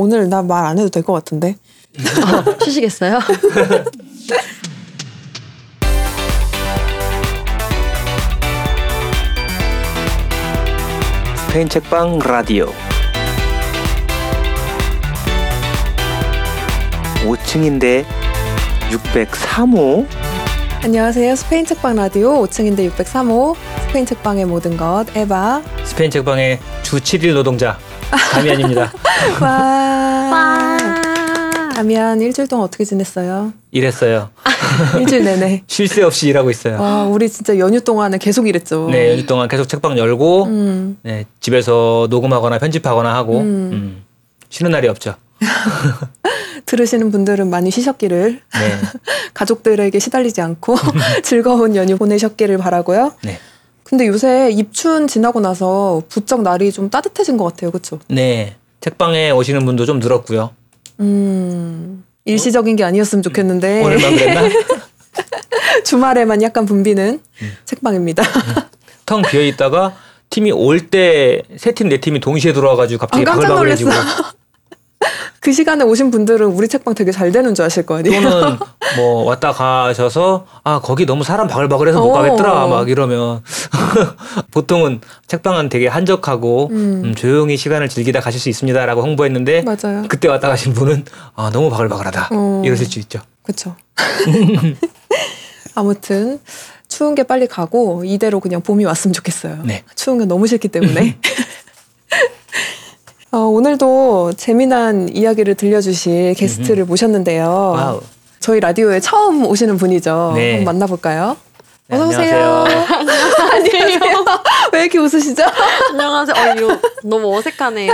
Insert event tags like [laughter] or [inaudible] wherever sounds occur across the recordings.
오늘 나 말 안 해도 될 것 같은데. 아, [laughs] 쉬시겠어요? 스페인 책방 라디오 5층인데 603호 안녕하세요. 스페인 책방 라디오 5층인데 603호 스페인 책방의 모든 것 에바. 스페인 책방의 주 7일 노동자 다미안입니다. 와. 다미안 일주일 동안 어떻게 지냈어요? 일했어요. 일주일 내내. [laughs] 쉴 새 없이 일하고 있어요. 와, 우리 진짜 연휴 동안은 계속 일했죠. 네, 연휴 동안 계속 책방 열고 음. 네, 집에서 녹음하거나 편집하거나 하고 음. 음, 쉬는 날이 없죠. [laughs] [laughs] 들으시는 분들은 많이 쉬셨기를 네. 가족들에게 시달리지 않고 즐거운 연휴 보내셨기를 바라고요. 네. 근데 요새 입춘 지나고 나서 부쩍 날이 좀 따뜻해진 것 같아요. 그렇죠? 네. 책방에 오시는 분도 좀 늘었고요. 음. 일시적인 게 아니었으면 좋겠는데 오늘만 그랬나? [laughs] 주말에만 약간 붐비는 음. 책방입니다. 텅 비어 있다가 팀이 올 때 세 팀 네 팀이 동시에 들어와가지고 갑자기 아, 깜짝 바글바글해지고 그 시간에 오신 분들은 우리 책방 되게 잘 되는 줄 아실 거 아니에요. 또는 [laughs] 뭐 왔다 가셔서 아 거기 너무 사람 바글바글해서 못 어. 가겠더라 막 이러면 [laughs] 보통은 책방은 되게 한적하고 음. 음, 조용히 시간을 즐기다 가실 수 있습니다라고 홍보했는데 맞아요. 그때 왔다 가신 분은 아 너무 바글바글하다 어. 이러실 수 있죠. 그렇죠. [laughs] 아무튼 추운 게 빨리 가고 이대로 그냥 봄이 왔으면 좋겠어요. 네. 추운 게 너무 싫기 때문에. 어, 오늘도 재미난 이야기를 들려주실 게스트를 모셨는데요. 와우. 저희 라디오에 처음 오시는 분이죠. 네. 한번 만나볼까요? 네, 어서 오세요. 안녕하세요. [laughs] 왜 이렇게 웃으시죠? 안녕하세요. 어, 이거 너무 어색하네요.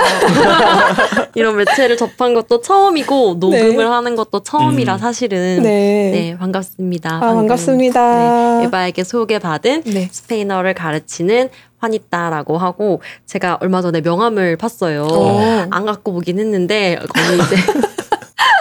[laughs] 이런 매체를 접한 것도 처음이고 녹음을 네. 하는 것도 처음이라 음. 사실은 네. 네, 반갑습니다. 아, 반갑습니다. 네, 에바에게 소개받은 네. 스페인어를 가르치는 환이따라고 하고 제가 얼마 전에 명함을 팠어요. 어. 안 갖고 보긴 했는데 거기 이제 [laughs]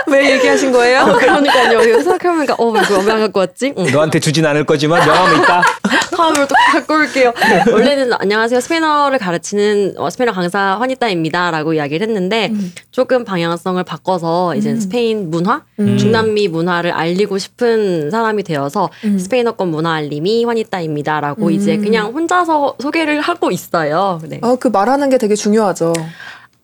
왜 얘기하신 거예요? 그러니까요. 이거 생각해보니까 어 이거 왜안 갖고 왔지? 응. 너한테 주진 않을 거지만 명함이 있다. [laughs] 다음으로 또 갖고 올게요. 원래는 안녕하세요. 스페인어를 가르치는 어, 스페인어 강사 환이따입니다라고 이야기를 했는데 조금 방향성을 바꿔서 이제 스페인 문화, 음. 중남미 문화를 알리고 싶은 사람이 되어서 음. 스페인어권 문화 알림이 환이따입니다라고 음. 이제 그냥 혼자서 소개를 하고 있어요. 네. 어, 그 말하는 게 되게 중요하죠.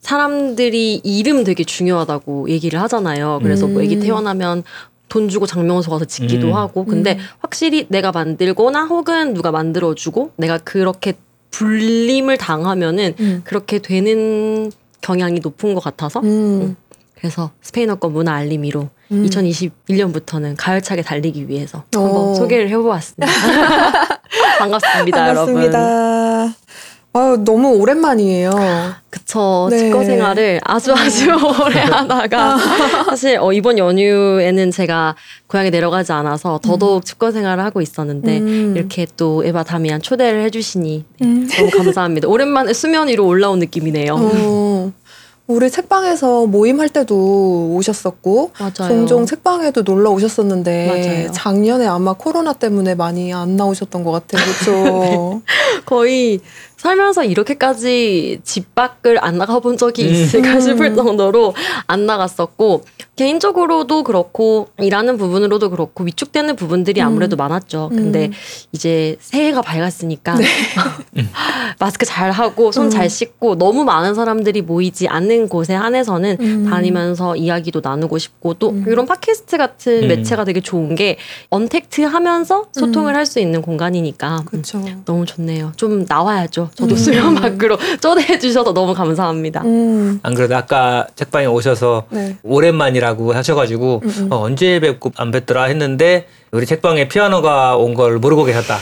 사람들이 이름 되게 중요하다고 얘기를 하잖아요. 그래서 뭐 애기 음. 태어나면 돈 주고 장명소 가서 짓기도 음. 하고. 근데 음. 확실히 내가 만들거나 혹은 누가 만들어주고 내가 그렇게 불림을 당하면은 음. 그렇게 되는 경향이 높은 것 같아서 음. 그래서 스페인어권 문화 알림이로 음. 2021년부터는 가열차게 달리기 위해서 오. 한번 소개를 해보았습니다. [laughs] 반갑습니다, 여러분. 반갑습니다. 아, 너무 오랜만이에요. 그쵸. 네. 직거 생활을 아주 아주 오래 하다가 [laughs] 사실 어, 이번 연휴에는 제가 고향에 내려가지 않아서 더더욱 직거 생활을 하고 있었는데 음. 이렇게 또 에바 다미안 초대를 해주시니 음. 너무 감사합니다. 오랜만에 수면 위로 올라온 느낌이네요. 어, 우리 책방에서 모임할 때도 오셨었고 맞아요. 종종 책방에도 놀러 오셨었는데 맞아요. 작년에 아마 코로나 때문에 많이 안 나오셨던 것 같아요. [laughs] 네. 그렇죠? 거의 살면서 이렇게까지 집 밖을 안 나가본 적이 음. 있을까 음. 싶을 정도로 안 나갔었고 개인적으로도 그렇고 일하는 부분으로도 그렇고 위축되는 부분들이 음. 아무래도 많았죠. 근데 음. 이제 새해가 밝았으니까 [laughs] 마스크 잘 하고 손 음. 잘 씻고 너무 많은 사람들이 모이지 않는 곳에 한해서는 음. 다니면서 이야기도 나누고 싶고 또 음. 이런 팟캐스트 같은 음. 매체가 되게 좋은 게 언택트 하면서 소통을 할 수 있는 공간이니까 그렇죠. 너무 좋네요. 좀 나와야죠. 저도 음. 수면 밖으로 [laughs] 초대해 주셔서 너무 감사합니다. 음. 안 그래도 아까 책방에 오셔서 네. 오랜만이라 고 하셔가지고 음, 음. 어, 언제 뵙고 안 뵙더라 했는데 우리 책방에 피아노가 온 걸 모르고 계셨다.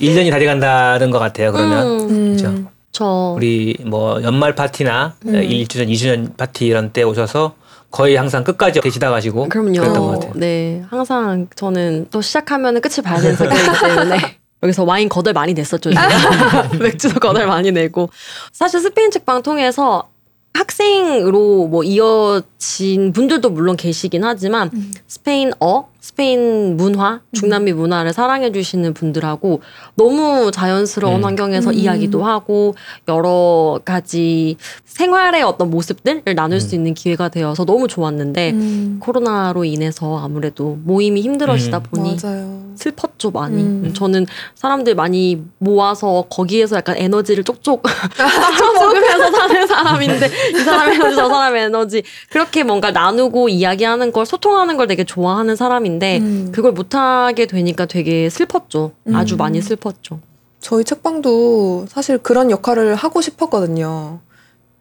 1년이 다 돼간다는 것 같아요. 그러면 음, 그죠. 저 우리 뭐 연말 파티나 음. 1주년, 2주년 파티 이런 때 오셔서 거의 항상 끝까지 계시다 가시고 그랬던 것 그럼요. 같아요. 네, 항상 저는 또 시작하면 끝을 봐야 되는 성격이기 때문에 [laughs] 여기서 와인 거덜 많이 냈었죠. [laughs] 맥주도 거덜 많이 내고 사실 스페인 책방 통해서 학생으로 뭐 이어 진 분들도 물론 계시긴 하지만 음. 스페인어 스페인 문화, 중남미 문화를 사랑해 주시는 분들하고 너무 자연스러운 음. 환경에서 음. 이야기도 하고 여러 가지 생활의 어떤 모습들을 나눌 수 있는 기회가 되어서 너무 좋았는데 음, 코로나로 인해서 아무래도 모임이 힘들어지다 음. 보니 맞아요. 슬펐죠 많이. 음. 저는 사람들 많이 모아서 거기에서 약간 에너지를 쪽쪽 [laughs] [laughs] 쪽쪽 먹으면서 사는 사람인데 이 사람 에너지 저 사람 에너지 그렇게 뭔가 나누고 이야기하는 걸 소통하는 걸 되게 좋아하는 사람인데 음. 그걸 못하게 되니까 되게 슬펐죠. 아주 음. 많이 슬펐죠. 저희 책방도 사실 그런 역할을 하고 싶었거든요.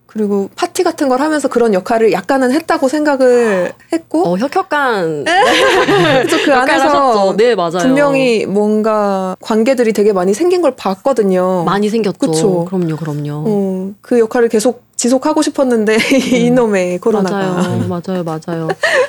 그리고 파티 같은 걸 하면서 그런 역할을 약간은 했다고 생각을 [gasps] 했고 어 혁혁한 [laughs] 그래서 그 안에서. 네 맞아요. 분명히 뭔가 관계들이 되게 많이 생긴 걸 봤거든요. 많이 생겼죠. 그쵸. 그럼요, 그럼요. 어, 그 역할을 계속 지속하고 싶었는데 [laughs] 이놈의 코로나가 맞아요, 맞아요, 맞아요.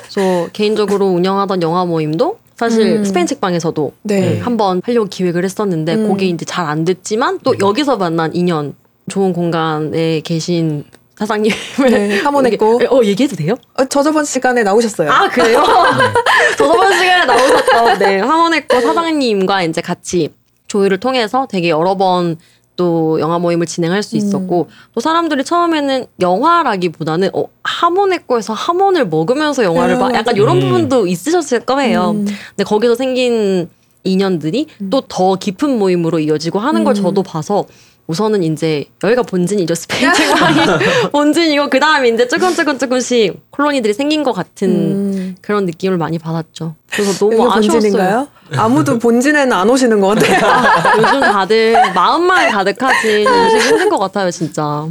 그래서 개인적으로 운영하던 영화 모임도 사실 음. 스페인 책방에서도 네. 한번 하려고 기획을 했었는데 음. 그게 이제 잘 안 됐지만 또 여기서 만난 인연 좋은 공간에 계신 사장님을 네, 하모냈고 어 얘기해도 돼요? 어, 저 저번 시간에 나오셨어요. 아 그래요? [laughs] [laughs] 저 저번 시간에 나오셨던 네 하모네코 사장님과 이제 같이 조율을 통해서 되게 여러 번 또 영화 모임을 진행할 수 있었고 또 사람들이 처음에는 영화라기보다는 어 하모네코에서 하몬을 먹으면서 영화를 아, 봐 약간. 이런 음. 부분도 있으셨을 거예요. 음. 근데 거기서 생긴 인연들이 또 더 깊은 모임으로 이어지고 하는 걸 음. 저도 봐서 우선은 이제 여기가 본진이죠 스페인 [laughs] 책방이 [laughs] 본진이고 그 다음에 이제 조금 조금 조금씩 콜로니들이 생긴 것 같은 음. 그런 느낌을 많이 받았죠. 그래서 너무 아쉬웠어요. 아무도 본진에는 안 오시는 것 같아요. 아, [laughs] 요즘 다들 마음만 가득하지 요즘 힘든 것 같아요 진짜.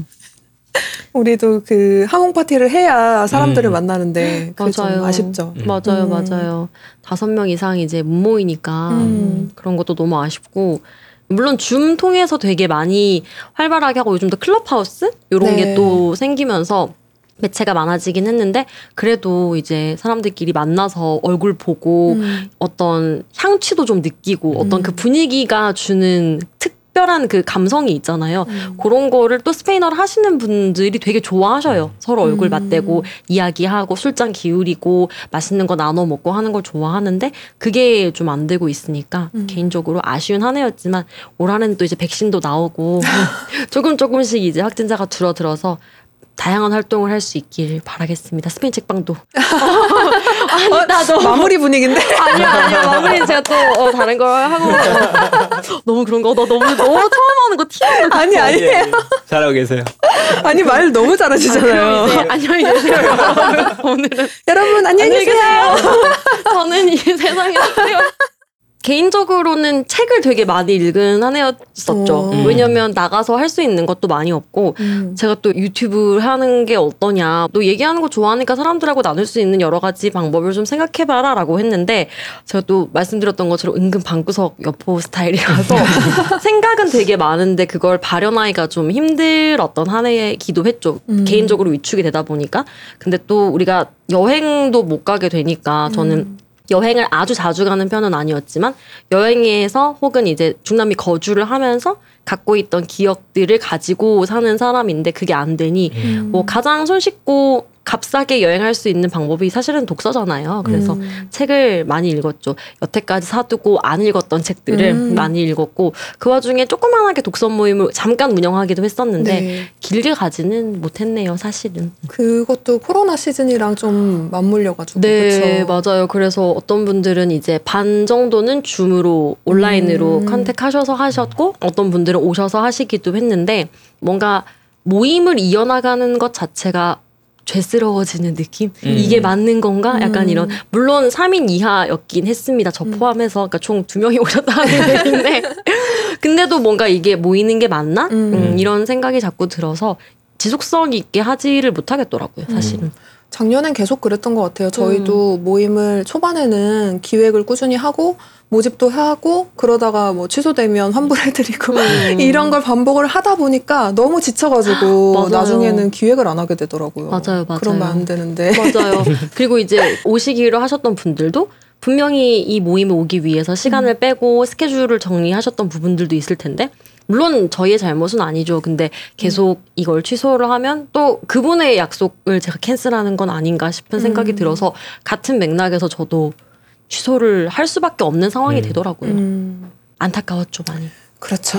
우리도 그 항공 파티를 해야 사람들을 음. 만나는데 그게 맞아요. 아쉽죠. 음. 맞아요, 음. 맞아요. 다섯 명 이상 이제 못 모이니까 음. 그런 것도 너무 아쉽고 물론 줌 통해서 되게 많이 활발하게 하고 요즘도 클럽하우스 이런 네. 게또 생기면서 매체가 많아지긴 했는데 그래도 이제 사람들끼리 만나서 얼굴 보고 음. 어떤 향취도 좀 느끼고 어떤 음. 그 분위기가 주는 특 별한 그 감성이 있잖아요. 음. 그런 거를 또 스페인어를 하시는 분들이 되게 좋아하셔요. 서로 얼굴 음. 맞대고 이야기하고 술잔 기울이고 맛있는 거 나눠 먹고 하는 걸 좋아하는데 그게 좀 안 되고 있으니까 음. 개인적으로 아쉬운 한 해였지만 올 한해는 또 이제 백신도 나오고 [laughs] 조금 조금씩 이제 확진자가 줄어들어서 다양한 활동을 할 수 있길 바라겠습니다. 스페인 책방도. [laughs] 아니, 나도. 마무리 분위기인데 [laughs] 아니요, 아니요. [laughs] 마무리는 제가 또 어, 다른 걸 하고. 너무 그런 거. 너 너무, 너무 처음 하는 거 티난다. 아니 아니에요. 잘하고 계세요. 아니 말 너무 잘하시잖아요. 안녕히 계세요. 여러분. 오늘은 여러분 안녕히 계세요. 저는 이 세상에 없어요. 개인적으로는 책을 되게 많이 읽은 한 해였었죠. 음. 왜냐면 나가서 할 수 있는 것도 많이 없고 음. 제가 또 유튜브 하는 게 어떠냐. 너 얘기하는 거 좋아하니까 사람들하고 나눌 수 있는 여러 가지 방법을 좀 생각해봐라 라고 했는데 제가 또 말씀드렸던 것처럼 은근 방구석 여포 스타일이라서 [laughs] 생각은 되게 많은데 그걸 발현하기가 좀 힘들었던 한 해이기도 했죠. 음. 개인적으로 위축이 되다 보니까. 근데 또 우리가 여행도 못 가게 되니까 저는 음. 여행을 아주 자주 가는 편은 아니었지만 여행에서 혹은 이제 중남미 거주를 하면서 갖고 있던 기억들을 가지고 사는 사람인데 그게 안 되니 음. 뭐 가장 손쉽고 값싸게 여행할 수 있는 방법이 사실은 독서잖아요. 그래서 음. 책을 많이 읽었죠. 여태까지 사두고 안 읽었던 책들을 음. 많이 읽었고 그 와중에 조그만하게 독서 모임을 잠깐 운영하기도 했었는데 네. 길게 가지는 못했네요, 사실은. 그것도 코로나 시즌이랑 좀 맞물려가지고 네, 그쵸? 맞아요. 그래서 어떤 분들은 이제 반 정도는 줌으로 온라인으로 음. 컨택하셔서 하셨고 어떤 분들은 오셔서 하시기도 했는데 뭔가 모임을 이어나가는 것 자체가 죄스러워지는 느낌? 음. 이게 맞는 건가? 약간 음. 이런 물론 3인 이하였긴 했습니다. 저 음. 포함해서 그러니까 총 두 명이 [laughs] 오셨다는 얘기인데 근데도 뭔가 이게 모이는 게 맞나? 음. 음, 이런 생각이 자꾸 들어서 지속성 있게 하지를 못하겠더라고요, 사실은. 작년엔 계속 그랬던 것 같아요. 저희도 음. 모임을 초반에는 기획을 꾸준히 하고 모집도 하고 그러다가 뭐 취소되면 환불해드리고 음. [laughs] 이런 걸 반복을 하다 보니까 너무 지쳐가지고. [gasps] 나중에는 기획을 안 하게 되더라고요. 맞아요, 맞아요. 그러면 안 되는데. 맞아요. [laughs] 그리고 이제 오시기로 하셨던 분들도 분명히 이 모임에 오기 위해서 시간을 빼고 스케줄을 정리하셨던 부분들도 있을 텐데 물론 저희의 잘못은 아니죠. 근데 계속 이걸 취소를 하면 또 그분의 약속을 제가 캔슬하는 건 아닌가 싶은 생각이 음. 들어서 같은 맥락에서 저도 취소를 할 수밖에 없는 상황이 음. 되더라고요. 음, 안타까웠죠 많이. 그렇죠.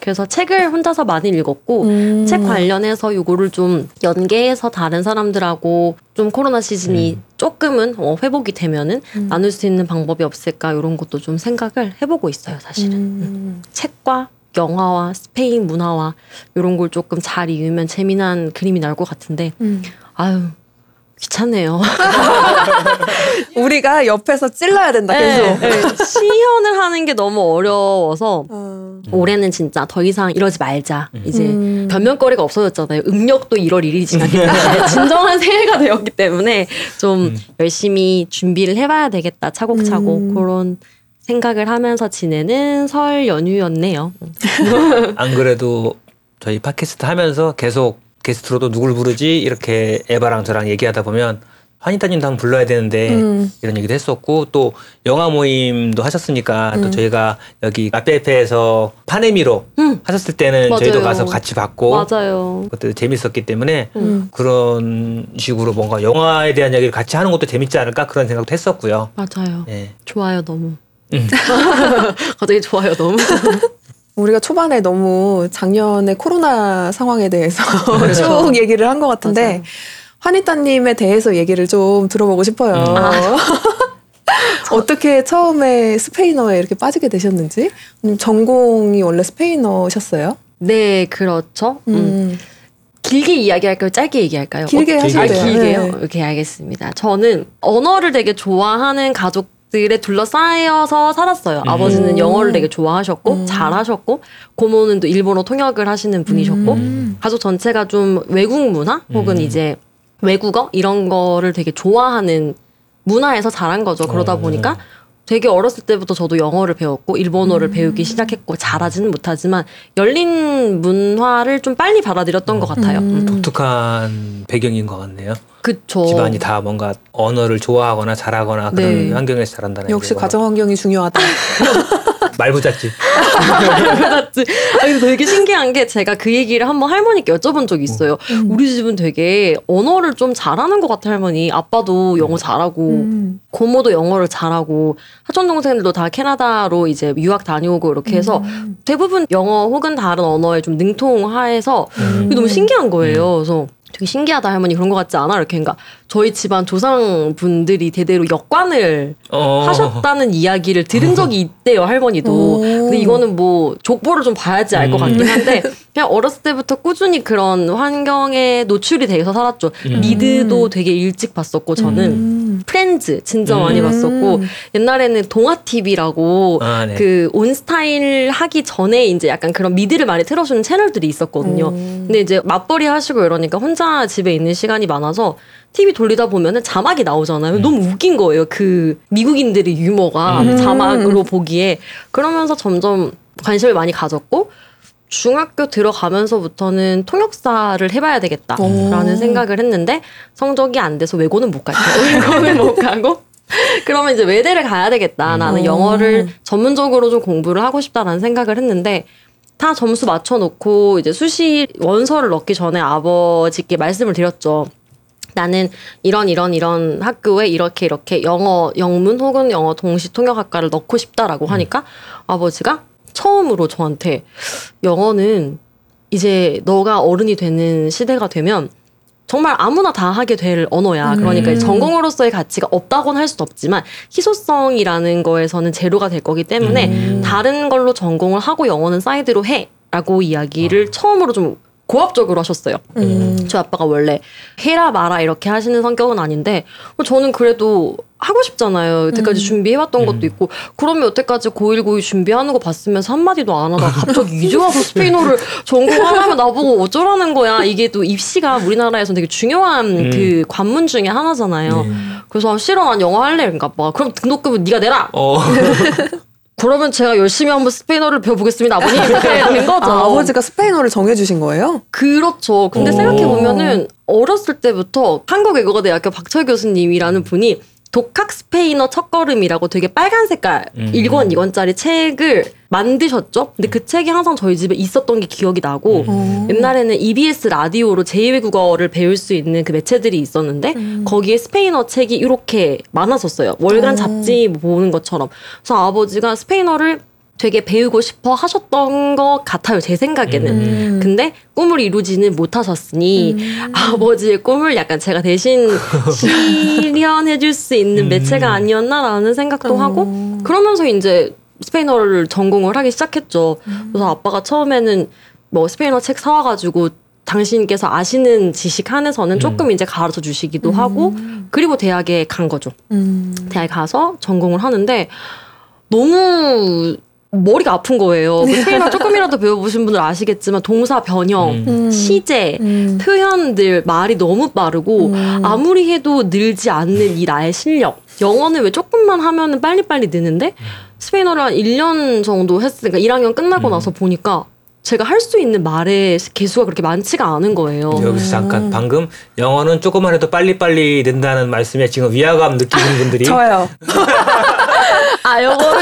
그래서 책을 혼자서 많이 읽었고 음. 책 관련해서 요거를 좀 연계해서 다른 사람들하고 좀 코로나 시즌이 음. 조금은 어, 회복이 되면은 음. 나눌 수 있는 방법이 없을까 이런 것도 좀 생각을 해보고 있어요 사실은 음. 책과 영화와 스페인 문화와 이런 걸 조금 잘 이으면 재미난 그림이 나올 것 같은데 음. 아유 귀찮네요. [laughs] 우리가 옆에서 찔러야 된다 계속. 네, 네. 시연을 하는 게 너무 어려워서 어. 올해는 진짜 더 이상 이러지 말자. 이제 음. 변명거리가 없어졌잖아요. 음력도 1월 1일이 지났기 때문에 진정한 새해가 되었기 때문에 좀 음. 열심히 준비를 해봐야 되겠다 차곡차곡 음. 그런 생각을 하면서 지내는 설 연휴였네요. 안 그래도 저희 팟캐스트 하면서 계속 게스트로도 누굴 부르지 이렇게 에바랑 저랑 얘기하다 보면 환희타님도 한번 불러야 되는데 음. 이런 얘기도 했었고 또 영화 모임도 하셨으니까 또 음. 저희가 여기 라페페에서 파네미로 음. 하셨을 때는 맞아요. 저희도 가서 같이 봤고 맞아요. 그것도 재밌었기 때문에 음. 그런 식으로 뭔가 영화에 대한 이야기를 같이 하는 것도 재밌지 않을까 그런 생각도 했었고요. 맞아요. 예. 좋아요 너무. 음. [laughs] 갑자기 좋아요 너무. [laughs] 우리가 초반에 너무 작년의 코로나 상황에 대해서 그렇죠. [laughs] 쭉 얘기를 한 것 같은데 맞아요. 환희따님에 대해서 얘기를 좀 들어보고 싶어요. 음. 아. 어떻게 처음에 스페인어에 이렇게 빠지게 되셨는지? 전공이 원래 스페인어셨어요? 네 그렇죠. 음. 음. 길게 이야기할까요? 짧게 얘기할까요? 길게 어, 하셔도 아, 돼요. 길게요? 네. 오케이, 알겠습니다. 저는 언어를 되게 좋아하는 가족 들에 둘러싸여서 살았어요. 음. 아버지는 영어를 되게 좋아하셨고, 음. 잘하셨고, 고모는 또 일본어 통역을 하시는 분이셨고, 음. 가족 전체가 좀 외국 문화 혹은 음. 이제 외국어 이런 거를 되게 좋아하는 문화에서 자란 거죠. 그러다 어. 보니까 되게 어렸을 때부터 저도 영어를 배웠고 일본어를 음. 배우기 시작했고 잘하지는 못하지만 열린 문화를 좀 빨리 받아들였던 것 같아요. 음. 독특한 배경인 것 같네요. 그쵸. 집안이 다 뭔가 언어를 좋아하거나 잘하거나 그런 네. 환경에서 자란다는 역시 게 가정 환경이 중요하다. [laughs] 말부잣집. 맞지. [laughs] 아 근데 되게 신기한 게 제가 그 얘기를 한번 할머니께 여쭤본 적이 있어요. 음. 우리 집은 되게 언어를 좀 잘하는 것 같아 할머니. 아빠도 영어 잘하고 음. 고모도 영어를 잘하고 사촌 동생들도 다 캐나다로 이제 유학 다녀오고 이렇게 해서 음. 대부분 영어 혹은 다른 언어에 좀 능통하해서 음. 너무 신기한 거예요. 그래서 되게 신기하다 할머니 그런 것 같지 않아? 이렇게 그러니까 저희 집안 조상분들이 대대로 역관을 어. 하셨다는 이야기를 들은 적이 [laughs] 있대요 할머니도. 오. 근데 이거는 뭐 족보를 좀 봐야지 알것 음. 같긴 한데 [laughs] 그냥 어렸을 때부터 꾸준히 그런 환경에 노출이 돼서 살았죠. 음. 미드도 되게 일찍 봤었고 저는 음. 프렌즈 진짜 음. 많이 봤었고 음. 옛날에는 동아 TV라고 아, 네. 그 온스타일 하기 전에 이제 약간 그런 미드를 많이 틀어주는 채널들이 있었거든요. 음. 근데 이제 맞벌이 하시고 이러니까 혼자 집에 있는 시간이 많아서 TV 돌리다 보면은 자막이 나오잖아요. 음. 너무 웃긴 거예요. 그 미국인들의 유머가 음. 자막으로 보기에 그러면서 점점 관심을 많이 가졌고 중학교 들어가면서부터는 통역사를 해봐야 되겠다라는 오. 생각을 했는데 성적이 안 돼서 외고는 못 갔죠. [laughs] 외고는 못 가고 [laughs] 그러면 이제 외대를 가야 되겠다. 나는 음. 영어를 전문적으로 좀 공부를 하고 싶다라는 생각을 했는데 다 점수 맞춰놓고 이제 수시 원서를 넣기 전에 아버지께 말씀을 드렸죠. 나는 이런 이런 이런 학교에 이렇게 이렇게 영어 영문 혹은 영어 동시 통역학과를 넣고 싶다라고 하니까 아버지가 처음으로 저한테 영어는 이제 너가 어른이 되는 시대가 되면 정말 아무나 다 하게 될 언어야. 그러니까 음. 전공으로서의 가치가 없다고는 할 수는 없지만 희소성이라는 거에서는 제로가 될 거기 때문에 음. 다른 걸로 전공을 하고 영어는 사이드로 해라고 이야기를 처음으로 좀 고압적으로 하셨어요. 음. 저희 아빠가 원래 해라 마라 이렇게 하시는 성격은 아닌데 어, 저는 그래도 하고 싶잖아요. 여태까지 음. 준비해왔던 음. 것도 있고 그러면 여태까지 고1 고2 준비하는 거 봤으면서 한마디도 안 하다가 [laughs] 갑자기 이제 와서 스페인어를 전공하라면 나보고 어쩌라는 거야. 이게 또 입시가 우리나라에서 되게 중요한 음. 그 관문 중에 하나잖아요. 네. 그래서 아, 싫어 난 영어 할래. 그러니까 아빠 그럼 등록금은 네가 내라. 어. [laughs] 그러면 제가 열심히 한번 스페인어를 배워보겠습니다. 아버님 이렇게 [laughs] 된 거죠. 아, 아버지가 스페인어를 정해주신 거예요? 그렇죠. 근데 오. 생각해 보면은 어렸을 때부터 한국외국어대학교 박철 교수님이라는 분이 독학 스페인어 첫걸음이라고 되게 빨간 색깔 음. 1권 2권짜리 책을 만드셨죠? 근데 그 책이 항상 저희 집에 있었던 게 기억이 나고 어. 옛날에는 EBS 라디오로 제2외국어를 배울 수 있는 그 매체들이 있었는데 음. 거기에 스페인어 책이 이렇게 많았었어요. 월간 어. 잡지 뭐 보는 것처럼. 그래서 아버지가 스페인어를 되게 배우고 싶어 하셨던 것 같아요. 제 생각에는. 음. 근데 꿈을 이루지는 못하셨으니 아버지의 꿈을 약간 제가 대신 [laughs] 실현해 줄 수 있는 음. 매체가 아니었나라는 생각도 어. 하고 그러면서 이제 스페인어를 전공을 하기 시작했죠. 그래서 아빠가 처음에는 뭐 스페인어 책 사와가지고 당신께서 아시는 지식 한에서는 조금 이제 가르쳐 주시기도 하고 그리고 대학에 간 거죠. 음. 대학에 가서 전공을 하는데 너무 머리가 아픈 거예요. 그 스페인어 조금이라도 배워보신 분들 아시겠지만 동사 변형, 음. 음. 시제, 음. 표현들 말이 너무 빠르고 음. 아무리 해도 늘지 않는 이 나의 실력. 영어는 왜 조금만 하면은 빨리빨리 느는데 스페인어를 한 1년 정도 했으니까 1학년 끝나고 음. 나서 보니까 제가 할 수 있는 말의 개수가 그렇게 많지가 않은 거예요. 여기서 잠깐 방금 영어는 조금만 해도 빨리빨리 는다는 말씀에 지금 위화감 느끼는 분들이 [laughs] 저요. [laughs] 아, 조금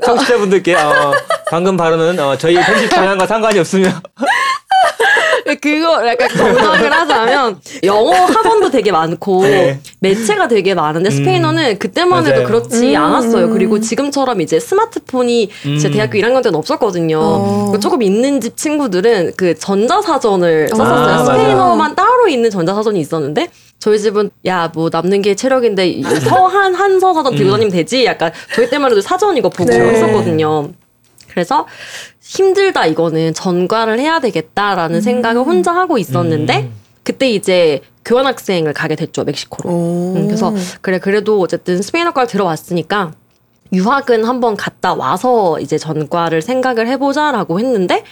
[laughs] 청취자분들께 어, 방금 발언은 어, 저희 편집 방향과 상관이 없으며 그거 약간 정정을 하자면 영어 학원도 되게 많고 네. 매체가 되게 많은데 스페인어는 그때만 해도 맞아요. 그렇지 음. 않았어요. 그리고 지금처럼 이제 스마트폰이 제 음. 대학교 1학년 때는 없었거든요. 어. 조금 있는 집 친구들은 그 전자사전을 썼었어요. 아, 스페인어만 따로 있는 전자사전이 있었는데 저희 집은 야 뭐 남는 게 체력인데 서한 한 서 사전 들고 음. 다니면 되지. 약간 저희 때만 해도 사전 이거 보고 네. 했었거든요. 그래서 힘들다 이거는 전과를 해야 되겠다라는 생각을 혼자 하고 있었는데 음. 그때 이제 교환학생을 가게 됐죠 멕시코로. 오. 음, 그래서 그래 그래도 어쨌든 스페인어과를 들어왔으니까 유학은 한번 갔다 와서 이제 전과를 생각을 해보자라고 했는데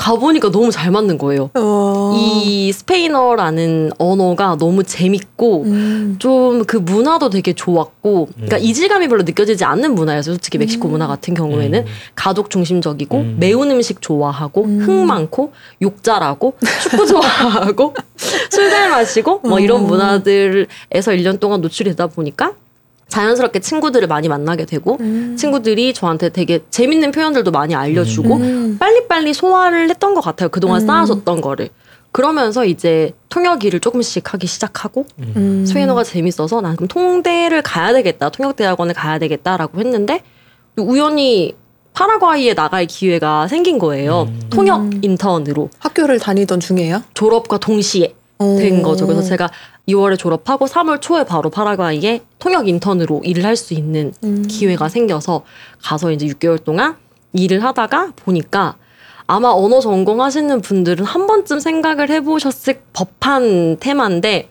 가보니까 너무 잘 맞는 거예요. 어. 이 스페인어라는 언어가 너무 재밌고 음. 좀그 문화도 되게 좋았고, 그러니까 음. 이질감이 별로 느껴지지 않는 문화였어요. 솔직히 멕시코 문화 같은 경우에는 음. 가족 중심적이고 음. 매운 음식 좋아하고 음. 흥 많고 욕 잘하고 축구 좋아하고 [laughs] 술 잘 마시고 뭐 이런 음. 문화들에서 1년 동안 노출이 되다 보니까 자연스럽게 친구들을 많이 만나게 되고 음. 친구들이 저한테 되게 재밌는 표현들도 많이 알려주고 음. 빨리빨리 소화를 했던 것 같아요. 그동안 음. 쌓아줬던 거를. 그러면서 이제 통역 일을 조금씩 하기 시작하고 음. 스페인어가 재밌어서 난 그럼 통대를 가야 되겠다. 통역대학원을 가야 되겠다라고 했는데 우연히 파라과이에 나갈 기회가 생긴 거예요. 음. 통역 음. 인턴으로 학교를 다니던 중이에요? 졸업과 동시에 된 거죠. 그래서 제가 2월에 졸업하고 3월 초에 바로 파라과이에 통역 인턴으로 일을 할 수 있는 음. 기회가 생겨서 가서 이제 6개월 동안 일을 하다가 보니까 아마 언어 전공하시는 분들은 한 번쯤 생각을 해보셨을 법한 테마인데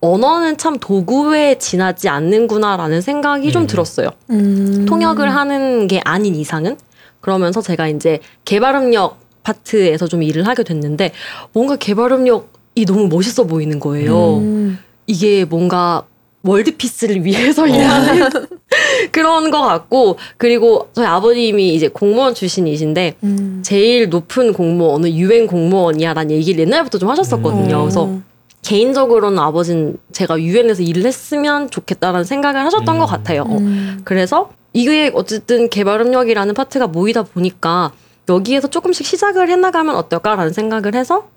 언어는 참 도구에 지나지 않는구나라는 생각이 좀 음. 들었어요. 음. 통역을 하는 게 아닌 이상은 그러면서 제가 이제 개발협력 파트에서 좀 일을 하게 됐는데 뭔가 개발협력 이 너무 멋있어 보이는 거예요. 음. 이게 뭔가 월드피스를 위해서 일하는 그런 것 같고 그리고 저희 아버님이 이제 공무원 출신이신데 음. 제일 높은 공무원은 유엔 공무원이야라는 얘기를 옛날부터 좀 하셨었거든요. 어. 그래서 개인적으로는 아버지는 제가 유엔에서 일을 했으면 좋겠다라는 생각을 하셨던 음. 것 같아요. 음. 그래서 이게 어쨌든 개발협력이라는 파트가 모이다 보니까 여기에서 조금씩 시작을 해나가면 어떨까라는 생각을 해서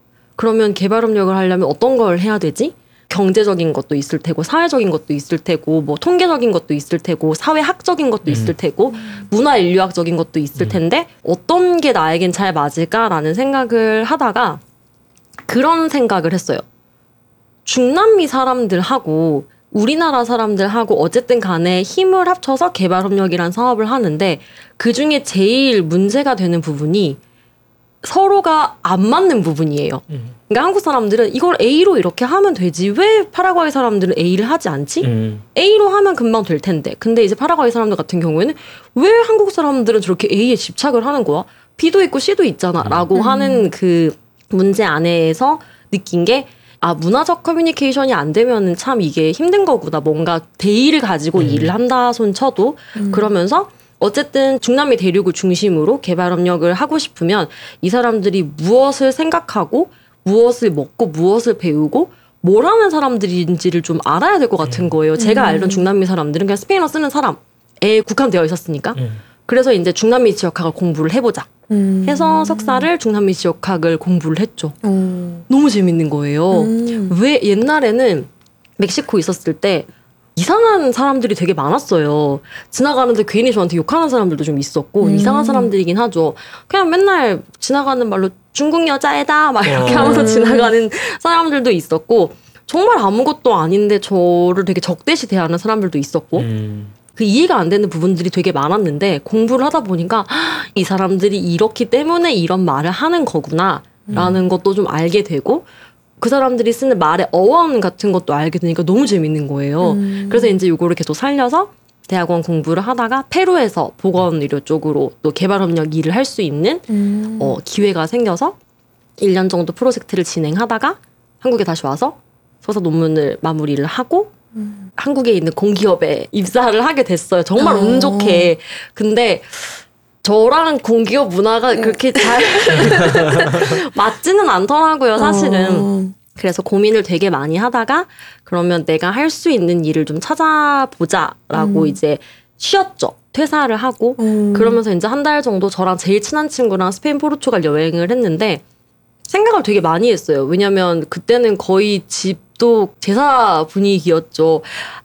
그러면 개발 협력을 하려면 어떤 걸 해야 되지? 경제적인 것도 있을 테고 사회적인 것도 있을 테고 뭐 통계적인 것도 있을 테고 사회학적인 것도 있을 테고 문화 인류학적인 것도 있을 텐데 어떤 게 나에겐 잘 맞을까라는 생각을 하다가 그런 생각을 했어요. 중남미 사람들하고 우리나라 사람들하고 어쨌든 간에 힘을 합쳐서 개발 협력이란 사업을 하는데 그 중에 제일 문제가 되는 부분이 서로가 안 맞는 부분이에요. 음. 그러니까 한국 사람들은 이걸 A로 이렇게 하면 되지 왜 파라과이 사람들은 A를 하지 않지? 음. A로 하면 금방 될 텐데. 근데 이제 파라과이 사람들 같은 경우에는 왜 한국 사람들은 저렇게 A에 집착을 하는 거야? B도 있고 C도 있잖아. 라고 음. 하는 그 문제 안에서 느낀 게 아, 문화적 커뮤니케이션이 안 되면은 참 이게 힘든 거구나. 뭔가 대의를 가지고 음. 일을 한다 손 쳐도 그러면서 어쨌든 중남미 대륙을 중심으로 개발 협력을 하고 싶으면 이 사람들이 무엇을 생각하고 무엇을 먹고 무엇을 배우고 뭘 하는 사람들인지를 좀 알아야 될 것 같은 거예요. 제가 알던 중남미 사람들은 그냥 스페인어 쓰는 사람에 국한되어 있었으니까. 음. 그래서 이제 중남미 지역학을 공부를 해보자 음. 해서 석사를 중남미 지역학을 공부를 했죠. 음. 너무 재밌는 거예요. 음. 왜 옛날에는 멕시코 있었을 때 이상한 사람들이 되게 많았어요. 지나가는데 괜히 저한테 욕하는 사람들도 좀 있었고 음. 이상한 사람들이긴 하죠. 그냥 맨날 지나가는 말로 중국 여자애다 막 이렇게 어. 하면서 음. 지나가는 사람들도 있었고 정말 아무것도 아닌데 저를 되게 적대시 대하는 사람들도 있었고 음. 그 이해가 안 되는 부분들이 되게 많았는데 공부를 하다 보니까 헉, 이 사람들이 이렇기 때문에 이런 말을 하는 거구나 라는 것도 좀 알게 되고 그 사람들이 쓰는 말의 어원 같은 것도 알게 되니까 너무 재밌는 거예요. 음. 그래서 이제 요거를 계속 살려서 대학원 공부를 하다가 페루에서 보건 의료 쪽으로 또 개발 협력 일을 할 수 있는 음. 어, 기회가 생겨서 1년 정도 프로젝트를 진행하다가 한국에 다시 와서 서사 논문을 마무리를 하고 음. 한국에 있는 공기업에 입사를 하게 됐어요. 정말 어. 운 좋게. 근데 저랑 공기업 문화가 그렇게 잘 [laughs] 맞지는 않더라고요, 사실은. 어. 그래서 고민을 되게 많이 하다가 그러면 내가 할 수 있는 일을 좀 찾아보자라고 음. 이제 쉬었죠. 퇴사를 하고 음. 그러면서 이제 한 달 정도 저랑 제일 친한 친구랑 스페인 포르투갈 여행을 했는데 생각을 되게 많이 했어요. 왜냐면 그때는 거의 집도 제사 분위기였죠.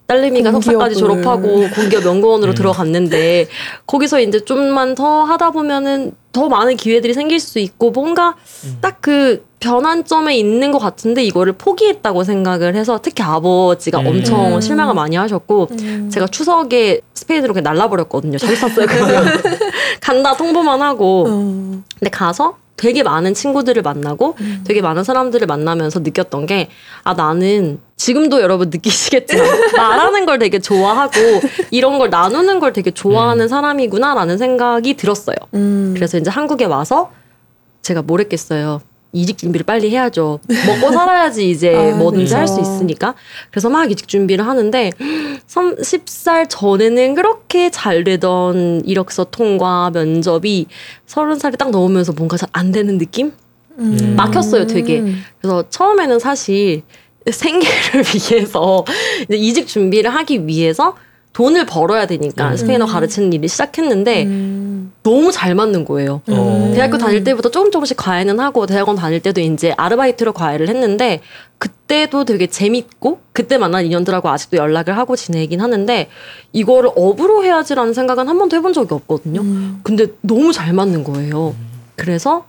딸내미가 석사까지. 졸업하고 공기업 연구원으로 음. 들어갔는데 거기서 이제 좀만 더 하다 보면은 더 많은 기회들이 생길 수 있고 뭔가 딱그 변환점에 있는 것 같은데 이거를 포기했다고 생각을 해서 특히 아버지가 음. 엄청 음. 실망을 많이 하셨고 음. 제가 추석에 스페인으로 그냥 날라버렸거든요. 잘 샀어요. 그냥 [laughs] [laughs] 간다 통보만 하고. 어. 근데 가서 되게 많은 친구들을 만나고 음. 되게 많은 사람들을 만나면서 느꼈던 게 아 나는 지금도 여러분 느끼시겠지만 [laughs] 말하는 걸 되게 좋아하고 이런 걸 나누는 걸 되게 좋아하는 사람이구나라는 생각이 들었어요. 음. 그래서 이제 한국에 와서 제가 뭘 했겠어요. 이직 준비를 빨리 해야죠. 먹고 살아야지 이제 [laughs] 아, 뭐든지 할수 그쵸. 있으니까. 그래서 막 이직 준비를 하는데 30살 전에는 그렇게 잘 되던 이력서 통과 면접이 30살이 딱 넘으면서 뭔가 잘 안 되는 느낌? 음. 막혔어요, 되게. 그래서 처음에는 사실 생계를 [laughs] 위해서 이제 이직 준비를 하기 위해서 돈을 벌어야 되니까 음. 스페인어 가르치는 일을 시작했는데 음. 너무 잘 맞는 거예요. 어. 대학교 다닐 때부터 조금 조금씩 과외는 하고 대학원 다닐 때도 이제 아르바이트로 과외를 했는데 그때도 되게 재밌고 그때 만난 인연들하고 아직도 연락을 하고 지내긴 하는데 이거를 업으로 해야지라는 생각은 한 번도 해본 적이 없거든요. 음. 근데 너무 잘 맞는 거예요. 그래서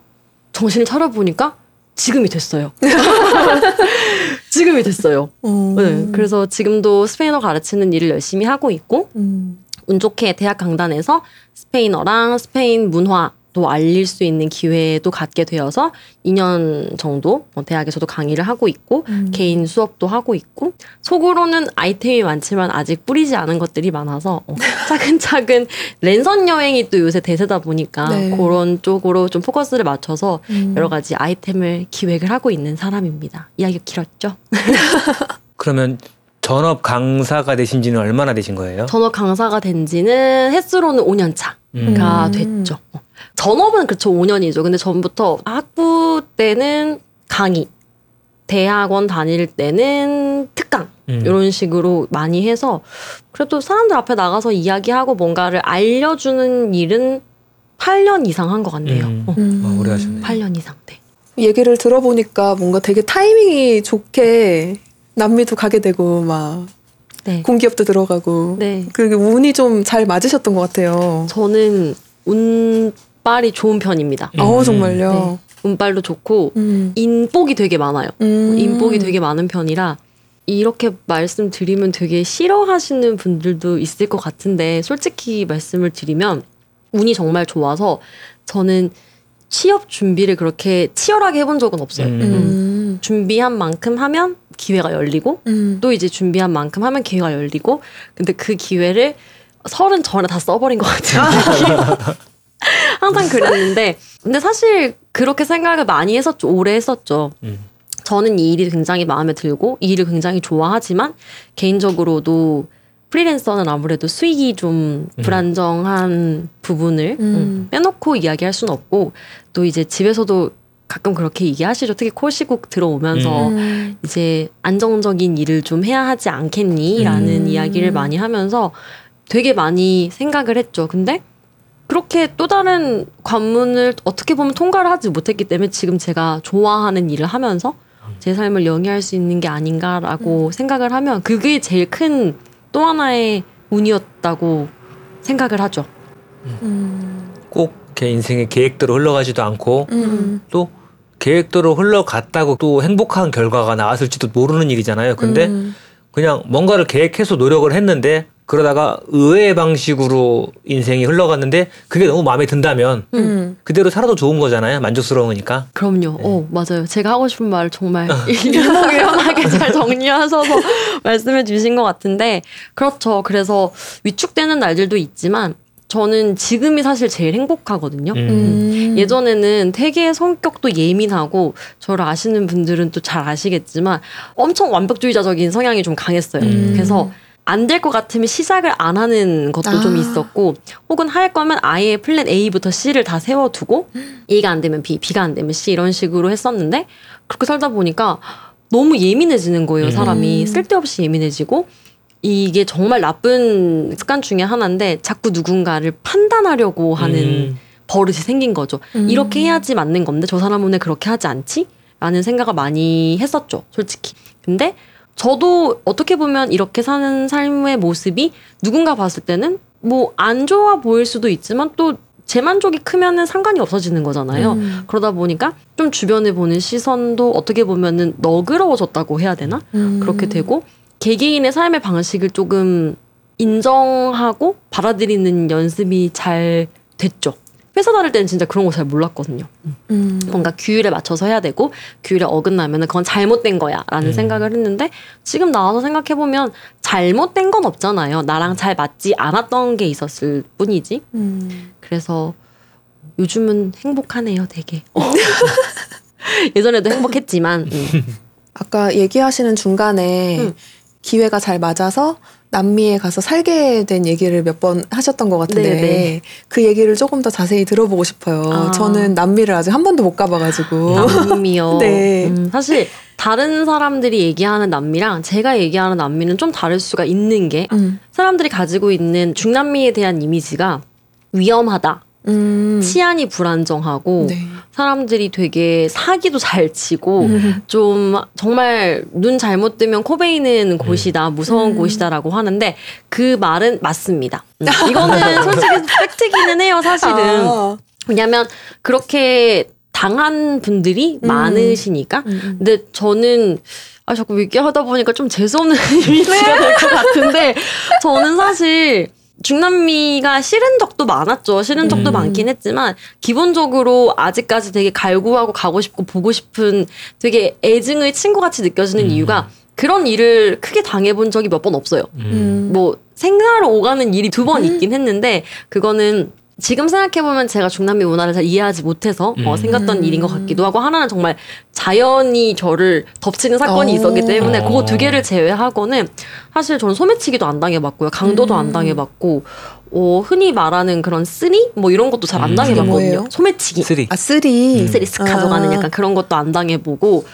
정신을 차려보니까 지금이 됐어요. [laughs] 지금이 됐어요. 어. 네, 그래서 지금도 스페인어 가르치는 일을 열심히 하고 있고 음. 운 좋게 대학 강단에서 스페인어랑 스페인 문화 도 알릴 수 있는 기회도 갖게 되어서 2년 정도 어, 대학에서도 강의를 하고 있고 음. 개인 수업도 하고 있고 속으로는 아이템이 많지만 아직 뿌리지 않은 것들이 많아서 어, [laughs] 차근차근 랜선 여행이 또 요새 대세다 보니까 네. 그런 쪽으로 좀 포커스를 맞춰서 음. 여러 가지 아이템을 기획을 하고 있는 사람입니다. 이야기가 길었죠? [laughs] 그러면 전업 강사가 되신 지는 얼마나 되신 거예요? 전업 강사가 된 지는 횟수로는 5년 차가 음. 됐죠. 어. 전업은 그쵸 5년이죠. 근데 전부터 학부 때는 강의, 대학원 다닐 때는 특강 음. 이런 식으로 많이 해서 그래도 사람들 앞에 나가서 이야기하고 뭔가를 알려주는 일은 8년 이상 한 것 같네요. 음. 어, 음. 아, 오래 하셨네. 8년 이상. 네. 얘기를 들어보니까 뭔가 되게 타이밍이 좋게 남미도 가게 되고 막 네. 공기업도 들어가고 네. 그리고 운이 좀 잘 맞으셨던 것 같아요. 저는 운 빨이 좋은 편입니다. 음. 어 정말요. 네. 운빨도 좋고 음. 인복이 되게 많아요. 음. 인복이 되게 많은 편이라 이렇게 말씀드리면 되게 싫어하시는 분들도 있을 것 같은데 솔직히 말씀을 드리면 운이 정말 좋아서 저는 취업 준비를 그렇게 치열하게 해본 적은 없어요. 음. 음. 준비한 만큼 하면 기회가 열리고 음. 또 이제 준비한 만큼 하면 기회가 열리고 근데 그 기회를 서른 전에 다 써버린 것 같아요. [laughs] [laughs] [laughs] 항상 그랬는데 근데 사실 그렇게 생각을 많이 했었죠. 오래 했었죠. 음. 저는 이 일이 굉장히 마음에 들고 이 일을 굉장히 좋아하지만 개인적으로도 프리랜서는 아무래도 수익이 좀 음. 불안정한 부분을 음. 음, 빼놓고 이야기할 수는 없고 또 이제 집에서도 가끔 그렇게 얘기하시죠. 특히 콜 시국 들어오면서 음. 이제 안정적인 일을 좀 해야 하지 않겠니라는 음. 이야기를 많이 하면서 되게 많이 생각을 했죠. 근데 그렇게 또 다른 관문을 어떻게 보면 통과를 하지 못했기 때문에 지금 제가 좋아하는 일을 하면서 제 삶을 영위할 수 있는 게 아닌가라고 생각을 하면 그게 제일 큰 또 하나의 운이었다고 생각을 하죠. 음. 꼭제 인생의 계획대로 흘러가지도 않고 음. 또 계획대로 흘러갔다고 또 행복한 결과가 나왔을지도 모르는 일이잖아요. 근데 음. 그냥 뭔가를 계획해서 노력을 했는데 그러다가 의외의 방식으로 인생이 흘러갔는데 그게 너무 마음에 든다면 음. 그대로 살아도 좋은 거잖아요. 만족스러우니까. 그럼요. 어, 맞아요. 제가 하고 싶은 말 정말 [laughs] 일목요연하게 잘 정리하셔서 [laughs] 말씀해 주신 것 같은데, 그렇죠. 그래서 위축되는 날들도 있지만, 저는 지금이 사실 제일 행복하거든요. 음. 음. 예전에는 되게 성격도 예민하고 저를 아시는 분들은 또 잘 아시겠지만 엄청 완벽주의자적인 성향이 좀 강했어요. 음. 그래서 안 될 것 같으면 시작을 안 하는 것도 아. 좀 있었고 혹은 할 거면 아예 플랜 A부터 C를 다 세워두고 A가 안 되면 B, B가 안 되면 C 이런 식으로 했었는데 그렇게 살다 보니까 너무 예민해지는 거예요, 사람이. 음. 쓸데없이 예민해지고 이게 정말 나쁜 습관 중에 하나인데 자꾸 누군가를 판단하려고 하는 음. 버릇이 생긴 거죠. 음. 이렇게 해야지 맞는 건데 저 사람은 왜 그렇게 하지 않지? 라는 생각을 많이 했었죠. 솔직히. 근데 저도 어떻게 보면 이렇게 사는 삶의 모습이 누군가 봤을 때는 뭐 안 좋아 보일 수도 있지만 또 제 만족이 크면은 상관이 없어지는 거잖아요. 음. 그러다 보니까 좀 주변에 보는 시선도 어떻게 보면은 너그러워졌다고 해야 되나? 음. 그렇게 되고 개개인의 삶의 방식을 조금 인정하고 받아들이는 연습이 잘 됐죠. 회사 다닐 때는 진짜 그런 거 잘 몰랐거든요. 음. 뭔가 규율에 맞춰서 해야 되고 규율에 어긋나면 그건 잘못된 거야라는 음. 생각을 했는데 지금 나와서 생각해 보면 잘못된 건 없잖아요. 나랑 잘 맞지 않았던 게 있었을 뿐이지. 음. 그래서 요즘은 행복하네요, 되게. [laughs] 예전에도 행복했지만 음. 아까 얘기하시는 중간에 음. 기회가 잘 맞아서 남미에 가서 살게 된 얘기를 몇 번 하셨던 것 같은데 네네. 그 얘기를 조금 더 자세히 들어보고 싶어요. 아. 저는 남미를 아직 한 번도 못 가봐가지고. 남미요. [laughs] 네. 음, 사실 다른 사람들이 얘기하는 남미랑 제가 얘기하는 남미는 좀 다를 수가 있는 게 음. 사람들이 가지고 있는 중남미에 대한 이미지가 위험하다, 음. 치안이 불안정하고 네. 사람들이 되게 사기도 잘 치고 음. 좀 정말 눈 잘못 뜨면 코 베이는 곳이다, 무서운 음. 곳이다라고 하는데 그 말은 맞습니다. 음, [laughs] 이거는 솔직히 팩트기는 해요, 사실은. 아. 왜냐면 그렇게 당한 분들이 음. 많으시니까. 음. 근데 저는 아 자꾸 얘기하다 보니까 좀 재수없는 [laughs] 이미지가 될 것 같은데 저는 사실 중남미가 싫은 적도 많았죠. 싫은 적도 음. 많긴 했지만 기본적으로 아직까지 되게 갈구하고 가고 싶고 보고 싶은 되게 애증의 친구같이 느껴지는 음. 이유가 그런 일을 크게 당해본 적이 몇 번 없어요. 음. 뭐 생사로 오가는 일이 두 번 있긴 했는데 그거는 지금 생각해보면 제가 중남미 문화를 잘 이해하지 못해서 어, 음. 생겼던 음. 일인 것 같기도 하고 하나는 정말 자연이 저를 덮치는 사건이 어. 있었기 때문에 어. 그거 두 개를 제외하고는 사실 저는 소매치기도 안 당해봤고요 강도도 음. 안 당해봤고 어, 흔히 말하는 그런 쓰리 뭐 이런 것도 잘안 음. 당해봤거든요? 소매치기 쓰리. 아 쓰리. 음. 쓰리 스 가져가는 아. 약간 그런 것도 안 당해보고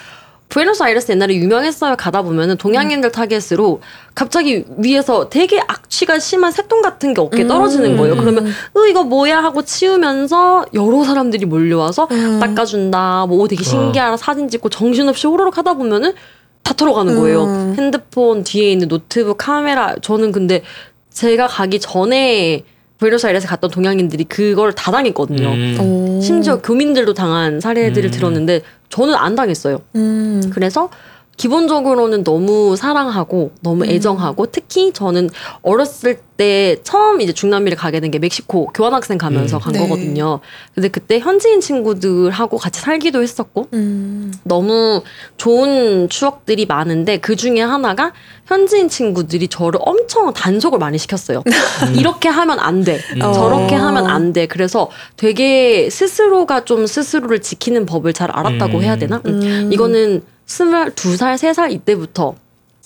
부에노스아이레스 옛날에 유명했어요. 가다 보면은 동양인들 타겟으로 갑자기 위에서 되게 악취가 심한 새똥 같은 게 어깨에 떨어지는 거예요. 음. 그러면 으 이거 뭐야 하고 치우면서 여러 사람들이 몰려와서 음. 닦아준다. 뭐 오, 되게 신기하다 사진 찍고 정신없이 호로록 하다 보면은 다 털어가는 거예요. 음. 핸드폰 뒤에 있는 노트북 카메라 저는 근데 제가 가기 전에 부에노스아이레스 갔던 동양인들이 그걸 다 당했거든요. 음. 오. 심지어 교민들도 당한 사례들을 음. 들었는데 저는 안 당했어요. 음. 그래서 기본적으로는 너무 사랑하고 너무 음. 애정하고 특히 저는 어렸을 때 처음 이제 중남미를 가게 된 게 멕시코 교환학생 가면서 음. 간 네. 거거든요. 근데 그때 현지인 친구들하고 같이 살기도 했었고 음. 너무 좋은 추억들이 많은데 그 중에 하나가 현지인 친구들이 저를 엄청 단속을 많이 시켰어요. [laughs] 이렇게 하면 안 돼. 음. 저렇게 어. 하면 안 돼. 그래서 되게 스스로가 좀 스스로를 지키는 법을 잘 알았다고 음. 해야 되나? 음. 이거는 스물두 살, 세 살 이때부터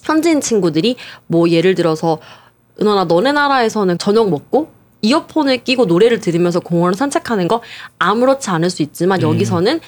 현지인 친구들이 뭐 예를 들어서 은원아 너네 나라에서는 저녁 먹고 이어폰을 끼고 노래를 들으면서 공원을 산책하는 거 아무렇지 않을 수 있지만 음. 여기서는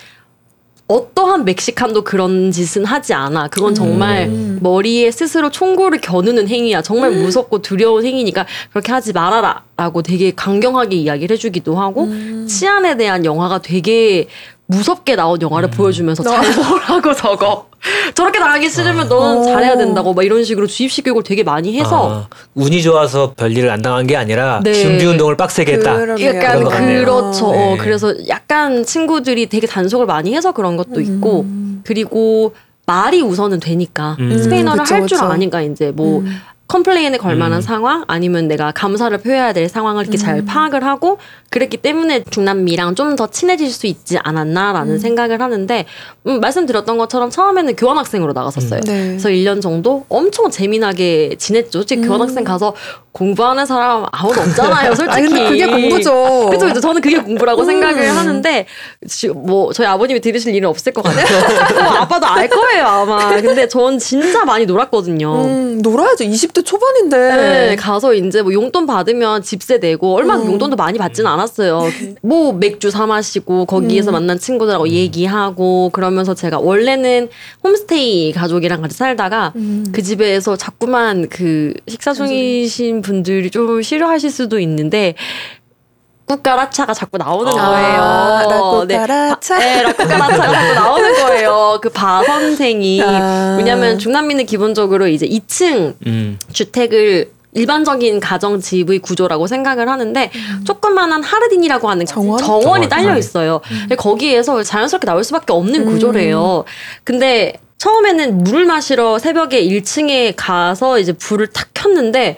어떠한 멕시칸도 그런 짓은 하지 않아. 그건 정말 음. 머리에 스스로 총구를 겨누는 행위야. 정말 무섭고 두려운 행위니까 그렇게 하지 말아라. 라고 되게 강경하게 이야기를 해주기도 하고, 음. 치안에 대한 영화가 되게 무섭게 나온 영화를 보여주면서 잘 보라고 저거. [laughs] 저렇게 당하기 싫으면 너는 어. 잘해야 된다고 막 이런 식으로 주입식 교육을 되게 많이 해서 아, 운이 좋아서 별일을 안 당한 게 아니라 네. 준비 운동을 빡세게 했다. 그러네요. 약간 그런 것 같네요. 그렇죠. 네. 어, 그래서 약간 친구들이 되게 단속을 많이 해서 그런 것도 있고 그리고 말이 우선은 되니까 음. 스페인어를 그쵸, 할줄 그쵸. 아니까 이제 뭐 컴플레인에 걸 만한 음. 상황 아니면 내가 감사를 표해야 될 상황을 이렇게 잘 파악을 하고 그랬기 때문에 중남미랑 좀 더 친해질 수 있지 않았나라는 생각을 하는데 음, 말씀드렸던 것처럼 처음에는 교환학생으로 나갔었어요. 네. 그래서 1년 정도 엄청 재미나게 지냈죠. 솔직히 교환학생 가서 공부하는 사람 아무도 없잖아요. [laughs] 솔직히. 아 근데 그게 공부죠. 그죠, 그죠. 저는 그게 공부라고 음. 생각을 하는데, 지- 뭐, 저희 아버님이 들으실 일은 없을 것 같아요. [laughs] 뭐 아빠도 알 거예요, 아마. 근데 전 진짜 많이 놀았거든요. 음, 놀아야죠. 20대 초반인데. 네, 가서 이제 뭐 용돈 받으면 집세 내고 얼마나 용돈도 많이 받지는 않았어요. 뭐 맥주 사 마시고 거기에서 만난 친구들하고 얘기하고 그러면서 제가 원래는 홈스테이 가족이랑 같이 살다가 그 집에서 자꾸만 그 식사 중이신 분들이 좀 싫어하실 수도 있는데 꾸까라차가 자꾸 나오는 아, 거예요. 라꾸까라차. 네, 네, 라꾸까라차가 자꾸 나오는 거예요. 그 바 선생이. 아. 왜냐면 중남미는 기본적으로 이제 2층 음. 주택을 일반적인 가정 집의 구조라고 생각을 하는데 조그만한 하르딘이라고 하는 정원? 정원이 정원. 딸려 네. 있어요. 근데 거기에서 자연스럽게 나올 수밖에 없는 음. 구조래요. 근데 처음에는 물을 마시러 새벽에 1층에 가서 이제 불을 탁 켰는데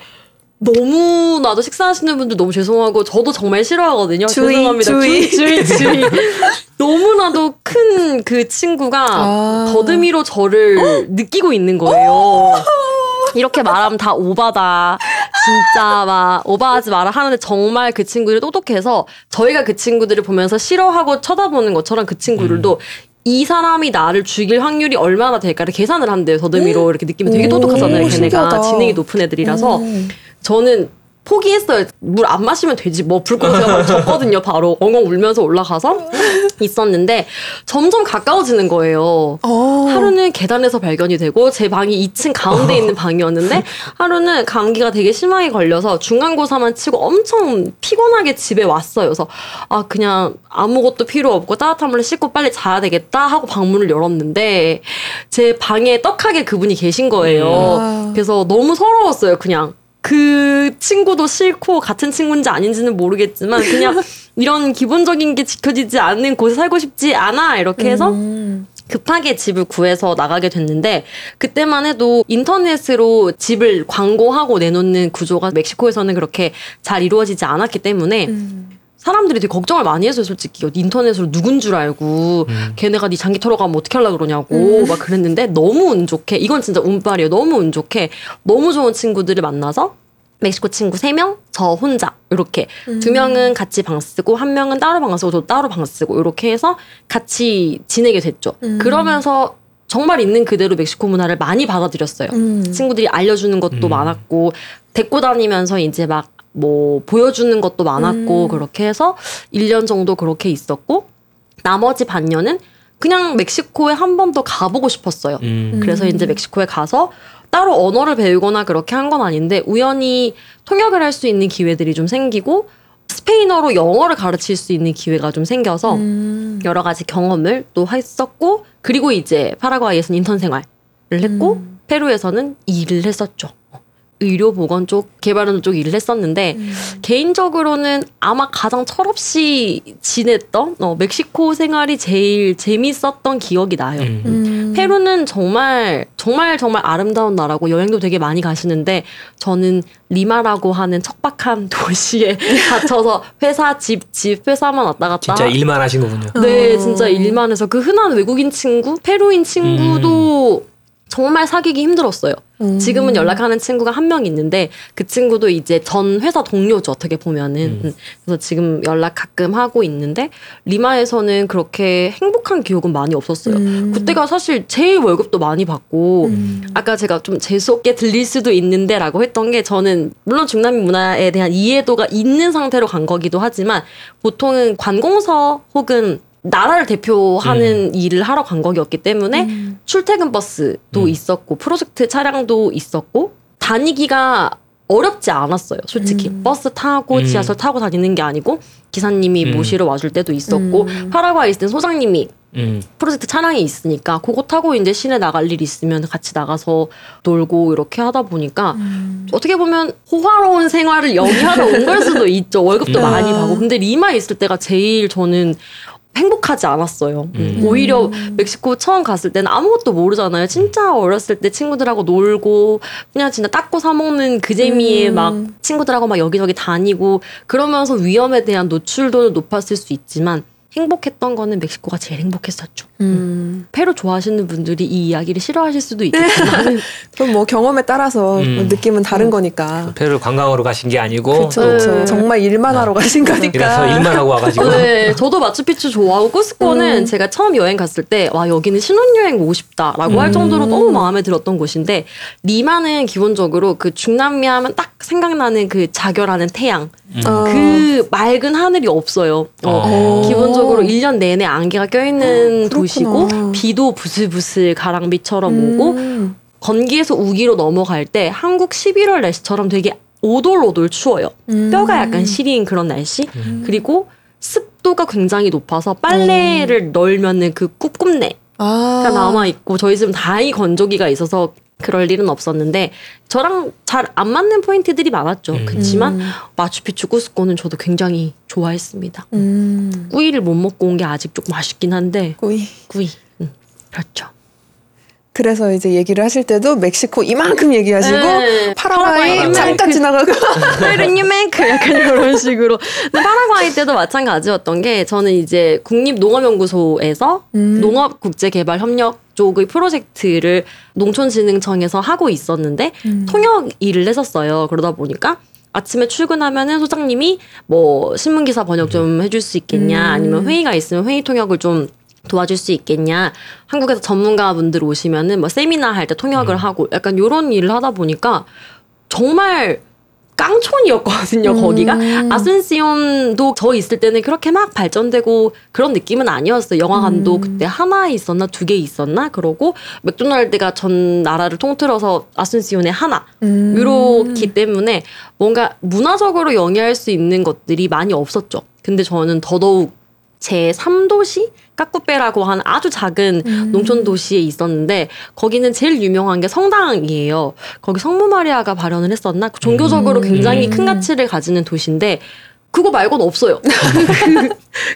너무나도 식사하시는 분들 너무 죄송하고 저도 정말 싫어하거든요. 주의, 죄송합니다. 주의. 주의, 주의. [laughs] 너무나도 큰 그 친구가 아. 더듬이로 저를 느끼고 있는 거예요. 이렇게 말하면 다 오바다. 진짜 막 오바하지 마라 하는데 정말 그 친구들이 똑똑해서 저희가 그 친구들을 보면서 싫어하고 쳐다보는 것처럼 그 친구들도 이 사람이 나를 죽일 확률이 얼마나 될까를 계산을 한대요. 더듬이로 이렇게 느끼면 되게 오, 똑똑하잖아요. 걔네가 신기하다. 지능이 높은 애들이라서 음. 저는 포기했어요. 물 안 마시면 되지. 뭐 불꽃 제가 [laughs] 졌거든요. 바로 엉엉 울면서 올라가서 있었는데 점점 가까워지는 거예요. 어. 하루는 계단에서 발견이 되고 제 방이 2층 가운데 있는 방이었는데 하루는 감기가 되게 심하게 걸려서 중간고사만 치고 엄청 피곤하게 집에 왔어요. 그래서 아 그냥 아무것도 필요 없고 따뜻한 물에 씻고 빨리 자야 되겠다 하고 방문을 열었는데 제 방에 떡하게 그분이 계신 거예요. 아. 그래서 너무 서러웠어요. 그냥 그 친구도 싫고 같은 친구인지 아닌지는 모르겠지만 그냥 [laughs] 이런 기본적인 게 지켜지지 않는 곳에 살고 싶지 않아 이렇게 해서 음. 급하게 집을 구해서 나가게 됐는데 그때만 해도 인터넷으로 집을 광고하고 내놓는 구조가 멕시코에서는 그렇게 잘 이루어지지 않았기 때문에 음. 사람들이 되게 걱정을 많이 했어요, 솔직히. 인터넷으로 누군 줄 알고, 걔네가 네 장기 털어 가면 어떻게 하려고 그러냐고, 막 그랬는데, 너무 운 좋게, 이건 진짜 운빨이에요. 너무 운 좋게, 너무 좋은 친구들을 만나서, 멕시코 친구 3명, 저 혼자, 이렇게. 두 명은 같이 방 쓰고, 한 명은 따로 방 쓰고, 저 따로 방 쓰고, 이렇게 해서 같이 지내게 됐죠. 음. 그러면서 정말 있는 그대로 멕시코 문화를 많이 받아들였어요. 음. 친구들이 알려주는 것도 음. 많았고 데리고 다니면서 이제 막 뭐 보여주는 것도 많았고 음. 그렇게 해서 1년 정도 그렇게 있었고 나머지 반년은 그냥 멕시코에 한 번 더 가보고 싶었어요. 음. 그래서 이제 멕시코에 가서 따로 언어를 배우거나 그렇게 한 건 아닌데 우연히 통역을 할 수 있는 기회들이 좀 생기고 스페인어로 영어를 가르칠 수 있는 기회가 좀 생겨서 음. 여러 가지 경험을 또 했었고 그리고 이제 파라과이에서는 인턴 생활을 했고 음. 페루에서는 일을 했었죠. 의료 보건 쪽 개발하는 쪽 일을 했었는데 음. 개인적으로는 아마 가장 철없이 지냈던 어, 멕시코 생활이 제일 재밌었던 기억이 나요. 음. 음. 페루는 정말 정말 정말 아름다운 나라고 여행도 되게 많이 가시는데 저는 리마라고 하는 척박한 [laughs] 도시에 [laughs] 갇혀서 회사 집 집 회사만 왔다 갔다 진짜 일만 하신 거군요. 네, 어. 진짜 일만 해서 그 흔한 외국인 친구, 페루인 친구도 정말 사귀기 힘들었어요. 음. 지금은 연락하는 친구가 한 명 있는데 그 친구도 이제 전 회사 동료죠 어떻게 보면은 음. 음. 그래서 지금 연락 가끔 하고 있는데 리마에서는 그렇게 행복한 기억은 많이 없었어요. 음. 그때가 사실 제일 월급도 많이 받고 음. 아까 제가 좀 재수 없게 들릴 수도 있는데라고 했던 게 저는 물론 중남미 문화에 대한 이해도가 있는 상태로 간 거기도 하지만 보통은 관공서 혹은 나라를 대표하는 일을 하러 간 거였기 때문에 음. 출퇴근 버스도 음. 있었고 프로젝트 차량도 있었고 다니기가 어렵지 않았어요. 솔직히 음. 버스 타고 음. 지하철 타고 다니는 게 아니고 기사님이 음. 모시러 와줄 때도 있었고 음. 파라과이 있을 땐 소장님이 음. 프로젝트 차량이 있으니까 그거 타고 이제 시내 나갈 일 있으면 같이 나가서 놀고 이렇게 하다 보니까 음. 어떻게 보면 호화로운 생활을 영위하러 온 걸 수도 [laughs] 있죠. 월급도 음. 많이 받고. 근데 리마 있을 때가 제일 저는 행복하지 않았어요. 음. 오히려 멕시코 처음 갔을 때는 아무것도 모르잖아요. 진짜 어렸을 때 친구들하고 놀고 그냥 진짜 닦고 사 먹는 그 재미에 음. 막 친구들하고 막 여기저기 다니고 그러면서 위험에 대한 노출도 높았을 수 있지만 행복했던 거는 멕시코가 제일 행복했었죠. 음. 페루 좋아하시는 분들이 이 이야기를 싫어하실 수도 [laughs] 있겠지만 그럼 뭐 경험에 따라서 음. 뭐 느낌은 다른 거니까. 페루 관광으로 가신 게 아니고 그렇죠, 그렇죠. 네. 정말 일만 하러 가신 거니까. 이래서 일만 하고 와가지고 네, 저도 마추픽추 좋아하고 쿠스코는 음. 제가 처음 여행 갔을 때 와 여기는 신혼여행 오고 싶다라고 할 음. 정도로 너무 마음에 들었던 곳인데 리마는 기본적으로 그 중남미 하면 딱 생각나는 그 자결하는 태양 음. 어. 그 맑은 하늘이 없어요. 어, 어. 기본적으로 1년 내내 안개가 껴있는 어, 도시고. 비도 부슬부슬 가랑비처럼 오고 음. 건기에서 우기로 넘어갈 때 한국 11월 날씨처럼 되게 오돌오돌 추워요. 음. 뼈가 약간 시린 그런 날씨. 그리고 습도가 굉장히 높아서 빨래를 널면은 그 꿉꿉내가 아. 남아 있고 저희 집은 다행히 건조기가 있어서 그럴 일은 없었는데 저랑 잘 안 맞는 포인트들이 많았죠. 음. 그렇지만 음. 마추픽추 쿠스코는 저도 굉장히 좋아했습니다. 음. 꾸이를 못 먹고 온 게 아직 조금 아쉽긴 한데 꾸이. 꾸이 음, 그렇죠. 그래서 이제 얘기를 하실 때도 멕시코 이만큼 얘기하시고 네, 파라과이 파라과이 잠깐. 지나가고 페르니메크 [laughs] [laughs] 약간 이런 식으로. 근데 파라과이 때도 마찬가지였던 게 저는 이제 국립농업연구소에서 음. 농업국제개발협력 쪽의 프로젝트를 농촌진흥청에서 하고 있었는데 음. 통역 일을 했었어요. 그러다 보니까 아침에 출근하면은 소장님이 뭐 신문기사 번역 좀 해줄 수 있겠냐 음. 아니면 회의가 있으면 회의 통역을 좀 도와줄 수 있겠냐 한국에서 전문가분들 오시면은 뭐 세미나 할 때 통역을 하고 약간 요런 일을 하다 보니까 정말 깡촌이었거든요 거기가 음. 아순시온도 저 있을 때는 그렇게 막 발전되고 그런 느낌은 아니었어요 영화관도 음. 그때 하나 있었나 두 개 있었나 그러고 맥도날드가 전 나라를 통틀어서 아순시온에 하나 음. 이렇기 때문에 뭔가 문화적으로 영위할 수 있는 것들이 많이 없었죠. 근데 저는 더더욱 제 3도시 까꾸페라고 하는 아주 작은 음. 농촌 도시에 있었는데 거기는 제일 유명한 게 성당이에요. 거기 성모 마리아가 발현을 했었나? 종교적으로 음. 굉장히 큰 가치를 가지는 도시인데 그거 말고는 없어요. [laughs] 그,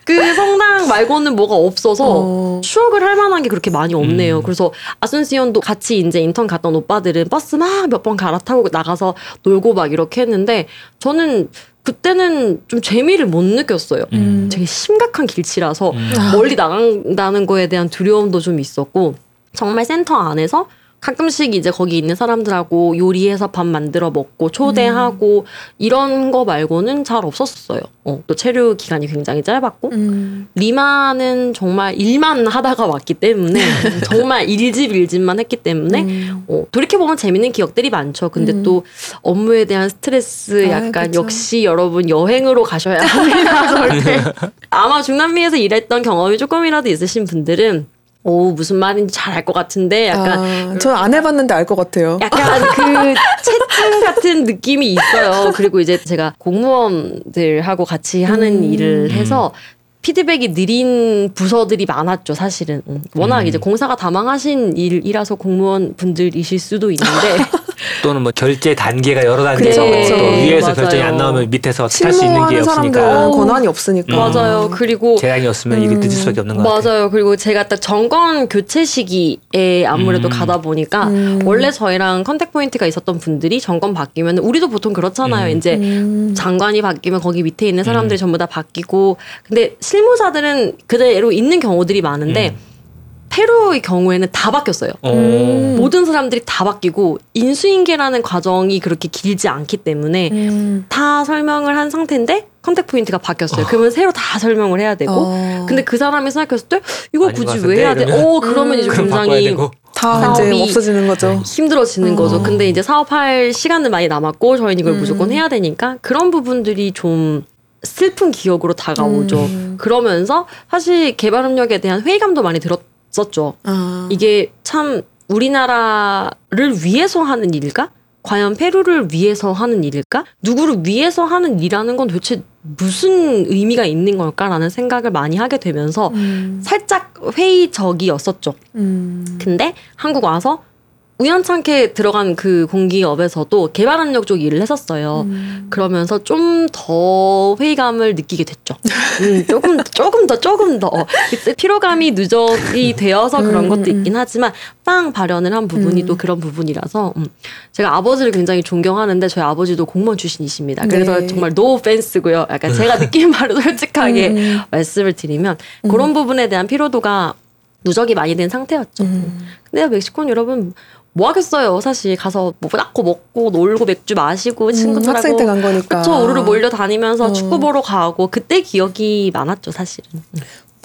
그 성당 말고는 뭐가 없어서 어. 추억을 할 만한 게 그렇게 많이 없네요. 음. 그래서 아순시온도 같이 이제 인턴 갔던 오빠들은 버스 막 몇 번 갈아타고 나가서 놀고 막 이렇게 했는데 저는 그때는 좀 재미를 못 느꼈어요. 음. 되게 심각한 길치라서 음. 멀리 나간다는 거에 대한 두려움도 좀 있었고 정말 센터 안에서 가끔씩 이제 거기 있는 사람들하고 요리해서 밥 만들어 먹고 초대하고 이런 거 말고는 잘 없었어요. 어, 또 체류 기간이 굉장히 짧았고 음. 리마는 정말 일만 하다가 왔기 때문에 [laughs] 정말 일집 일집만 했기 때문에 음. 어, 돌이켜 보면 재밌는 기억들이 많죠. 근데 음. 또 업무에 대한 스트레스 아, 약간 그쵸. 역시 여러분 여행으로 가셔야 합니다. [laughs] 절대. 아마 중남미에서 일했던 경험이 조금이라도 있으신 분들은 오 무슨 말인지 잘 알 것 같은데 약간 아, 저는 안 해봤는데 알 것 같아요. 약간 [laughs] 그 채팅 같은 느낌이 있어요. 그리고 이제 제가 공무원들하고 같이 하는 음. 일을 해서 피드백이 느린 부서들이 많았죠, 사실은. 음. 워낙 음. 이제 공사가 다망하신 일이라서 공무원 분들이실 수도 있는데. [laughs] 또는 뭐 결제 단계가 여러 단계 그쵸, 있고 그쵸. 또 위에서 맞아요. 결정이 안 나오면 밑에서 할수 있는 게 없으니까 없으니까. 권한이 없으니까. 음. 맞아요. 그리고 재량이 없으면 일이 음. 늦을 수밖에 없는 것 같아요. 맞아요. 그리고 제가 딱 정권 교체 시기에 아무래도 음. 가다 보니까 음. 원래 저희랑 contact point가 있었던 분들이 정권 바뀌면 우리도 보통 그렇잖아요. 음. 이제 음. 장관이 바뀌면 거기 밑에 있는 사람들이 음. 전부 다 바뀌고 근데 실무자들은 그대로 있는 경우들이 많은데 음. 페루의 경우에는 다 바뀌었어요. 어. 음. 모든 사람들이 다 바뀌고 인수인계라는 과정이 그렇게 길지 않기 때문에 음. 다 설명을 한 상태인데 contact point가 바뀌었어요. 어. 그러면 새로 다 설명을 해야 되고 어. 근데 그 사람이 생각했을 때 이걸 굳이? 왜 해야 돼? 어 그러면 이제 그럼 바꿔야 굉장히 다 이제 없어지는 거죠. 힘들어지는 어. 거죠. 근데 이제 사업할 시간은 많이 남았고 저희는 이걸 음. 무조건 해야 되니까 그런 부분들이 좀 슬픈 기억으로 다가오죠. 음. 그러면서 사실 개발 협력에 대한 회의감도 많이 들었 었죠. 아. 이게 참 우리나라를 위해서 하는 일일까? 과연 페루를 위해서 하는 일일까? 누구를 위해서 하는 일이라는 건 도대체 무슨 의미가 있는 걸까라는 생각을 많이 하게 되면서 음. 살짝 회의적이었었죠. 음. 근데 한국 와서 우연찮게 들어간 그 공기업에서도 개발협력 쪽 일을 했었어요. 음. 그러면서 좀 더 회의감을 느끼게 됐죠. 음, 조금 조금 더 조금 더 그때 피로감이 누적이 되어서 그런 음, 것도 음, 있긴 하지만 빵 발현을 한 부분이 음. 또 그런 부분이라서 음. 제가 아버지를 굉장히 존경하는데 저희 아버지도 공무원 출신이십니다. 그래서 네. 정말 노 펜스고요. 약간 제가 느낀 바로 솔직하게 음. 말씀을 드리면 그런 부분에 대한 피로도가 누적이 많이 된 상태였죠. 음. 근데 멕시코는 여러분 뭐 하겠어요. 사실 가서 뭐 닦고 먹고 놀고 맥주 마시고 음, 친구들하고 학생 때 간 거니까. 그쵸 오르르 몰려 다니면서 어. 축구 보러 가고 그때 기억이 많았죠 사실은.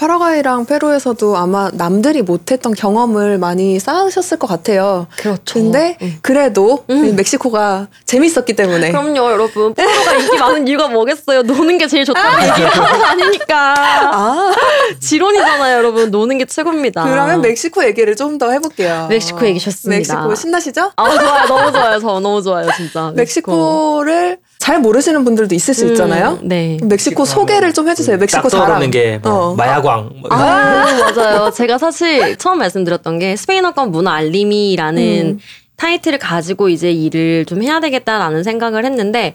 파라과이랑 페루에서도 아마 남들이 못했던 경험을 많이 쌓으셨을 것 같아요. 그렇죠. 근데 음. 그래도 음. 멕시코가 재밌었기 때문에 그럼요 여러분 포로가 인기 많은 이유가 뭐겠어요 노는 게 제일 좋다고 얘기하는 [laughs] 거 아니니까 아 지론이잖아요 여러분 노는 게 최고입니다 그러면 멕시코 얘기를 좀 더 해볼게요. 멕시코 얘기 좋습니다. 멕시코 신나시죠? 아 좋아요 너무 좋아요 저 너무 좋아요 진짜 멕시코를 잘 모르시는 분들도 있을 수 있잖아요. 음, 네 멕시코 소개를 좀 해주세요. 멕시코 딱 자랑. 떠오르는 게뭐 어. 마야광 뭐 아, 맞아요. 제가 사실 처음 말씀드렸던 게 스페인어권 문화 알림이라는 음. 타이틀을 가지고 이제 일을 좀 해야 되겠다라는 생각을 했는데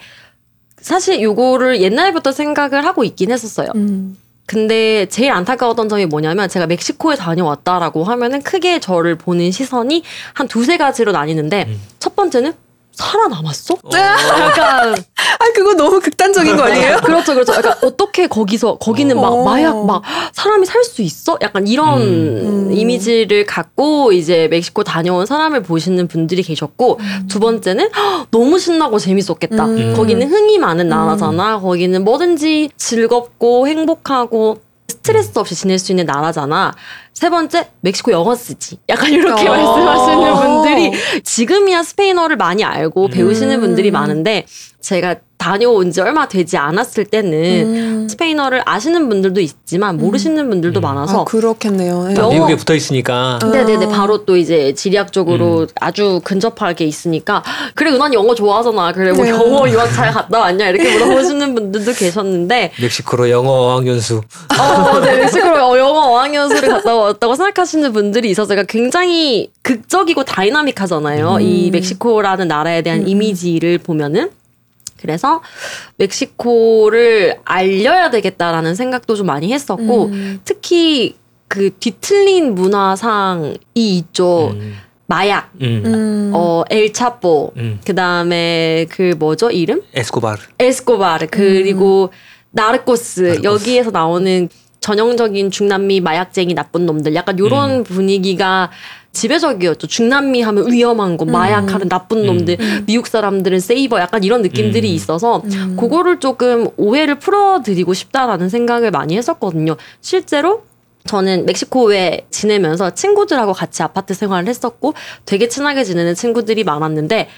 사실 요거를 옛날부터 생각을 하고 있긴 했었어요. 음. 근데 제일 안타까웠던 점이 뭐냐면 제가 멕시코에 다녀왔다라고 하면은 크게 저를 보는 시선이 한 두세 가지로 나뉘는데 음. 첫 번째는 살아남았어? 어. 약간 [laughs] 아 그거 너무 극단적인 거 아니에요? [laughs] 그렇죠, 그렇죠. 약간 어떻게 거기서 거기는 막 어. 마약 막 사람이 살 수 있어? 약간 이런 음. 이미지를 갖고 이제 멕시코 다녀온 사람을 보시는 분들이 계셨고 두 번째는 "헉, 너무 신나고 재밌었겠다. 음. 거기는 흥이 많은 나라잖아. 거기는 뭐든지 즐겁고 행복하고 스트레스 없이 지낼 수 있는 나라잖아. 세 번째, 멕시코 영어 쓰지. 약간 이렇게 어. 말씀하시는 분들이 지금이야 스페인어를 많이 알고 배우시는 음. 분들이 많은데 제가 다녀온 지 얼마 되지 않았을 때는 음. 스페인어를 아시는 분들도 있지만 모르시는 분들도 음. 많아서 아 그렇겠네요. 네. 영어- 미국에 붙어 있으니까 어. 네네네 바로 또 이제 지리학적으로 아주 근접하게 있으니까 그래 은환 영어 좋아하잖아 그래 뭐 네. 영어 유학 잘 갔다 왔냐 이렇게 물어보시는 분들도 계셨는데 멕시코로 영어 어학연수 어, 네, 멕시코로 어, 영어 어학연수를 갔다 왔다고 생각하시는 분들이 있어서 제가 굉장히 극적이고 다이나믹하잖아요. 이 멕시코라는 나라에 대한 이미지를 보면은. 그래서 멕시코를 알려야 되겠다라는 생각도 좀 많이 했었고, 음. 특히 그 뒤틀린 문화상이 있죠. 음. 마약, 음. 음. 어, 엘차포, 음. 그 다음에 그 뭐죠, 이름? 에스코바르 에스코바르 그리고 나르코스 나르코스. 여기에서 나오는 전형적인 중남미 마약쟁이 나쁜 놈들 약간 요런 음. 분위기가 지배적이었죠. 중남미 하면 위험한 거, 마약하는 나쁜 놈들, 미국 사람들은 세이버 약간 이런 느낌들이 음. 있어서 음. 그거를 조금 오해를 풀어드리고 싶다라는 생각을 많이 했었거든요. 실제로 저는 멕시코에 지내면서 친구들하고 같이 아파트 생활을 했었고 되게 친하게 지내는 친구들이 많았는데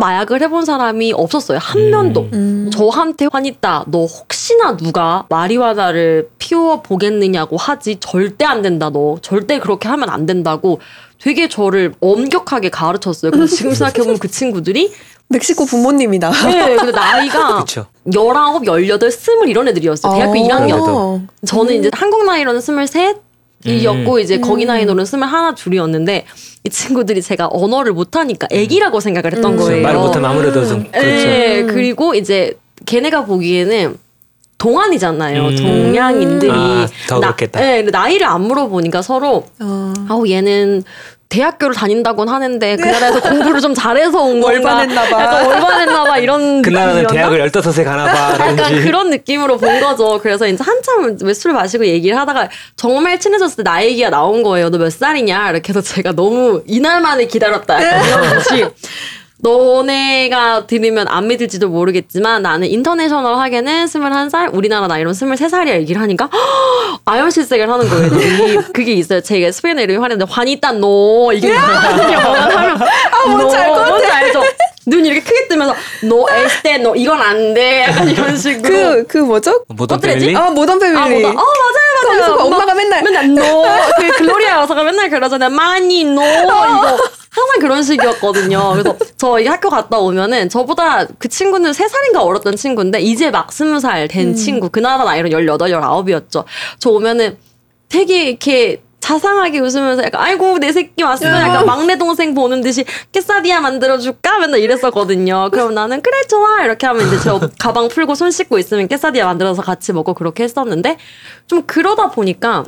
마약을 해본 사람이 없었어요. 한 음. 명도. 음. 저한테 환있다. 너 혹시나 누가 마리화나를 피워 보겠느냐고 하지. 절대 안 된다. 너 절대 그렇게 하면 안 된다고. 되게 저를 엄격하게 가르쳤어요. 근데 지금 생각해보면 그 친구들이 멕시코 부모님이다. 네, 근데 나이가 [laughs] 그쵸 19, 18, 20 이런 애들이었어요. 대학교 어. 1학년. 저는 이제 한국 나이로는 23 이었고 이제 거기 나이로는 21, 둘이었는데 이 친구들이 제가 언어를 못하니까 애기라고 생각을 했던 음. 거예요. 말 못하면 아무래도 좀 그렇죠 네, 음. 그리고 이제 걔네가 보기에는 동안이잖아요. 음. 동양인들이 아, 더 나, 그렇겠다. 네, 나이를 안 물어보니까 서로 어. 아우 얘는 대학교를 다닌다곤 하는데 그 나라에서 공부를 좀 잘해서 온 건가 월반했나 봐. 약간 월반했나 봐 이런 [laughs] 그 나라는 느낌이었나? 대학을 15세 가나봐 [laughs] 약간 그런 느낌으로 본 거죠. 그래서 이제 한참 술 마시고 얘기를 하다가 정말 친해졌을 때 나이 얘기가 나온 거예요. 너 몇 살이냐? 이렇게 해서 제가 너무 이날만을 기다렸다. 약간 이런 [laughs] 듯이. 너네가 들으면 안 믿을지도 모르겠지만 나는 international 하게는 21살, 우리나라 나이로는 23살이야 얘기를 하니까 [gasps] 아연실색을 하는 거예요. 애들이. [laughs] 그게 있어요. 제가 스페인어 이름이 Juana였는데 Juanita no 이게 뭐냐 하면 아 뭔지 알것 같아. 뭔지 알죠? 눈 이렇게 크게 뜨면서 너 에스테 너 이건 안 돼. 약간 이런 식으로. 그, 그 뭐죠? 모던 어때지? 패밀리? 아, 모던 패밀리. 아, 뭐다. 어, 맞아요, 맞아요. 거기서 그 엄마가 맨날 맨날 너, [laughs] 그 글로리아 여사가 맨날 그러잖아요. 많이 너 이거 항상 그런 식이었거든요. 그래서 저 이게 학교 갔다 오면은 저보다 그 친구는 세살인가 어렸던 친구인데 이제 막 스무 살된 친구. 그나마 나이로 18, 19이었죠. 저 오면은 되게 이렇게 자상하게 웃으면서 약간 아이고 내 새끼 왔어 약간 막내 동생 보는 듯이 깨사디아 만들어줄까 맨날 이랬었거든요. 그럼 나는 그래 좋아 이렇게 하면 이제 저 [laughs] 가방 풀고 손 씻고 있으면 깨사디아 만들어서 같이 먹고 그렇게 했었는데 좀 그러다 보니까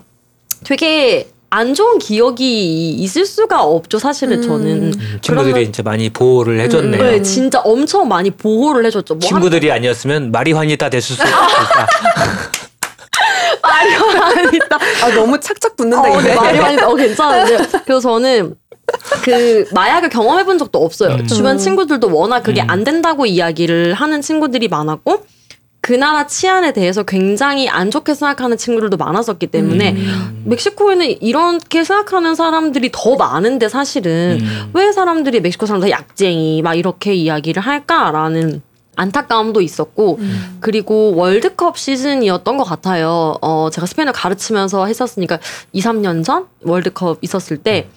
되게 안 좋은 기억이 있을 수가 없죠 사실은 저는 음, 친구들이 그러면- 진짜 많이 보호를 해줬네요. 네, 진짜 엄청 많이 보호를 해줬죠. 뭐 친구들이 아니었으면 마리화니타 됐을 수 [laughs] 있다. 말이 아니다. 아, 너무 착착 붙는다, 어, 이게. 네, 말이 많이 어 괜찮은데 [laughs] 그래서 저는 그 마약을 경험해 본 적도 없어요. 음. 주변 친구들도 워낙 그게 음. 안 된다고 이야기를 하는 친구들이 많았고 그 나라 치안에 대해서 굉장히 안 좋게 생각하는 친구들도 많았었기 때문에 음. 멕시코에는 이렇게 생각하는 사람들이 더 많은데 사실은 음. 왜 사람들이 멕시코 사람들 약쟁이 막 이렇게 이야기를 할까라는 안타까움도 있었고 그리고 월드컵 시즌이었던 것 같아요. 어 제가 스페인어 가르치면서 했었으니까 2, 3년 전 월드컵 있었을 때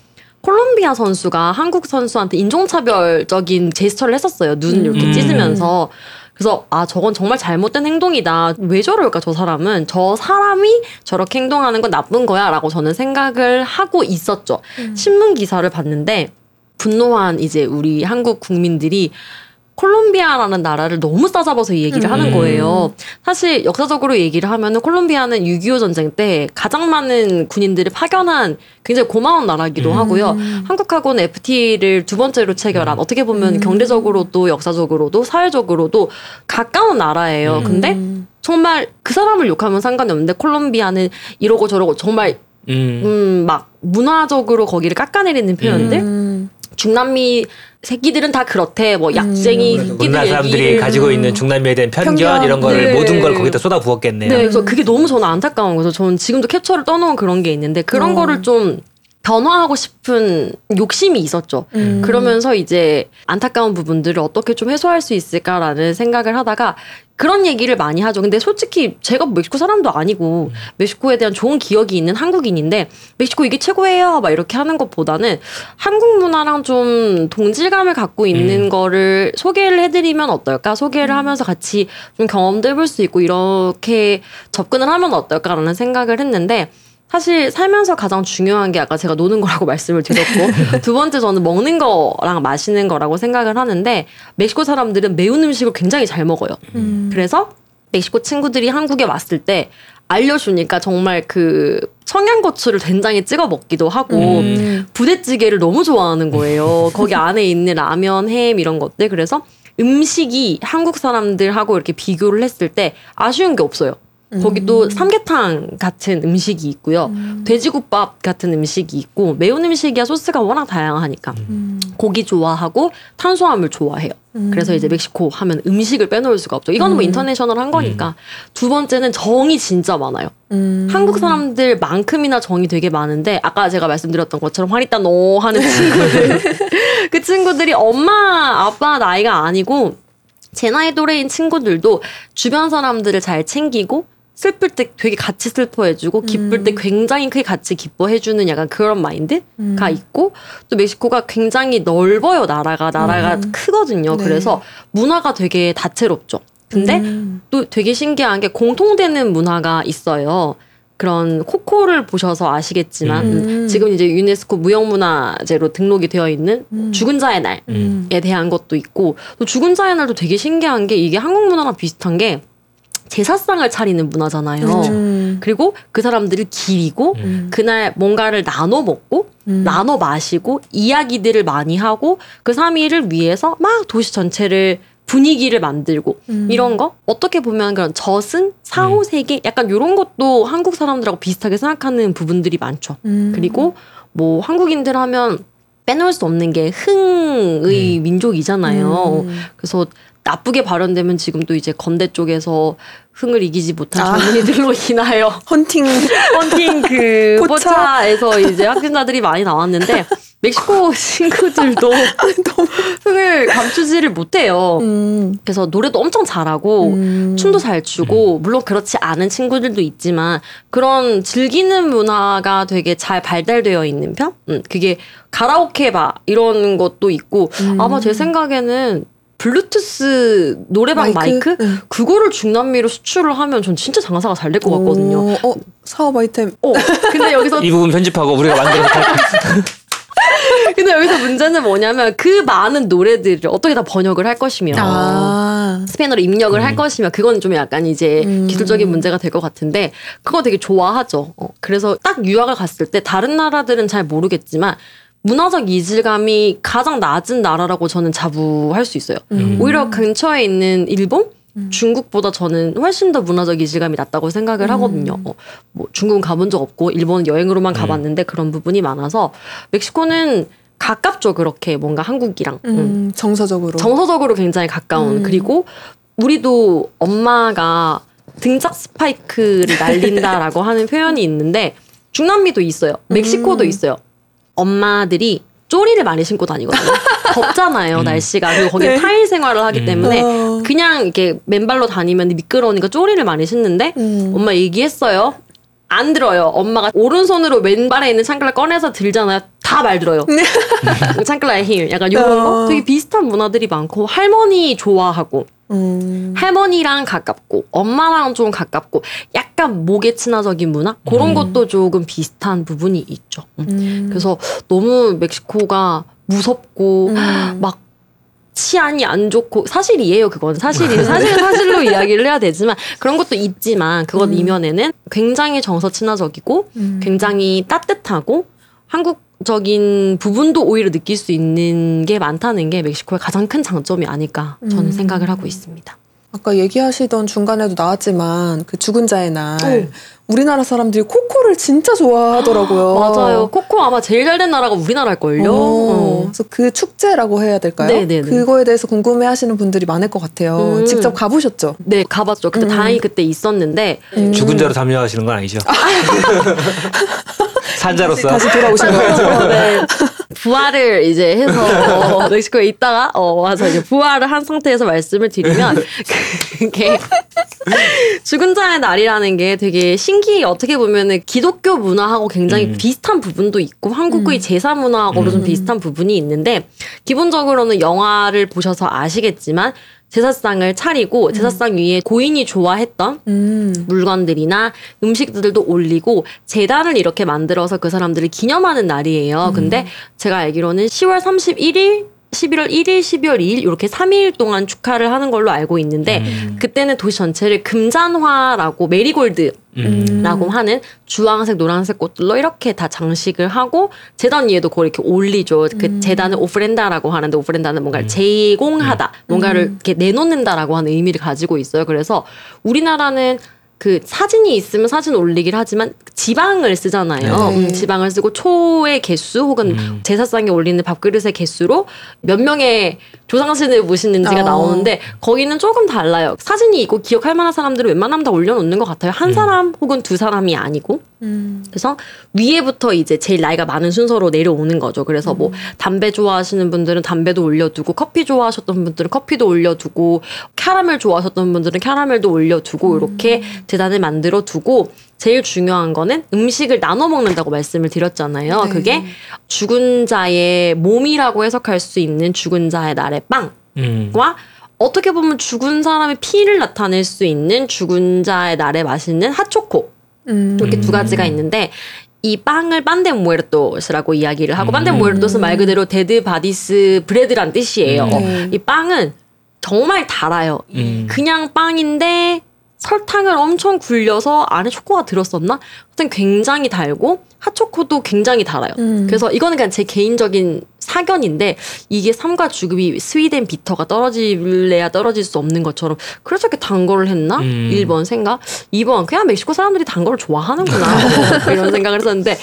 콜롬비아 선수가 한국 선수한테 인종차별적인 제스처를 했었어요. 눈 이렇게 음. 찢으면서. 그래서 아 저건 정말 잘못된 행동이다. 왜 저럴까 저 사람은 저 사람이 저렇게 행동하는 건 나쁜 거야라고 저는 생각을 하고 있었죠. 신문 기사를 봤는데 분노한 이제 우리 한국 국민들이 콜롬비아라는 나라를 너무 싸잡아서 이 얘기를 하는 음. 거예요. 사실 역사적으로 얘기를 하면은 콜롬비아는 6.25 전쟁 때 가장 많은 군인들을 파견한 굉장히 고마운 나라기도 하고요. 한국하고는 FTA를 두 번째로 체결한 어떻게 보면 경제적으로도 역사적으로도 사회적으로도 가까운 나라예요. 근데 음. 정말 그 사람을 욕하면 상관이 없는데 콜롬비아는 이러고 저러고 정말 음. 음막 문화적으로 거기를 깎아내리는 표현들 음. 중남미 새끼들은 다 그렇대. 뭐 약쟁이 그래서 새끼들 우리나라 사람들이 얘기를 가지고 있는 중남미에 대한 편견, 편견. 이런 거를 네. 모든 걸 거기다 쏟아 부었겠네요. 네, 그래서 그게 너무 저는 안타까운 거죠. 저는 지금도 캡처를 떠놓은 그런 게 있는데 그런 어. 거를 좀 변화하고 싶은 욕심이 있었죠. 음. 그러면서 이제 안타까운 부분들을 어떻게 좀 해소할 수 있을까라는 생각을 하다가 그런 얘기를 많이 하죠. 근데 솔직히 제가 멕시코 사람도 아니고 멕시코에 대한 좋은 기억이 있는 한국인인데 멕시코 이게 최고예요. 막 이렇게 하는 것보다는 한국 문화랑 좀 동질감을 갖고 있는 음. 거를 소개를 해드리면 어떨까? 소개를 하면서 같이 좀 경험도 해볼 수 있고 이렇게 접근을 하면 어떨까라는 생각을 했는데 사실 살면서 가장 중요한 게 아까 제가 노는 거라고 [laughs] 말씀을 드렸고 두 번째 저는 먹는 거랑 마시는 거라고 생각을 하는데 멕시코 사람들은 매운 음식을 굉장히 잘 먹어요. 음. 그래서 멕시코 친구들이 한국에 왔을 때 알려주니까 정말 그 청양고추를 된장에 찍어 먹기도 하고 음. 부대찌개를 너무 좋아하는 거예요. 거기 안에 있는 라면, 햄 이런 것들. 그래서 음식이 한국 사람들하고 이렇게 비교를 했을 때 아쉬운 게 없어요. 거기 또 삼계탕 같은 음식이 있고요. 돼지국밥 같은 음식이 있고 매운 음식이야 소스가 워낙 다양하니까 음. 고기 좋아하고 탄수화물 좋아해요. 그래서 이제 멕시코 하면 음식을 빼놓을 수가 없죠. 이거는 뭐 음. international 한 거니까. 두 번째는 정이 진짜 많아요. 음. 한국 사람들만큼이나 정이 되게 많은데 아까 제가 말씀드렸던 것처럼 Juanita no 하는 [laughs] 친구들 그 친구들이 엄마 아빠 나이가 아니고 제 나이 또래인 친구들도 주변 사람들을 잘 챙기고 슬플 때 되게 같이 슬퍼해주고 기쁠 때 굉장히 크게 같이 기뻐해주는 약간 그런 마인드가 있고 또 멕시코가 굉장히 넓어요 나라가 나라가 음. 크거든요 네. 그래서 문화가 되게 다채롭죠 근데 음. 또 되게 신기한 게 공통되는 문화가 있어요. 그런 코코를 보셔서 아시겠지만 음. 지금 이제 유네스코 무형문화재로 등록이 되어 있는 음. 죽은 자의 날에 음. 대한 것도 있고 또 죽은 자의 날도 되게 신기한 게 이게 한국 문화랑 비슷한 게 제사상을 차리는 문화잖아요. 음. 그리고 그 사람들을 기리고 음. 그날 뭔가를 나눠 먹고 음. 나눠 마시고 이야기들을 많이 하고 그 3일을 위해서 막 도시 전체를 분위기를 만들고 음. 이런 거 어떻게 보면 그런 저승 사후 세계 약간 이런 것도 한국 사람들하고 비슷하게 생각하는 부분들이 많죠. 음. 그리고 뭐 한국인들 하면 빼놓을 수 없는 게 흥의 민족이잖아요. 음. 그래서 나쁘게 발언되면 지금 또 이제 건대 쪽에서 흥을 이기지 못한 아. 젊은이들로 [laughs] 인하여 헌팅 헌팅 그 [laughs] 포차. 포차에서 이제 학생자들이 많이 나왔는데 멕시코 [laughs] 친구들도 흥을 감추지를 못해요. 음. 그래서 노래도 엄청 잘하고 음. 춤도 잘 추고 물론 그렇지 않은 친구들도 있지만 그런 즐기는 문화가 되게 잘 발달되어 있는 편? 음, 그게 가라오케 바 이런 것도 있고 음. 아마 제 생각에는 블루투스 노래방 마이크, 응. 그거를 중남미로 수출을 하면 전 진짜 장사가 잘 될 것 같거든요. 오, 어, 사업 아이템. 어, 근데 여기서 이 부분 편집하고 우리가 만들어서 갈 [laughs] 근데 여기서 문제는 뭐냐면 그 많은 노래들을 어떻게 다 번역을 할 것이며 아. 스페인어로 입력을 할 것이며 그건 좀 약간 이제 음. 기술적인 문제가 될 것 같은데 그거 되게 좋아하죠. 어, 그래서 딱 유학을 갔을 때 다른 나라들은 잘 모르겠지만 문화적 이질감이 가장 낮은 나라라고 저는 자부할 수 있어요. 음. 오히려 근처에 있는 일본, 중국보다 저는 훨씬 더 문화적 이질감이 낮다고 생각을 하거든요. 어, 뭐 중국은 가본 적 없고 일본은 여행으로만 가봤는데 그런 부분이 많아서 멕시코는 가깝죠 그렇게 뭔가 한국이랑 음. 음, 정서적으로. 정서적으로 굉장히 가까운 음. 그리고 우리도 엄마가 등짝 스파이크를 날린다라고 하는 표현이 있는데 중남미도 있어요. 멕시코도 음. 있어요. 엄마들이 쪼리를 많이 신고 다니거든요. [laughs] 덥잖아요, 날씨가. 그리고 거기에 네. 타일 생활을 하기 음. 때문에 어. 그냥 이렇게 맨발로 다니면 미끄러우니까 쪼리를 많이 신는데 음. 엄마 얘기했어요. 안 들어요. 엄마가 오른손으로 왼발에 있는 창글라 꺼내서 들잖아요. 다 말 들어요. [laughs] 창글라의 힘. 약간 이런 어. 거 되게 비슷한 문화들이 많고 할머니 좋아하고 음. 할머니랑 가깝고 엄마랑 좀 가깝고 약간 목에 친화적인 문화 그런 것도 조금 비슷한 부분이 있죠. 음. 음. 그래서 너무 멕시코가 무섭고 음. 막 치안이 안 좋고 사실이에요 그건 사실이 [laughs] 사실은 사실로 이야기를 해야 되지만 그런 것도 있지만 그것 이면에는 굉장히 정서 친화적이고 음. 굉장히 따뜻하고 한국 적인 부분도 오히려 느낄 수 있는 게 많다는 게 멕시코의 가장 큰 장점이 아닐까 저는 음. 생각을 하고 있습니다. 아까 얘기하시던 중간에도 나왔지만 그 죽은 자의 날 오. 우리나라 사람들이 코코를 진짜 좋아하더라고요. 맞아요. 코코 아마 제일 잘 된 나라가 우리나라일걸요. 어, 어. 그래서 그 축제라고 해야 될까요? 네네네. 그거에 대해서 궁금해하시는 분들이 많을 것 같아요. 음. 직접 가보셨죠? 네, 가봤죠. 근데 음. 다행히 그때 있었는데 음. 죽은 자로 담요하시는 건 아니죠? [laughs] 산자로서 다시 돌아오신 거예요. [laughs] 어, 네. 부활을 이제 해서 어, 멕시코에 있다가 어, 와서 이제 부활을 한 상태에서 말씀을 드리면 그게 죽은 자의 날이라는 게 되게 신기해 어떻게 보면은 기독교 문화하고 굉장히 음. 비슷한 부분도 있고 한국의 제사 문화하고도 좀 음. 비슷한 부분이 있는데 기본적으로는 영화를 보셔서 아시겠지만 제사상을 차리고 제사상 위에 고인이 좋아했던 음. 물건들이나 음식들도 올리고 재단을 이렇게 만들어서 그 사람들을 기념하는 날이에요. 근데 제가 알기로는 10월 31일 11월 1일, 12월 2일 이렇게 3일 동안 축하를 하는 걸로 알고 있는데 음. 그때는 도시 전체를 금잔화라고 메리골드 음. 라고 하는 주황색, 노란색 꽃들로 이렇게 다 장식을 하고 제단 위에도 그걸 이렇게 올리죠. 그 제단을 ofrenda라고 하는데 ofrenda는 뭔가를 제공하다, 뭔가를 이렇게 내놓는다라고 하는 의미를 가지고 있어요. 그래서 우리나라는 그 사진이 있으면 사진 올리긴 하지만 지방을 쓰잖아요. 네. 음, 지방을 쓰고 초의 개수 혹은 음. 제사상에 올리는 밥그릇의 개수로 몇 명의 조상신을 모시는지가 어. 나오는데 거기는 조금 달라요. 사진이 있고 기억할 만한 사람들은 웬만하면 다 올려놓는 것 같아요. 한 사람 혹은 두 사람이 아니고. 음. 그래서 위에부터 이제 제일 나이가 많은 순서로 내려오는 거죠. 그래서 뭐 담배 좋아하시는 분들은 담배도 올려두고 커피 좋아하셨던 분들은 커피도 올려두고 캐러멜 좋아하셨던 분들은 캐러멜도 올려두고 이렇게 재단을 만들어 두고 제일 중요한 거는 음식을 나눠 먹는다고 말씀을 드렸잖아요. 네. 그게 죽은 자의 몸이라고 해석할 수 있는 죽은 자의 날의 빵. 음. 과 어떻게 보면 죽은 사람의 피를 나타낼 수 있는 죽은 자의 날에 맛있는 핫초코 음. 이렇게 두 음. 가지가 있는데 이 빵을 pan de muertos라고 이야기를 하고 음. pan de muertos 말 그대로 dead bodies bread란 뜻이에요. 네. 이 빵은 정말 달아요. 음. 그냥 빵인데 설탕을 엄청 굴려서 안에 초코가 들었었나? 하여튼 굉장히 달고 핫초코도 굉장히 달아요. 음. 그래서 이거는 그냥 제 개인적인 사견인데 이게 삶과 죽음이 스위덴 비터가 떨어질래야 떨어질 수 없는 것처럼 그래서 이렇게 단 거를 했나? 음. 1번 생각. 2번 그냥 멕시코 사람들이 단 거를 좋아하는구나. [laughs] 이런 생각을 했었는데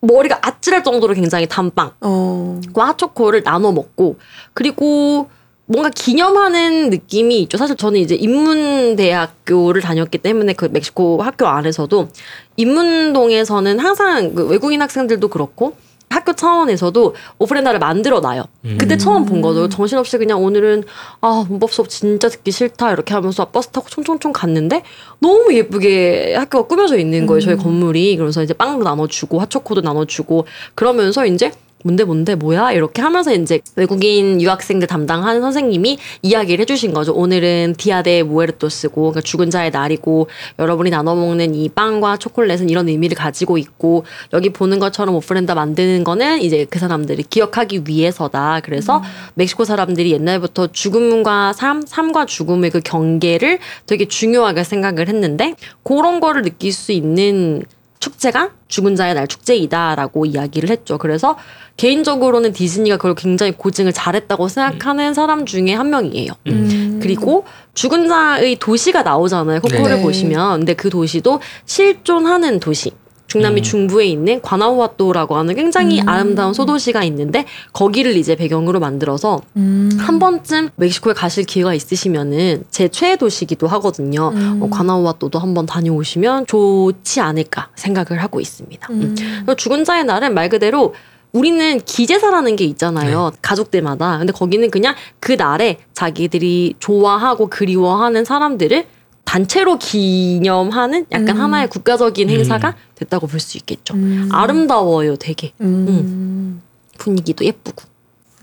머리가 아찔할 정도로 굉장히 단빵. 어. 과 핫초코를 나눠 먹고 그리고 뭔가 기념하는 느낌이 있죠. 사실 저는 이제 인문대학교를 다녔기 때문에 그 멕시코 학교 안에서도 인문동에서는 항상 그 외국인 학생들도 그렇고 학교 차원에서도 오프렌다를 만들어 놔요. 그때 음. 처음 본 거죠. 정신없이 그냥 오늘은 아 문법 수업 진짜 듣기 싫다 이렇게 하면서 버스 타고 총총총 갔는데 너무 예쁘게 학교가 꾸며져 있는 거예요. 저희 건물이 그래서 이제 빵도 나눠주고 핫초코도 나눠주고 그러면서 이제 뭔데 뭔데 뭐야 이렇게 하면서 이제 외국인 유학생들 담당하는 선생님이 이야기를 해주신 거죠. 오늘은 디아데 모에르토스고 그러니까 죽은 자의 날이고 여러분이 나눠 먹는 이 빵과 초콜릿은 이런 의미를 가지고 있고 여기 보는 것처럼 오프렌다 만드는 거는 이제 그 사람들이 기억하기 위해서다. 그래서 멕시코 사람들이 옛날부터 죽음과 삶, 삶과 죽음의 그 경계를 되게 중요하게 생각을 했는데 그런 거를 느낄 수 있는 축제가 죽은 자의 날 축제이다라고 이야기를 했죠. 그래서 개인적으로는 디즈니가 그걸 굉장히 고증을 잘했다고 생각하는 사람 중에 한 명이에요. 음. 그리고 죽은 자의 도시가 나오잖아요. 코코를 네. 보시면. 근데 그 도시도 실존하는 도시. 중남미 음. 중부에 있는 과나우아토라고 하는 굉장히 음. 아름다운 소도시가 있는데 거기를 이제 배경으로 만들어서 음. 한 번쯤 멕시코에 가실 기회가 있으시면은 제 최애 도시기도 하거든요. 음. 어, 과나우아토도 한번 다녀오시면 좋지 않을까 생각을 하고 있습니다. 음. 음. 죽은 자의 날은 말 그대로 우리는 기제사라는 게 있잖아요. 가족들마다. 근데 거기는 그냥 그 날에 자기들이 좋아하고 그리워하는 사람들을 단체로 기념하는 약간 음. 하나의 국가적인 음. 행사가 됐다고 볼 수 있겠죠. 음. 아름다워요, 되게. 음. 분위기도 예쁘고.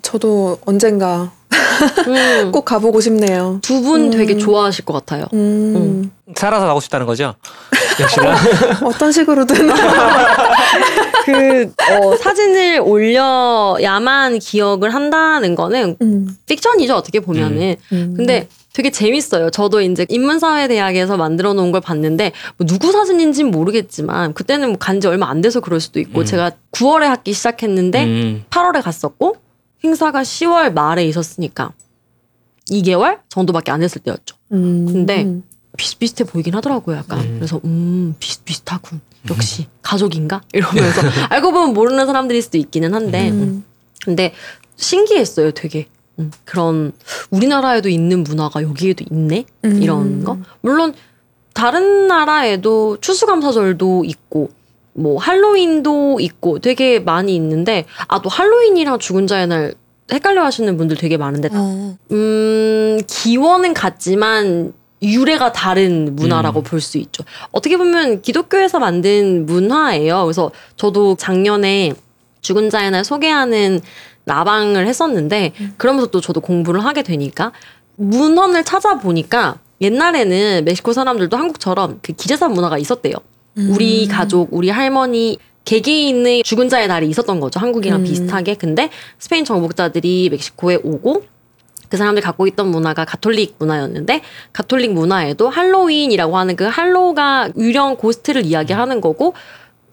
저도 언젠가 음. [laughs] 꼭 가보고 싶네요. 두분 음. 되게 좋아하실 것 같아요. 음. 살아서 가고 싶다는 거죠. [laughs] 역시나. 어떤 식으로든 [laughs] 그 어, 사진을 올려야만 기억을 한다는 거는 음. 픽션이죠 어떻게 보면은. 음. 근데 되게 재밌어요. 저도 이제 인문사회대학에서 만들어 놓은 걸 봤는데 뭐 누구 사진인지는 모르겠지만 그때는 뭐 간지 얼마 안 돼서 그럴 수도 있고 음. 제가 9월에 학기 시작했는데 음. 8월에 갔었고 행사가 10월 말에 있었으니까 2개월 정도밖에 안 됐을 때였죠. 음. 근데 비슷비슷해 보이긴 하더라고요, 약간. 음. 그래서, 음, 비슷비슷하군. 역시, 가족인가? [laughs] 이러면서. 알고 보면 모르는 사람들일 수도 있기는 한데. 음. 근데, 신기했어요, 되게. 음, 그런, 우리나라에도 있는 문화가 여기에도 있네? 음. 이런 거? 물론, 다른 나라에도 추수감사절도 있고, 뭐, 할로윈도 있고, 되게 많이 있는데, 아, 또 할로윈이랑 죽은 자의 날 헷갈려 하시는 분들 되게 많은데, 어. 음, 기원은 같지만 유래가 다른 문화라고 음. 볼수 있죠. 어떻게 보면 기독교에서 만든 문화예요. 그래서 저도 작년에 죽은 자의 날 소개하는 라방을 했었는데 그러면서 또 저도 공부를 하게 되니까 문헌을 찾아보니까 옛날에는 멕시코 사람들도 한국처럼 그 기재사 문화가 있었대요. 우리 가족, 우리 할머니 개개인의 죽은 자의 날이 있었던 거죠. 한국이랑 음. 비슷하게. 근데 스페인 정복자들이 멕시코에 오고 그 사람들이 갖고 있던 문화가 가톨릭 문화였는데 가톨릭 문화에도 할로윈이라고 하는 그 할로가 유령 고스트를 이야기하는 거고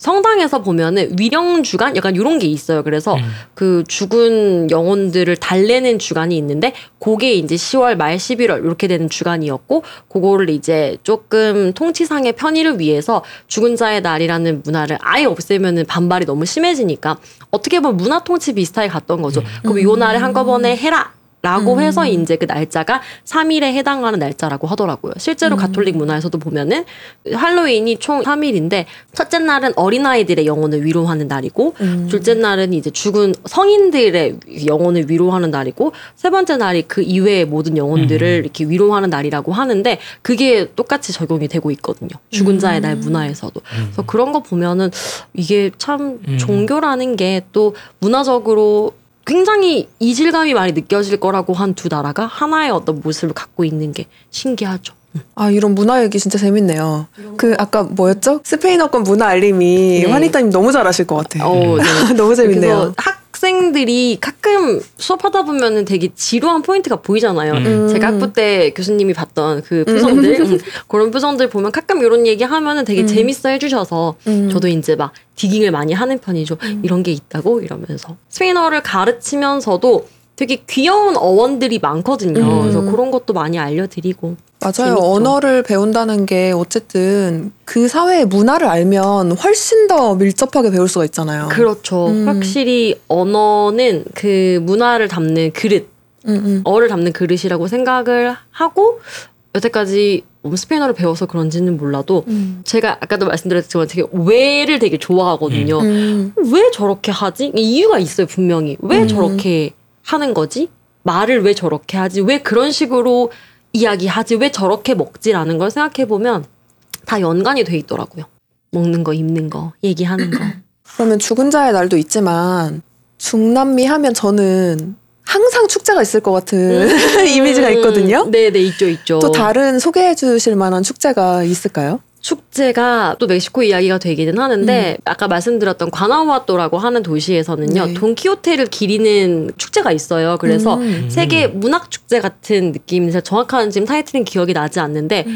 성당에서 보면은 위령 주간 약간 이런 게 있어요. 그래서 음. 그 죽은 영혼들을 달래는 주간이 있는데 그게 이제 10월 말 11월 이렇게 되는 주간이었고 그거를 이제 조금 통치상의 편의를 위해서 죽은 자의 날이라는 문화를 아예 없애면은 반발이 너무 심해지니까 어떻게 보면 문화 통치 비슷하게 갔던 거죠. 그럼 요 날에 한꺼번에 해라. 라고 음. 해서 이제 그 날짜가 3일에 해당하는 날짜라고 하더라고요. 실제로 가톨릭 문화에서도 보면은 할로윈이 총 3일인데 첫째 날은 어린아이들의 영혼을 위로하는 날이고 음. 둘째 날은 이제 죽은 성인들의 영혼을 위로하는 날이고 세 번째 날이 그 이외의 모든 영혼들을 음. 이렇게 위로하는 날이라고 하는데 그게 똑같이 적용이 되고 있거든요. 죽은 자의 날 문화에서도. 그래서 그런 거 보면은 이게 참 음. 종교라는 게 또 문화적으로 굉장히 이질감이 많이 느껴질 거라고 한 두 나라가 하나의 어떤 모습을 갖고 있는 게 신기하죠. 아 이런 문화 얘기 진짜 재밌네요. 그 아까 뭐였죠? 스페인어 권 문화 알림이 네. 환희따님 너무 잘하실 것 같아요. 어, 네. [laughs] 너무 재밌네요. 그래서 학생들이 가끔 수업하다 보면은 되게 지루한 포인트가 보이잖아요. 음. 제가 학부 때 교수님이 봤던 그 표정들 [laughs] 음, 그런 표정들 보면 가끔 이런 얘기 하면은 되게 음. 재밌어 해주셔서 음. 저도 이제 막 디깅을 많이 하는 편이죠. 이런 게 있다고 이러면서 스페인어를 가르치면서도 되게 귀여운 어원들이 많거든요. 음. 그래서 그런 것도 많이 알려드리고 맞아요. 재밌죠. 언어를 배운다는 게 어쨌든 그 사회의 문화를 알면 훨씬 더 밀접하게 배울 수가 있잖아요. 그렇죠. 음. 확실히 언어는 그 문화를 담는 그릇 음, 음. 어를 담는 그릇이라고 생각을 하고 여태까지 뭐 스페인어를 배워서 그런지는 몰라도 음. 제가 아까도 말씀드렸지만 되게 왜를 되게 좋아하거든요. 음. 왜 저렇게 하지? 이유가 있어요, 분명히. 왜 음. 저렇게 하는 거지? 말을 왜 저렇게 하지? 왜 그런 식으로 이야기하지? 왜 저렇게 먹지라는 걸 생각해 보면 다 연관이 돼 있더라고요. 먹는 거, 입는 거, 얘기하는 거. [clears throat] 그러면 죽은 자의 날도 있지만 중남미 하면 저는 항상 축제가 있을 것 같은 [laughs] 이미지가 있거든요. 네, 네, 있죠, 있죠. 또 다른 소개해 주실 만한 축제가 있을까요? 축제가 또 멕시코 이야기가 되기는 하는데 아까 말씀드렸던 과나우아토라고 하는 도시에서는요 네. 돈키호테를 기리는 축제가 있어요. 그래서 음. 세계 문학 축제 같은 느낌인데 정확한 지금 타이틀은 기억이 나지 않는데.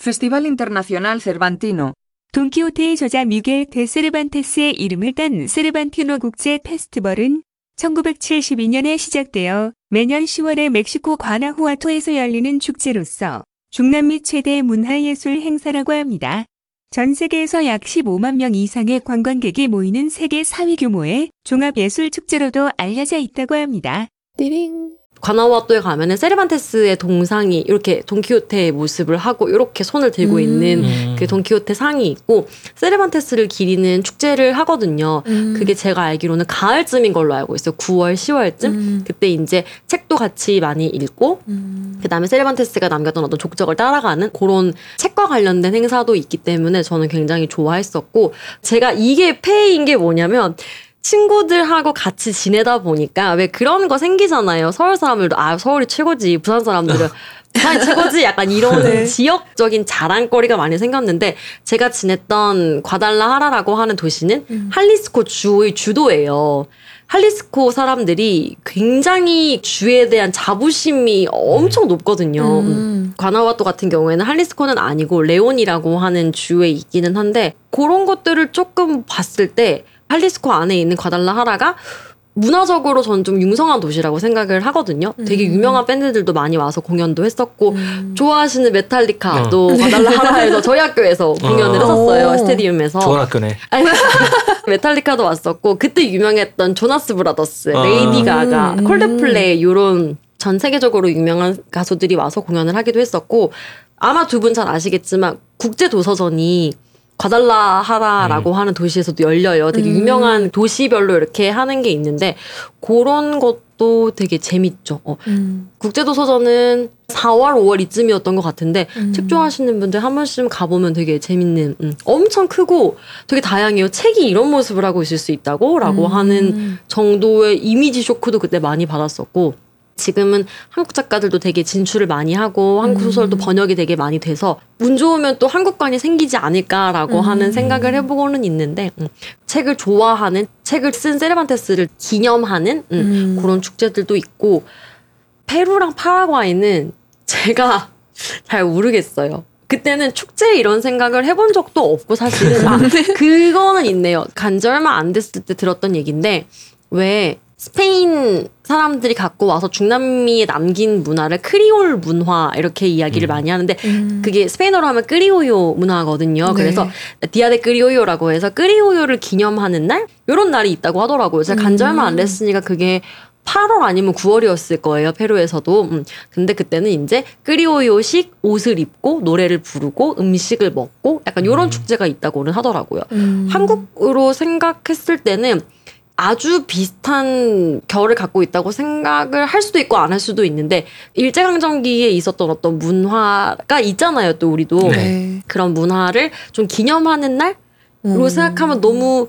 Festival Internacional Cervantino. 돈키호테의 저자 미겔 데 세르반테스의 이름을 딴 세르반티노 국제 페스티벌은 1972년에 시작되어 매년 10월에 멕시코 과나후아토에서 열리는 축제로서 중남미 최대 문화예술 행사라고 합니다. 전 세계에서 약 15만 명 이상의 관광객이 모이는 세계 4위 규모의 종합예술 축제로도 알려져 있다고 합니다. 띠링. 과나우아토에 가면은 세르반테스의 동상이 이렇게 돈키호테의 모습을 하고 이렇게 손을 들고 음. 있는 음. 그 돈키호테 상이 있고 세르반테스를 기리는 축제를 하거든요. 음. 그게 제가 알기로는 가을쯤인 걸로 알고 있어요. 9월, 10월쯤. 음. 그때 이제 책도 같이 많이 읽고 음. 그다음에 세르반테스가 남겼던 어떤 족적을 따라가는 그런 책과 관련된 행사도 있기 때문에 저는 굉장히 좋아했었고 제가 이게 폐인 게 뭐냐면 친구들하고 같이 지내다 보니까 왜 그런 거 생기잖아요. 서울 사람들도 아 서울이 최고지. 부산 사람들은 [laughs] 부산이 최고지. 약간 이런 네. 지역적인 자랑거리가 많이 생겼는데 제가 지냈던 과달라하라라고 하는 도시는 음. 할리스코 주의 주도예요. 할리스코 사람들이 굉장히 주에 대한 자부심이 엄청 높거든요. 음. 과나와토 같은 경우에는 할리스코는 아니고 레온이라고 하는 주에 있기는 한데 그런 것들을 조금 봤을 때 할리스코 안에 있는 과달라하라가 문화적으로 저는 좀 융성한 도시라고 생각을 하거든요. 되게 음. 유명한 밴드들도 많이 와서 공연도 했었고 음. 좋아하시는 메탈리카도 과달라하라에서 [laughs] 저희 학교에서 공연을 어. 했었어요. 오. 스테디움에서. 좋은 학교네. [laughs] 메탈리카도 왔었고 그때 유명했던 조나스 브라더스, 아. 레이디 가가, 음. 콜드플레이 요런 전 세계적으로 유명한 가수들이 와서 공연을 하기도 했었고 아마 두 분 잘 아시겠지만 국제 도서전이 과달라하라라고 하는 도시에서도 열려요. 되게 음. 유명한 도시별로 이렇게 하는 게 있는데 그런 것도 되게 재밌죠. 어, 음. 국제도서전은 4월, 5월 이쯤이었던 것 같은데 음. 책 좋아하시는 분들 한 번쯤 가보면 되게 재밌는 음, 엄청 크고 되게 다양해요. 책이 이런 모습을 하고 있을 수 있다고 라고 음. 하는 정도의 이미지 쇼크도 그때 많이 받았었고 지금은 한국 작가들도 되게 진출을 많이 하고 한국 음. 소설도 번역이 되게 많이 돼서 운 좋으면 또 한국관이 생기지 않을까라고 음. 하는 생각을 해보고는 있는데 음, 책을 좋아하는 책을 쓴 세르반테스를 기념하는 음, 음. 그런 축제들도 있고 페루랑 파라과이는 제가 [laughs] 잘 모르겠어요. 그때는 축제 이런 생각을 해본 적도 없고 사실은 아, [laughs] 그거는 있네요. 간지 얼마 안 됐을 때 들었던 얘기인데 왜 스페인 사람들이 갖고 와서 중남미에 남긴 문화를 크리올 문화 이렇게 이야기를 많이 하는데 음. 그게 스페인어로 하면 끄리오요 문화거든요. 네. 그래서 디아데 끄리오요라고 해서 끄리오요를 기념하는 날 이런 날이 있다고 하더라고요. 제가 간지 얼마 안 음. 됐으니까 그게 8월 아니면 9월이었을 거예요. 페루에서도. 음. 근데 그때는 이제 끄리오요식 옷을 입고 노래를 부르고 음식을 먹고 약간 이런 음. 축제가 있다고는 하더라고요. 음. 한국으로 생각했을 때는 아주 비슷한 결을 갖고 있다고 생각을 할 수도 있고 안 할 수도 있는데 일제강점기에 있었던 어떤 문화가 있잖아요. 또 우리도 네. 그런 문화를 좀 기념하는 날로 음. 생각하면 너무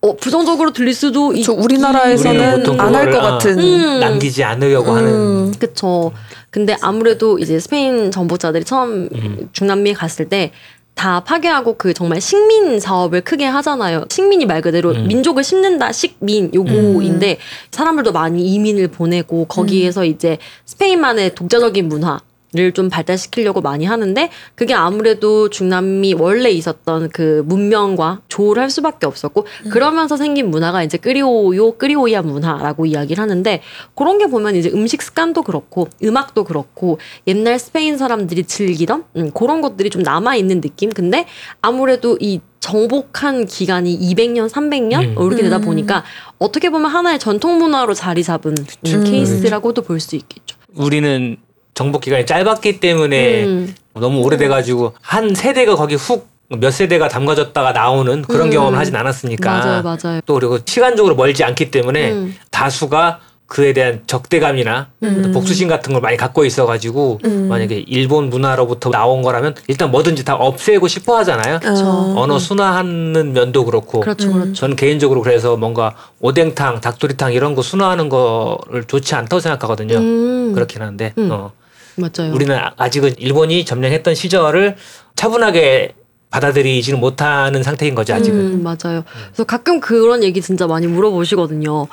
어, 부정적으로 들릴 수도 있. 저 우리나라에서는 안 할 것 같은. 음. 남기지 않으려고 하는 음. 그쵸. 근데 아무래도 이제 스페인 정보자들이 처음 음. 중남미에 갔을 때 다 파괴하고 그 정말 식민 사업을 크게 하잖아요. 식민이 말 그대로 음. 민족을 심는다 식민 요거인데 사람들도 많이 이민을 보내고 거기에서 이제 스페인만의 독자적인 문화 를좀 발달시키려고 많이 하는데 그게 아무래도 중남미 원래 있었던 그 문명과 조를 할 수밖에 없었고 그러면서 생긴 문화가 이제 끄리오요 끄리오이아 문화라고 이야기를 하는데 그런 게 보면 이제 음식 습관도 그렇고 음악도 그렇고 옛날 스페인 사람들이 즐기던 음, 그런 것들이 좀 남아 있는 느낌. 근데 아무래도 이 정복한 기간이 200년, 300년 음. 이렇게 되다 음. 보니까 어떻게 보면 하나의 전통 문화로 자리 잡은 음. 케이스라고도 볼 수 있겠죠. 우리는 정복 기간이 짧았기 때문에 음. 너무 오래돼가지고 한 세대가 거기 훅 몇 세대가 담가졌다가 나오는 그런 음. 경험을 하진 않았으니까 맞아요, 맞아요. 또 그리고 시간적으로 멀지 않기 때문에 음. 다수가 그에 대한 적대감이나 음. 복수심 같은 걸 많이 갖고 있어가지고 음. 만약에 일본 문화로부터 나온 거라면 일단 뭐든지 다 없애고 싶어 하잖아요. 어. 언어 순화하는 면도 그렇고 그렇죠, 음. 그렇죠. 저는 개인적으로 그래서 뭔가 오뎅탕, 닭도리탕 이런 거 순화하는 거를 좋지 않다고 생각하거든요. 음. 그렇긴 한데 음. 어. 맞아요. 우리는 아- 아직은 일본이 점령했던 시절을 차분하게 받아들이지는 못하는 상태인 거죠 아직은. 음, 맞아요. 그래서 가끔 그런 얘기 진짜 많이 물어보시거든요.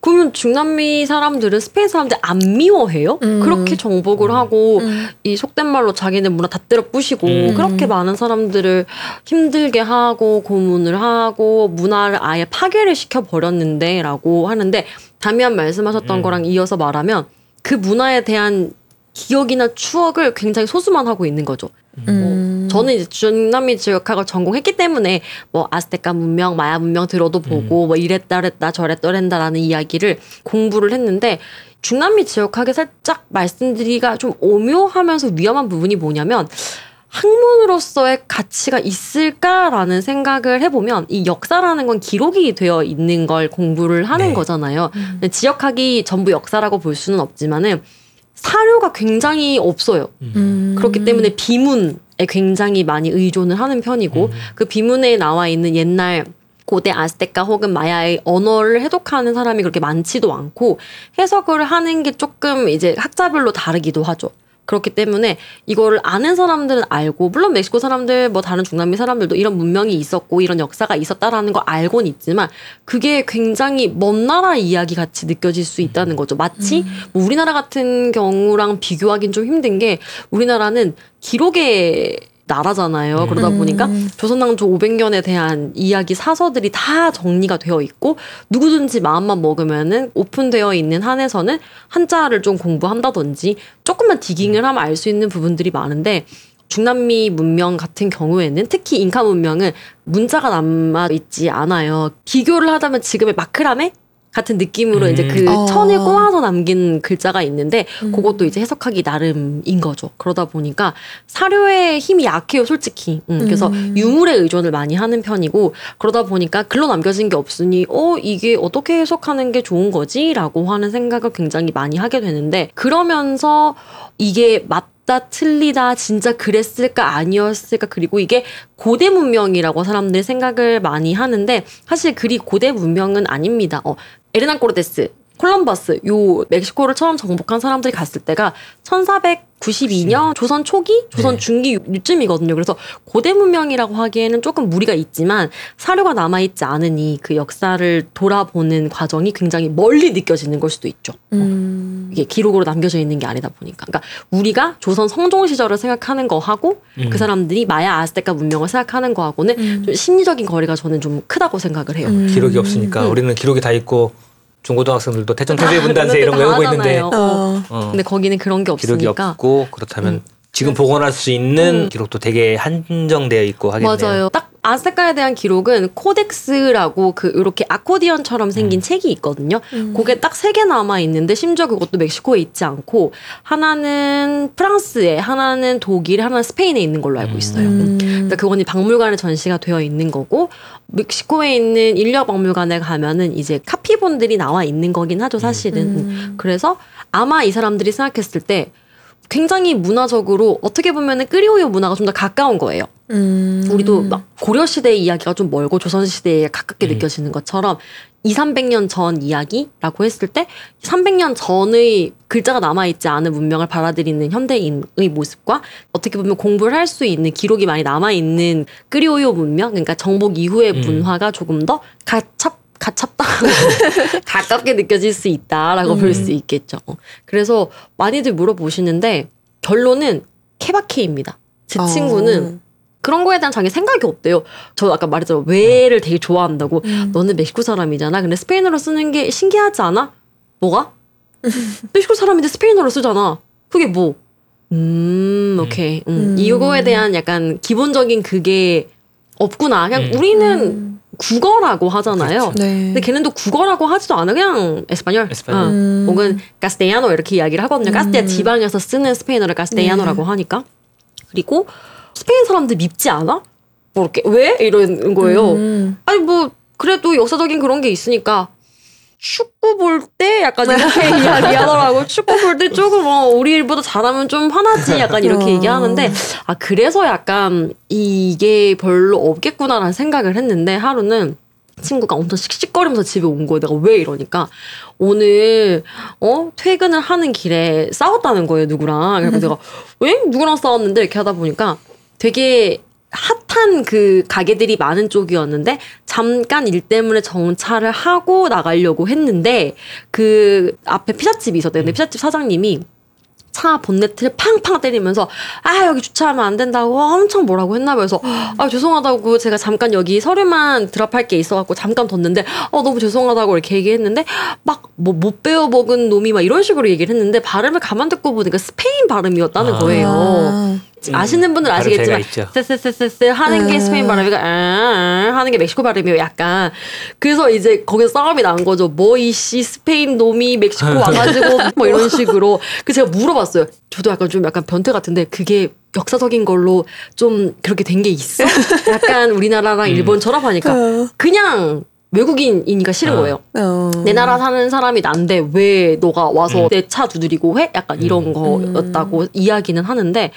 그러면 중남미 사람들은 스페인 사람들 안 미워해요? 음. 그렇게 정복을 하고 음. 이 속된 말로 자기네 문화 다 때려 부시고 음. 그렇게 많은 사람들을 힘들게 하고 고문을 하고 문화를 아예 파괴를 시켜 버렸는데라고 하는데 담이한 말씀하셨던 음. 거랑 이어서 말하면 그 문화에 대한 기억이나 추억을 굉장히 소수만 하고 있는 거죠. 음. 저는 이제 중남미 지역학을 전공했기 때문에 뭐 아스테카 문명, 마야 문명 들어도 보고 뭐 이랬다랬다 저랬더랬다라는 이야기를 공부를 했는데 중남미 지역학에 살짝 말씀드리기가 좀 오묘하면서 위험한 부분이 뭐냐면 학문으로서의 가치가 있을까라는 생각을 해보면 이 역사라는 건 기록이 되어 있는 걸 공부를 하는 네. 거잖아요. 근데 지역학이 전부 역사라고 볼 수는 없지만은 사료가 굉장히 없어요. 음. 그렇기 때문에 비문에 굉장히 많이 의존을 하는 편이고 그 비문에 나와 있는 옛날 고대 아스테카 혹은 마야의 언어를 해독하는 사람이 그렇게 많지도 않고 해석을 하는 게 조금 이제 학자별로 다르기도 하죠. 그렇기 때문에 이거를 아는 사람들은 알고 물론 멕시코 사람들 뭐 다른 중남미 사람들도 이런 문명이 있었고 이런 역사가 있었다라는 걸 알고는 있지만 그게 굉장히 먼 나라 이야기 같이 느껴질 수 있다는 거죠. 마치 뭐 우리나라 같은 경우랑 비교하기는 좀 힘든 게 우리나라는 기록의 나라잖아요. 그러다 음. 보니까 조선왕조 500년에 대한 이야기 사서들이 다 정리가 되어 있고 누구든지 마음만 먹으면은 오픈되어 있는 한에서는 한자를 좀 공부한다든지 조금만 디깅을 하면 알 수 있는 부분들이 많은데 중남미 문명 같은 경우에는 특히 잉카 문명은 문자가 남아 있지 않아요. 비교를 하자면 지금의 마크라메 같은 느낌으로 음. 이제 그 어. 천을 꼬아서 남긴 글자가 있는데 음. 그것도 이제 해석하기 나름인 거죠. 그러다 보니까 사료의 힘이 약해요, 솔직히. 음, 그래서 음. 유물에 의존을 많이 하는 편이고 그러다 보니까 글로 남겨진 게 없으니 어 이게 어떻게 해석하는 게 좋은 거지라고 하는 생각을 굉장히 많이 하게 되는데 그러면서 이게 맞 다 틀리다 진짜 그랬을까 아니었을까 그리고 이게 고대 문명이라고 사람들이 생각을 많이 하는데 사실 그리 고대 문명은 아닙니다. 어, 에르난 코르테스 콜럼버스 요 멕시코를 처음 정복한 사람들이 갔을 때가 1492년 조선 초기, 조선 네. 중기 요쯤이거든요. 그래서 고대 문명이라고 하기에는 조금 무리가 있지만 사료가 남아 있지 않으니 그 역사를 돌아보는 과정이 굉장히 멀리 느껴지는 걸 수도 있죠. 음. 이게 기록으로 남겨져 있는 게 아니다 보니까. 그러니까 우리가 조선 성종 시절을 생각하는 거하고 음. 그 사람들이 마야 아스테카 문명을 생각하는 거하고는 음. 좀 심리적인 거리가 저는 좀 크다고 생각을 해요. 음. 기록이 없으니까 음. 우리는 기록이 다 있고 중고등학생들도 태천 태세 분단세 이런 거다 외우고 있는데. 어. 어, 근데 거기는 그런 게 기록이 없으니까. 없고 그렇다면 음. 지금 복원할 수 있는 음. 기록도 되게 한정되어 있고 하겠네요. 맞아요. 딱 아스테카에 대한 기록은 코덱스라고 그 이렇게 아코디언처럼 생긴 음. 책이 있거든요. 음. 그게 딱 세 개 남아 있는데 심지어 그것도 멕시코에 있지 않고 하나는 프랑스에, 하나는 독일에, 하나는 스페인에 있는 걸로 알고 있어요. 음. 그러니까 그건 박물관에 전시가 되어 있는 거고 멕시코에 있는 인력 박물관에 가면은 이제 카피본들이 나와 있는 거긴 하죠, 사실은. 음. 그래서 아마 이 사람들이 생각했을 때 굉장히 문화적으로 어떻게 보면은 끄리오요 문화가 좀 더 가까운 거예요. 음. 우리도 막 고려 시대의 이야기가 좀 멀고 조선 시대에 가깝게 음. 느껴지는 것처럼 2, 300년 전 이야기라고 했을 때 300년 전의 글자가 남아 있지 않은 문명을 받아들이는 현대인의 모습과 어떻게 보면 공부를 할 수 있는 기록이 많이 남아 있는 끄리오요 문명 그러니까 정복 이후의 음. 문화가 조금 더 가찹 가찹다 [laughs] 가깝게 느껴질 수 있다라고 볼수 있겠죠. 그래서 많이들 물어보시는데 결론은 케바케입니다. 제 어. 친구는 그런 거에 대한 자기 생각이 없대요. 저 아까 말했잖아. 외를 되게 좋아한다고. 음. 너는 멕시코 사람이잖아. 근데 스페인어로 쓰는 게 신기하지 않아? 뭐가? [laughs] 멕시코 사람인데 스페인어로 쓰잖아. 그게 뭐? 음, 오케이. 음. 음. 이거에 대한 약간 기본적인 그게 없구나. 그냥 음. 우리는 음. 국어라고 하잖아요. 그렇죠. 네. 근데 걔는 또 국어라고 하지도 않아 그냥 에스파뇰, 에스파뇰. 어, 음. 혹은 가스테야노 이렇게 이야기를 하거든요. 가스테야 음. 지방에서 쓰는 스페인어를 가스테야노라고 네. 하니까 그리고 스페인 사람들 밉지 않아? 뭐 이렇게 왜 이러는 거예요. 음. 아니 뭐 그래도 역사적인 그런 게 있으니까 축구 볼 때 약간 이렇게 [laughs] 이야기하더라고. 축구 볼 때 조금 어 우리보다 잘하면 좀 화나지 약간 이렇게 어. 얘기하는데 아 그래서 약간 이게 별로 없겠구나라는 생각을 했는데 하루는 친구가 엄청 씩씩거리면서 집에 온 거예요. 내가 왜 이러니까 오늘 어 퇴근을 하는 길에 싸웠다는 거예요 누구랑. 그래서 내가 왜 누구랑 싸웠는데 이렇게 하다 보니까 되게 핫한 그 가게들이 많은 쪽이었는데 잠깐 일 때문에 정차를 하고 나가려고 했는데 그 앞에 피자집이 있었대요. 근데 피자집 사장님이 차 본네트를 팡팡 때리면서 아 여기 주차하면 안 된다고 엄청 뭐라고 했나 봐요. 그래서 아 죄송하다고 제가 잠깐 여기 서류만 드랍할 게 있어갖고 잠깐 뒀는데 어 너무 죄송하다고 이렇게 얘기했는데 막 뭐 못 배워 먹은 놈이 막 이런 식으로 얘기를 했는데 발음을 가만 듣고 보니까 스페인 발음이었다는 아. 거예요. 아. 아시는 분들 아시겠지만. 쎄쎄쎄쎄 하는 게 음. 스페인 발음이고 아, 아, 하는 게 멕시코 발음이에요 약간 그래서 이제 거기서 싸움이 난 거죠 뭐 이 씨 스페인 놈이 멕시코 [laughs] 와가지고 뭐 이런 식으로 그 제가 물어봤 어요 저도 약간 좀 약간 변태 같은데 그게 역사적인 걸로 좀 그렇게 된 게 있어 [laughs] 약간 우리나라랑 음. 일본처럼 하니까 어. 그냥 외국인이니까 싫은 어. 거예요 어. 내 나라 사는 사람이 난데 왜 너가 와서 음. 내차 두드리고 해? 약간 이런 거였다고 이야기는 하는데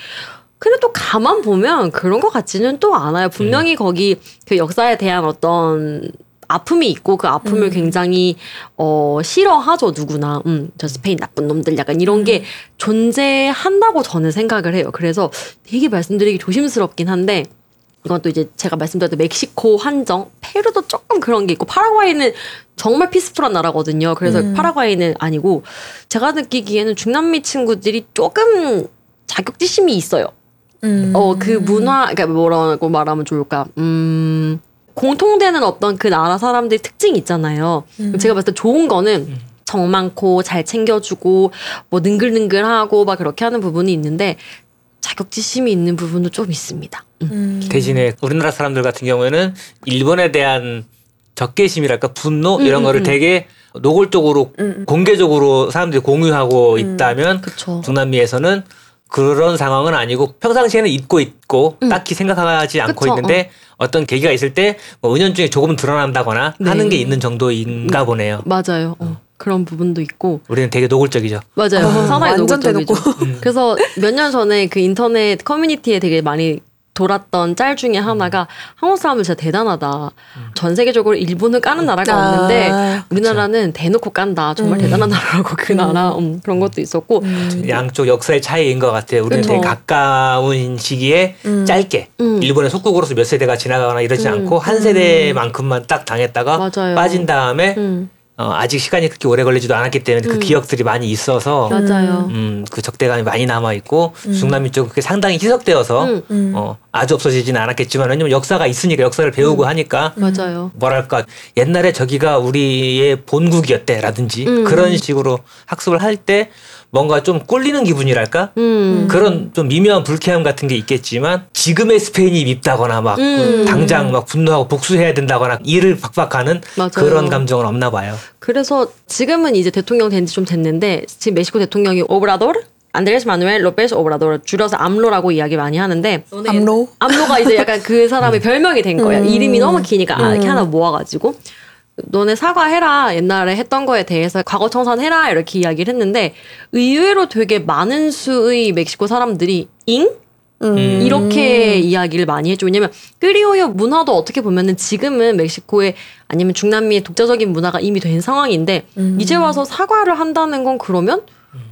근데 또 가만 보면 그런 것 같지는 또 않아요. 분명히 음. 거기 그 역사에 대한 어떤 아픔이 있고 그 아픔을 음. 굉장히 어 싫어하죠 누구나 음저 스페인 나쁜 놈들 약간 이런 게 존재한다고 저는 생각을 해요 그래서 되게 말씀드리기 조심스럽긴 한데 이건 또 이제 제가 말씀드렸던 멕시코 한정, 페루도 조금 그런 게 있고 파라과이는 정말 피스풀한 나라거든요. 그래서 음. 파라과이는 아니고 제가 느끼기에는 중남미 친구들이 조금 자격지심이 있어요. 음. 어그 문화, 그러니까 뭐라고 말하면 좋을까? 음. 공통되는 어떤 그 나라 사람들의 특징이 있잖아요. 음. 제가 봤을 때 좋은 거는 정 많고 잘 챙겨주고 뭐 능글능글하고 막 그렇게 하는 부분이 있는데 자격지심이 있는 부분도 좀 있습니다. 음. 음. 대신에 우리나라 사람들 같은 경우에는 일본에 대한 적개심이랄까 분노 이런 음, 거를 음. 되게 노골적으로 음. 공개적으로 사람들이 공유하고 음. 있다면 그쵸. 중남미에서는 그런 상황은 아니고 평상시에는 잊고 있고 음. 딱히 생각하지 않고 그쵸, 있는데 어. 떤 계기가 있을 때 뭐 은연중에 조금 드러난다거나 네. 하는 게 있는 정도인가 보네요. 맞아요. 어, 그런 부분도 있고 우리는 되게 노골적이죠. 맞아요. 아, [laughs] 상당히 완전 노골적이죠. 대놓고. 음. 그래서 몇 년 전에 그 인터넷 커뮤니티에 되게 많이 돌았던 짤 중에 하나가 한국 사람들 진짜 대단하다. 전 세계적으로 일본을 까는 나라가 아, 없는데 우리나라는 대놓고 깐다. 정말 음. 대단한 나라라고 그 나라 음, 그런 것도 있었고 음. 양쪽 역사의 차이인 것 같아요. 우리는 그쵸. 되게 가까운 시기에 음. 짧게 음. 일본의 속국으로서 몇 세대가 지나가거나 이러지 음. 않고 한 세대만큼만 딱 당했다가 맞아요. 빠진 다음에 음, 어, 아직 시간이 그렇게 오래 걸리지도 않았기 때문에 그 음. 기억들이 많이 있어서 맞아요. 음, 그 적대감이 많이 남아 있고 음. 중남미 쪽은 그게 상당히 희석되어서 음, 음. 어, 아주 없어지지는 않았겠지만 왜냐면 역사가 있으니까 역사를 배우고 하니까 맞아요. 뭐랄까 옛날에 저기가 우리의 본국이었대라든지 음. 그런 식으로 학습을 할 때 뭔가 좀 꼴리는 기분이랄까 음. 그런 좀 미묘한 불쾌함 같은 게 있겠지만 지금의 스페인이 밉다거나 막 음. 당장 막 분노하고 복수해야 된다거나 이를 박박 가는 맞아요. 그런 감정은 없나 봐요. 그래서 지금은 이제 대통령 된 지 좀 됐는데 지금 멕시코 대통령이 오브라도르 안드레스 마누엘 로페스 오브라도르 줄여서 암로라고 이야기 많이 하는데 암로? 암로가 이제 약간 그 사람의 별명이 된 거야. 음. 이름이 너무 기니까 아, 이렇게 음. 하나 모아가지고 너네 사과해라 옛날에 했던 거에 대해서 과거 청산해라 이렇게 이야기를 했는데 의외로 되게 많은 수의 멕시코 사람들이 잉 음. 이렇게 이야기를 많이 해줘. 왜냐면 크리오요 문화도 어떻게 보면은 지금은 멕시코의 아니면 중남미의 독자적인 문화가 이미 된 상황인데 음. 이제 와서 사과를 한다는 건 그러면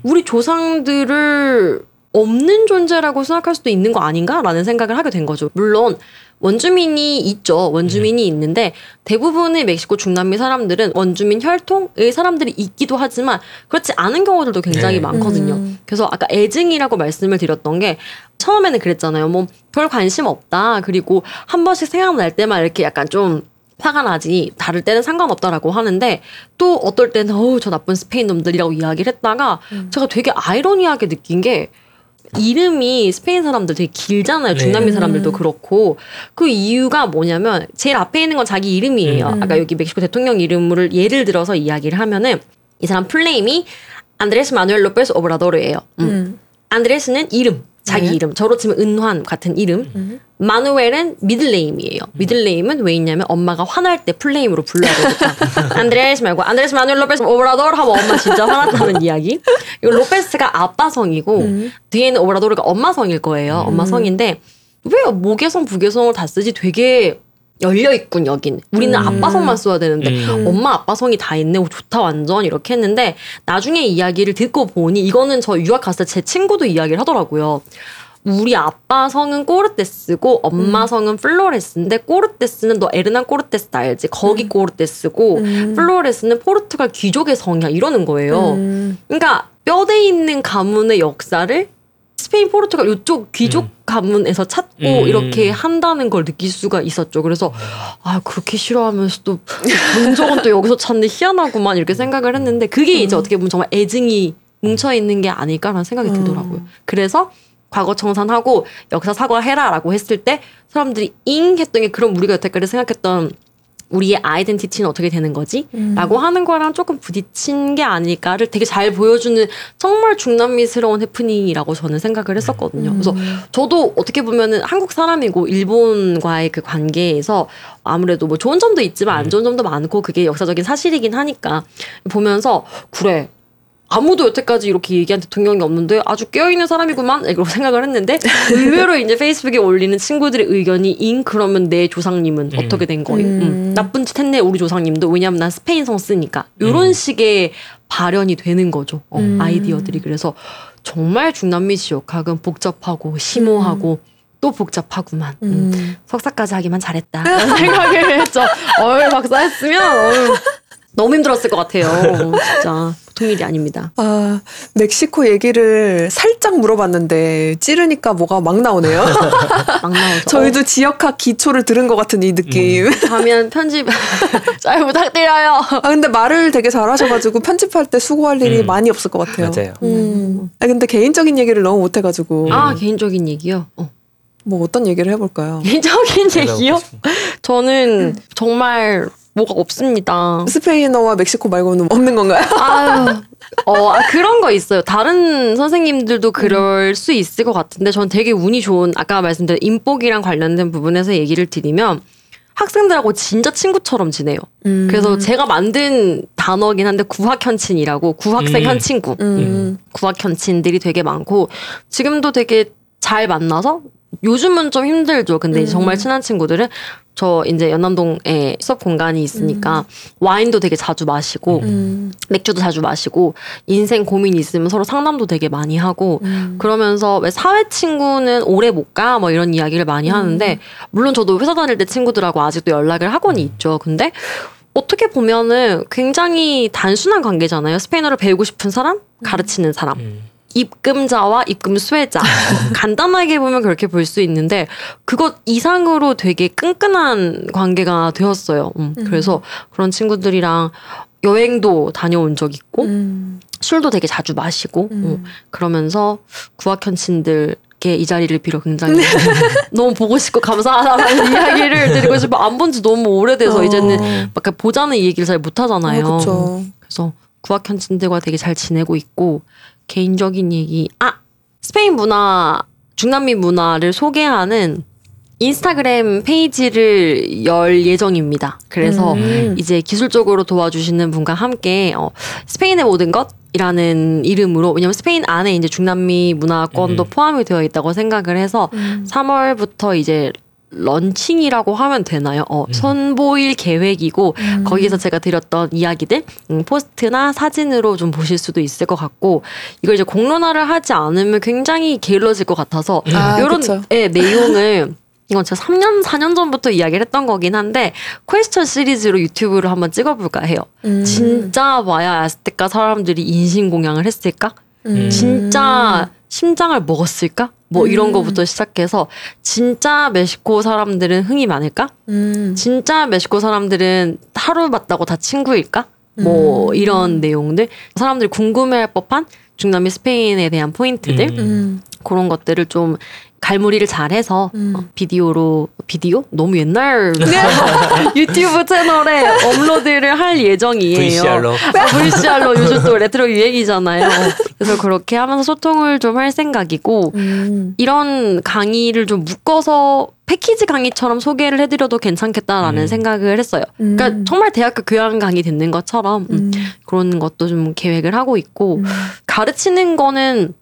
우리 조상들을 없는 존재라고 생각할 수도 있는 거 아닌가라는 생각을 하게 된 거죠. 물론 원주민이 있죠. 원주민이 있는데 대부분의 멕시코 중남미 사람들은 원주민 혈통의 사람들이 있기도 하지만 그렇지 않은 경우들도 굉장히 네. 많거든요. 음. 그래서 아까 애증이라고 말씀을 드렸던 게 처음에는 그랬잖아요. 뭐 별 관심 없다. 그리고 한 번씩 생각날 때만 이렇게 약간 좀 화가 나지 다를 때는 상관없다라고 하는데 또 어떨 때는 어우 저 나쁜 스페인 놈들이라고 이야기를 했다가 제가 되게 아이러니하게 느낀 게 이름이 스페인 사람들 되게 길잖아요. 중남미 네. 사람들도 그렇고 그 이유가 뭐냐면 제일 앞에 있는 건 자기 이름이에요. 음. 아까 여기 멕시코 대통령 이름을 예를 들어서 이야기를 하면은 이 사람 full name이 안드레스 마누엘 로페스 오브라도르예요. 음. 음. 안드레스는 이름, 자기 네. 이름. 저로 치면 은환 같은 이름. 음. 마누엘은 middle name이에요. middle name은 왜 있냐면 엄마가 화날 때 full name으로 불러야 되니까. [laughs] 안드레스 말고 안드레스 마누엘 로페스 오브라도르 하면 엄마 진짜 화났다는 이야기. 이거 로페스가 아빠 성이고 음. 뒤에는 오브라도르가 엄마 성일 거예요. 엄마 성인데 왜 모계성 부계성을 다 쓰지? 되게 열려 있군 여긴. 우리는 음. 아빠 성만 써야 되는데 음. 엄마 아빠 성이 다 있네. 오, 좋다 완전 이렇게 했는데 나중에 이야기를 듣고 보니 이거는 저 유학 갔을 때 제 친구도 이야기를 하더라고요. 우리 아빠 성은 꼬르테스고 엄마 성은 플로레스인데 꼬르테스는 너 에르난 꼬르테스 알지? 거기 꼬르테스고 음. 플로레스는 포르투갈 귀족의 성이야 이러는 거예요. 음. 그러니까 뼈대 있는 가문의 역사를 스페인, 포르투갈 이쪽 귀족 음. 가문에서 찾고 음. 이렇게 한다는 걸 느낄 수가 있었죠. 그래서 아 그렇게 싫어하면서 또 본적은 또 여기서 찾는 희한하구만 이렇게 생각을 했는데 그게 이제 어떻게 보면 정말 애증이 뭉쳐 있는 게 아닐까라는 생각이 음. 들더라고요. 그래서 과거 청산하고 역사 사과해라라고 했을 때 사람들이 잉 했던 게 그럼 우리가 여태까지 생각했던 우리의 아이덴티티는 어떻게 되는 거지? 음. 라고 하는 거랑 조금 부딪힌 게 아닐까를 되게 잘 보여주는 정말 중남미스러운 해프닝이라고 저는 생각을 했었거든요. 음. 그래서 저도 어떻게 보면은 한국 사람이고 일본과의 그 관계에서 아무래도 뭐 좋은 점도 있지만 안 좋은 점도 많고 그게 역사적인 사실이긴 하니까 보면서 그래 아무도 여태까지 이렇게 얘기한 대통령이 없는데 아주 깨어있는 사람이구만 이렇게 생각을 했는데 의외로 이제 페이스북에 올리는 친구들의 의견이 잉 그러면 내 조상님은 음. 어떻게 된 거예요? 음. 음. 나쁜 짓 했네 우리 조상님도 왜냐면 난 스페인 성 쓰니까 이런 음. 식의 발현이 되는 거죠 어, 음. 아이디어들이 그래서 정말 중남미 지역학은 복잡하고 심오하고 또 복잡하구만 음. 음. 석사까지 하기만 잘했다 [laughs] 생각을 했죠 어이 박사 했으면 어이, 너무 힘들었을 것 같아요 진짜 보통 일이 아닙니다 아, 멕시코 얘기를 살짝 물어봤는데 찌르니까 뭐가 막 나오네요. [laughs] 막 나오죠 저희도 지역학 기초를 들은 것 같은 이 느낌. 어, 다음엔 편집 [laughs] 잘 부탁드려요 아 근데 말을 되게 잘하셔가지고 편집할 때 수고할 일이 음. 많이 없을 것 같아요. 맞아요. 음. 아 근데 개인적인 얘기를 너무 못해가지고 아 개인적인 얘기요 어. 뭐 어떤 얘기를 해볼까요? 개인적인 얘기요 저는 정말 뭐가 없습니다. 스페인어와 멕시코 말고는 없는 건가요? [laughs] 아유, 어, 아, 그런 거 있어요. 다른 선생님들도 그럴 수 있을 것 같은데, 전 되게 운이 좋은, 아까 말씀드린 인복이랑 관련된 부분에서 얘기를 드리면, 학생들하고 진짜 친구처럼 지내요. 음. 그래서 제가 만든 단어긴 한데, 구학현친이라고, 구학생 음. 현친구. 음. 구학현친들이 되게 많고, 지금도 되게 잘 만나서, 요즘은 좀 힘들죠. 근데 음. 정말 친한 친구들은 저 이제 연남동에 수업 공간이 있으니까 와인도 되게 자주 마시고 음. 맥주도 자주 마시고 인생 고민이 있으면 서로 상담도 되게 많이 하고 음. 그러면서 왜 사회 친구는 오래 못 가 뭐 이런 이야기를 많이 음. 하는데 물론 저도 회사 다닐 때 친구들하고 아직도 연락을 하고는 있죠. 근데 어떻게 보면은 굉장히 단순한 관계잖아요. 스페인어를 배우고 싶은 사람, 가르치는 사람. 음. 입금자와 입금 수혜자. [laughs] 간단하게 보면 그렇게 볼 수 있는데 그것 이상으로 되게 끈끈한 관계가 되었어요. 음, 그래서 그런 친구들이랑 여행도 다녀온 적 있고 음. 술도 되게 자주 마시고 음. 어, 그러면서 구학현친들께 이 자리를 빌어 굉장히 [laughs] 너무 보고 싶고 감사하다는 [laughs] 이야기를 드리고 싶어 안 본 지 너무 오래돼서 어. 이제는 막 보자는 이 얘기를 잘 못하잖아요. 어. 그래서 구학현친들과 되게 잘 지내고 있고 개인적인 얘기 아 스페인 문화 중남미 문화를 소개하는 인스타그램 페이지를 열 예정입니다. 그래서 음. 이제 기술적으로 도와주시는 분과 함께 어, 스페인의 모든 것이라는 이름으로 왜냐면 스페인 안에 이제 중남미 문화권도 음. 포함이 되어 있다고 생각을 해서 음. 3월부터 이제 launching이라고 하면 되나요? 어, 선보일 계획이고 음. 거기서 제가 드렸던 이야기들 음, post나 사진으로 좀 보실 수도 있을 것 같고 이걸 이제 공론화를 하지 않으면 굉장히 게을러질 것 같아서 아, 이런. 예, 내용을 이건 제가 3년 4년 전부터 이야기를 했던 거긴 한데 퀘스천 시리즈로 유튜브를 한번 찍어볼까 해요. 음. 진짜 마야 아스테카 사람들이 인신 공양을 했을까? 음. 진짜 심장을 먹었을까? 뭐 이런 음. 거부터 시작해서 진짜 멕시코 사람들은 흥이 많을까? 음. 진짜 멕시코 사람들은 하루 봤다고 다 친구일까? 뭐 음. 이런 내용들 사람들이 궁금해할 법한 중남미 스페인에 대한 포인트들 음. 음. 그런 것들을 좀 갈무리를 잘해서 음. 어, 비디오로 비디오 너무 옛날 [laughs] 유튜브 채널에 업로드를 할 예정이에요. VCR로 아, VCR로 [laughs] 요즘 또 레트로 유행이잖아요. 그래서 그렇게 하면서 소통을 좀 할 생각이고 음. 이런 강의를 좀 묶어서 패키지 강의처럼 소개를 해드려도 괜찮겠다라는 음. 생각을 했어요. 음. 그러니까 정말 대학교 교양 강의 듣는 것처럼 음, 음. 그런 것도 좀 계획을 하고 있고 음. 가르치는 거는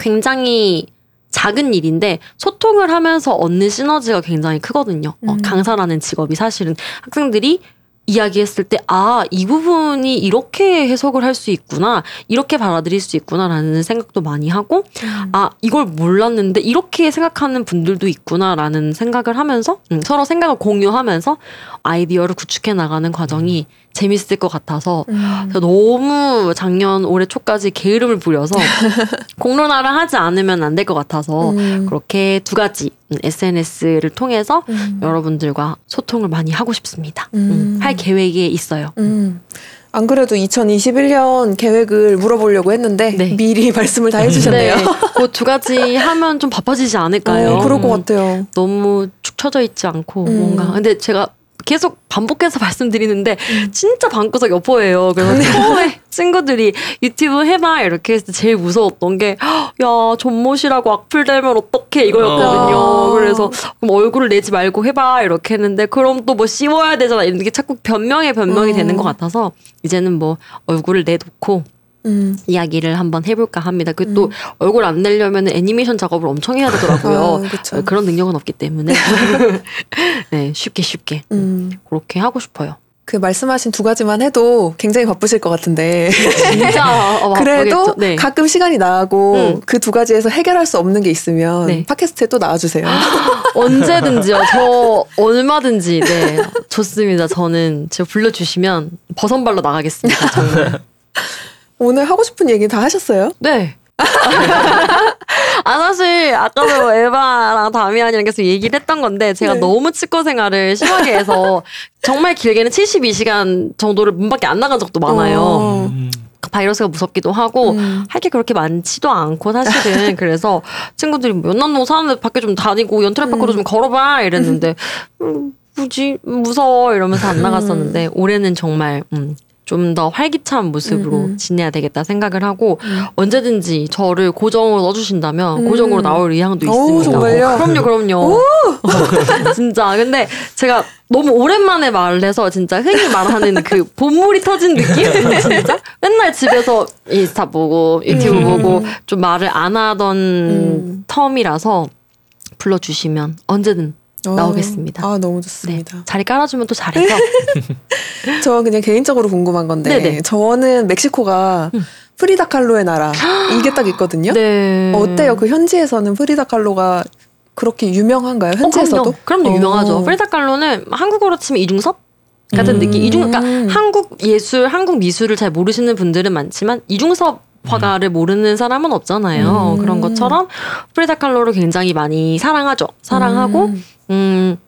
굉장히 작은 일인데 소통을 하면서 얻는 시너지가 굉장히 크거든요. 어, 음. 강사라는 직업이 사실은 학생들이 이야기했을 때, 아, 이 부분이 이렇게 해석을 할 수 있구나, 이렇게 받아들일 수 있구나라는 생각도 많이 하고, 음. 아, 이걸 몰랐는데 이렇게 생각하는 분들도 있구나라는 생각을 하면서, 음, 서로 생각을 공유하면서 아이디어를 구축해 나가는 과정이 재밌을 것 같아서, 음. 너무 작년 올해 초까지 게으름을 부려서 [laughs] 공론화를 하지 않으면 안 될 것 같아서 음. 그렇게 두 가지 SNS를 통해서 음. 여러분들과 소통을 많이 하고 싶습니다. 음. 음, 할 계획에 있어요. 음. 안 그래도 2021년 계획을 물어보려고 했는데 네. 미리 [laughs] 말씀을 다 해주셨네요. 그두 가지 하면 좀 바빠지지 않을까요? 어, 그럴 것 음, 같아요. 너무 축 처져 있지 않고 음. 뭔가. 근데 제가 계속 반복해서 [laughs] 말씀드리는데 음. 진짜 방구석 여포예요. 그래서 네. 처음에 친구들이 유튜브 해봐 이렇게 했을 때 제일 무서웠던 게 야 존못이라고 악플되면 어떡해 이거였거든요. 어. 그래서 그럼 얼굴을 내지 말고 해봐 이렇게 했는데 그럼 또 뭐 씌워야 되잖아 이런 게 자꾸 변명에 변명이 어. 되는 것 같아서 이제는 뭐 얼굴을 내놓고 음. 이야기를 한번 해볼까 합니다. 그또 얼굴 안 내려면 애니메이션 작업을 엄청 해야 되더라고요. 아. 어, 그런 능력은 없기 때문에 [laughs] 네 쉽게 쉽게 음. 그렇게 하고 싶어요. 그 말씀하신 두 가지만 해도 굉장히 바쁘실 것 같은데 진짜 어, [laughs] 그래도. 네. 가끔 시간이 나고 음. 그두 가지에서 해결할 수 없는 게 있으면 네. 팟캐스트에 또 나와주세요. [laughs] 언제든지요. 저 얼마든지 네 좋습니다. 저는 제가 불러주시면 버선발로 나가겠습니다. 정말. 오늘 하고 싶은 얘기 다 하셨어요? 네. [laughs] 아 사실 아까도 에바랑 다미안이랑 계속 얘기를 했던 건데 제가 네. 너무 치과 생활을 심하게 해서 정말 길게는 72시간 정도를 문 밖에 안 나간 적도 많아요. 어. 음. 그 바이러스가 무섭기도 하고 음. 할게 그렇게 많지도 않고 사실은 [laughs] 그래서 친구들이 뭐 연남동 사는데 밖에 좀 다니고 연트랙 밖으로 음. 좀 걸어봐 이랬는데 [laughs] 음, 굳이 무서워 이러면서 안 나갔었는데 올해는 정말 음, 좀 더 활기찬 모습으로 음, 음. 지내야 되겠다 생각을 하고 음. 언제든지 저를 고정으로 넣어주신다면 음. 고정으로 나올 의향도 오, 있습니다. 정말요? 그럼요, 그럼요. [laughs] 진짜. 근데 제가 너무 오랜만에 말을 해서 진짜 흔히 말하는 그 본물이 터진 느낌? [laughs] 진짜? 맨날 집에서 인스타 보고 유튜브 음. 보고 좀 말을 안 하던 음. 텀이라서 불러주시면 언제든 어. 나오겠습니다. 아 너무 네. 좋습니다. 자리 깔아주면 또 잘해서. [laughs] 저 그냥 개인적으로 궁금한 건데 네네. 저는 멕시코가 음. 프리다 칼로의 나라 [gasps] 이게 딱 있거든요. 네. 어때요? 그 현지에서는 프리다 칼로가 그렇게 유명한가요? 어, 현지에서도? 그럼요. 그럼요. 유명하죠. 어. 프리다 칼로는 한국어로 치면 이중섭 같은 음. 느낌. 이중 그러니까 한국 예술, 한국 미술을 잘 모르시는 분들은 많지만 이중섭 화가를 모르는 사람은 없잖아요. 음. 그런 것처럼 프리다 칼로를 굉장히 많이 사랑하죠. 사랑하고 음. 음.